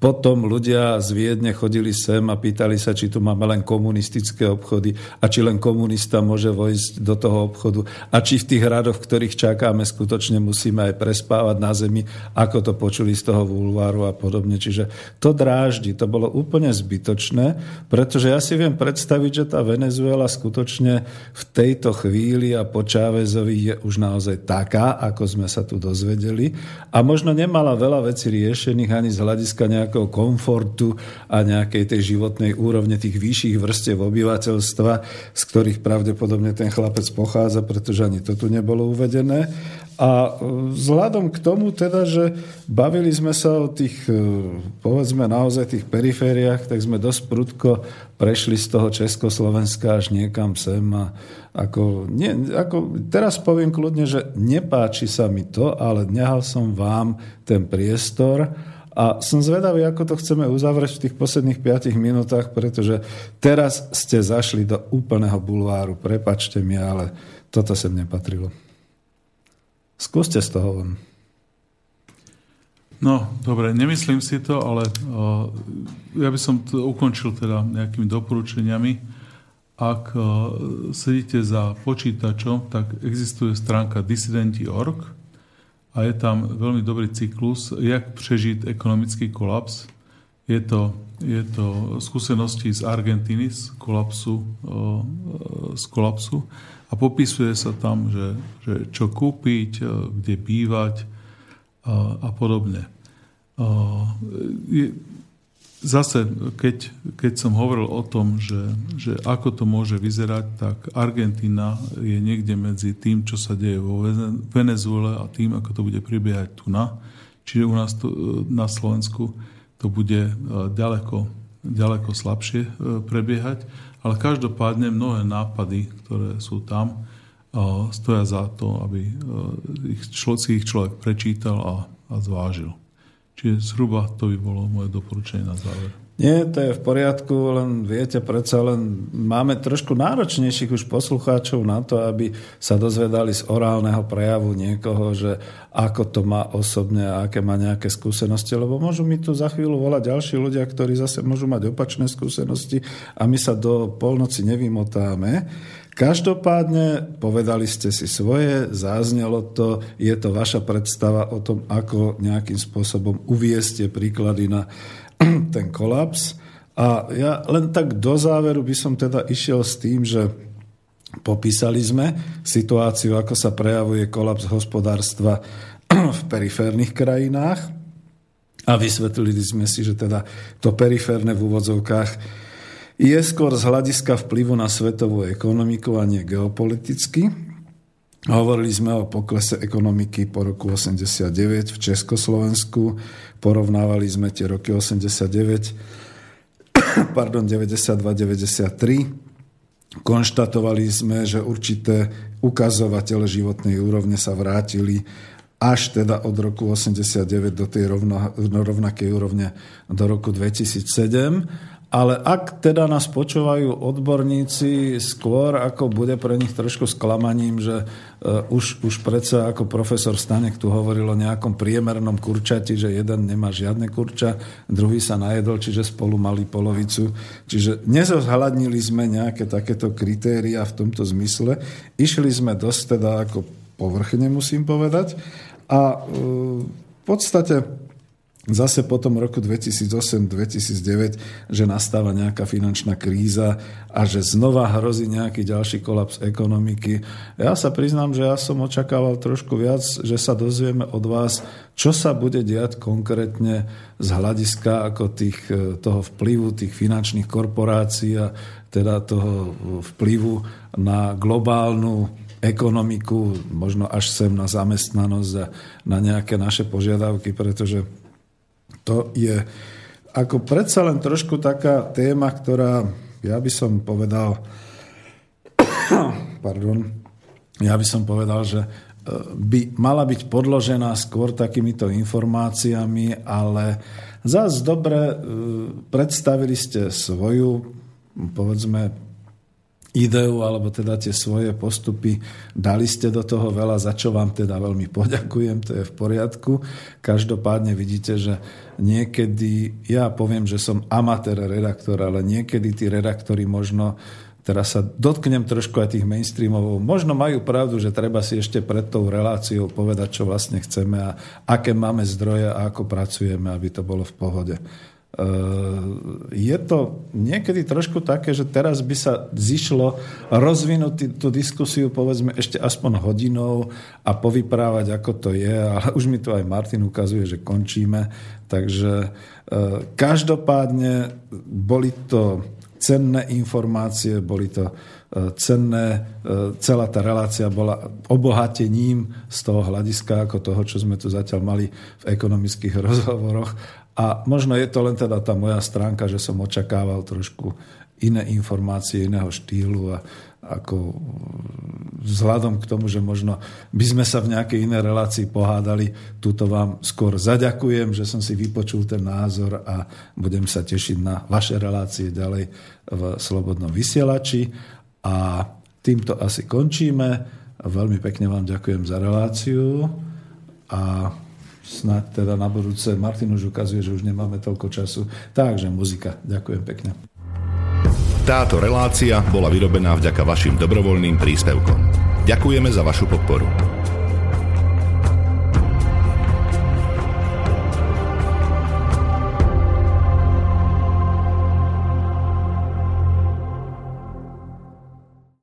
potom ľudia z Viedne chodili sem a pýtali sa, či tu máme len komunistické obchody a či len komunista môže vojsť do toho obchodu a či v tých radoch, v ktorých čakáme, skutočne musíme aj prespávať na zemi, ako to počuli z toho vulváru a podobne. Čiže to dráždi, to bolo úplne zbytočné, pretože ja si viem predstaviť, že tá Venezuela skutočne v tejto chvíli a po Čávezovi je už naozaj taká, ako sme sa tu dozvedeli a možno nemala veľa vecí riešených ani z hľadiska nejak nejakého komfortu a nejakej tej životnej úrovne tých vyšších vrstev obyvateľstva, z ktorých pravdepodobne ten chlapec pochádza, pretože ani to tu nebolo uvedené. A e, vzhľadom k tomu teda, že bavili sme sa o tých, e, povedzme naozaj tých perifériách, tak sme dosť prudko prešli z toho Československa až niekam sem a ako, nie, ako, teraz poviem kľudne, že nepáči sa mi to, ale nehal som vám ten priestor a som zvedavý, ako to chceme uzavrieť v tých posledných 5 minútach, pretože teraz ste zašli do úplného bulváru. Prepačte mi, ale toto sem nepatrilo. Skúste z toho von. No, dobre, nemyslím si to, ale uh, ja by som to ukončil teda nejakými doporučeniami. Ak uh, sedíte za počítačom, tak existuje stránka dissidenti.org, a je tam veľmi dobrý cyklus, jak prežiť ekonomický kolaps. Je to, je to skúsenosti z Argentíny, z kolapsu, z kolapsu a popisuje sa tam, že, že čo kúpiť, kde bývať a, a podobne. Zase, keď, keď som hovoril o tom, že, že ako to môže vyzerať, tak Argentína je niekde medzi tým, čo sa deje vo Venezuele a tým, ako to bude pribiehať tu na. Čiže u nás to, na Slovensku to bude e, ďaleko, ďaleko slabšie e, prebiehať. Ale každopádne mnohé nápady, ktoré sú tam, e, stoja za to, aby ich, si ich človek prečítal a, a zvážil. Čiže zhruba to by bolo moje doporučenie na záver. Nie, to je v poriadku, len viete, predsa len máme trošku náročnejších už poslucháčov na to, aby sa dozvedali z orálneho prejavu niekoho, že ako to má osobne a aké má nejaké skúsenosti, lebo môžu mi tu za chvíľu volať ďalší ľudia, ktorí zase môžu mať opačné skúsenosti a my sa do polnoci nevymotáme. Každopádne povedali ste si svoje, záznelo to, je to vaša predstava o tom, ako nejakým spôsobom uvieste príklady na ten kolaps. A ja len tak do záveru by som teda išiel s tým, že popísali sme situáciu, ako sa prejavuje kolaps hospodárstva v periférnych krajinách a vysvetlili sme si, že teda to periférne v úvodzovkách je skôr z hľadiska vplyvu na svetovú ekonomiku a nie geopoliticky. Hovorili sme o poklese ekonomiky po roku 89 v Československu, porovnávali sme tie roky 89, pardon, 92-93. Konštatovali sme, že určité ukazovatele životnej úrovne sa vrátili až teda od roku 89 do tej rovno, rovnakej úrovne do roku 2007 ale ak teda nás počúvajú odborníci skôr, ako bude pre nich trošku sklamaním, že uh, už, už predsa ako profesor Stanek tu hovoril o nejakom priemernom kurčati, že jeden nemá žiadne kurča, druhý sa najedol, čiže spolu mali polovicu. Čiže nezohľadnili sme nejaké takéto kritéria v tomto zmysle. Išli sme dosť teda ako povrchne, musím povedať. A uh, v podstate zase potom roku 2008-2009, že nastáva nejaká finančná kríza a že znova hrozí nejaký ďalší kolaps ekonomiky. Ja sa priznám, že ja som očakával trošku viac, že sa dozvieme od vás, čo sa bude diať konkrétne z hľadiska ako tých, e, toho vplyvu tých finančných korporácií a teda toho vplyvu na globálnu ekonomiku, možno až sem na zamestnanosť a na nejaké naše požiadavky, pretože to je ako predsa len trošku taká téma, ktorá, ja by som povedal, pardon, ja by som povedal, že e, by mala byť podložená skôr takýmito informáciami, ale zás dobre e, predstavili ste svoju, povedzme, ideu alebo teda tie svoje postupy. Dali ste do toho veľa, za čo vám teda veľmi poďakujem, to je v poriadku. Každopádne vidíte, že niekedy, ja poviem, že som amatér redaktor, ale niekedy tí redaktori možno teraz sa dotknem trošku aj tých mainstreamov. Možno majú pravdu, že treba si ešte pred tou reláciou povedať, čo vlastne chceme a aké máme zdroje a ako pracujeme, aby to bolo v pohode. Eh, je to niekedy trošku také, že teraz by sa zišlo rozvinúť tú diskusiu povedzme ešte aspoň hodinou a povyprávať, ako to je, ale už mi to aj Martin ukazuje, že končíme. Takže eh, každopádne boli to cenné informácie, boli to eh, cenné, celá tá relácia bola obohatením z toho hľadiska ako toho, čo sme tu zatiaľ mali v ekonomických rozhovoroch a možno je to len teda tá moja stránka, že som očakával trošku iné informácie, iného štýlu a ako vzhľadom k tomu, že možno by sme sa v nejakej inej relácii pohádali, túto vám skôr zaďakujem, že som si vypočul ten názor a budem sa tešiť na vaše relácie ďalej v Slobodnom vysielači a týmto asi končíme. Veľmi pekne vám ďakujem za reláciu a Snad teda na budúce. Martin už ukazuje, že už nemáme toľko času. Takže muzika. Ďakujem pekne. Táto relácia bola vyrobená vďaka vašim dobrovoľným príspevkom. Ďakujeme za vašu podporu.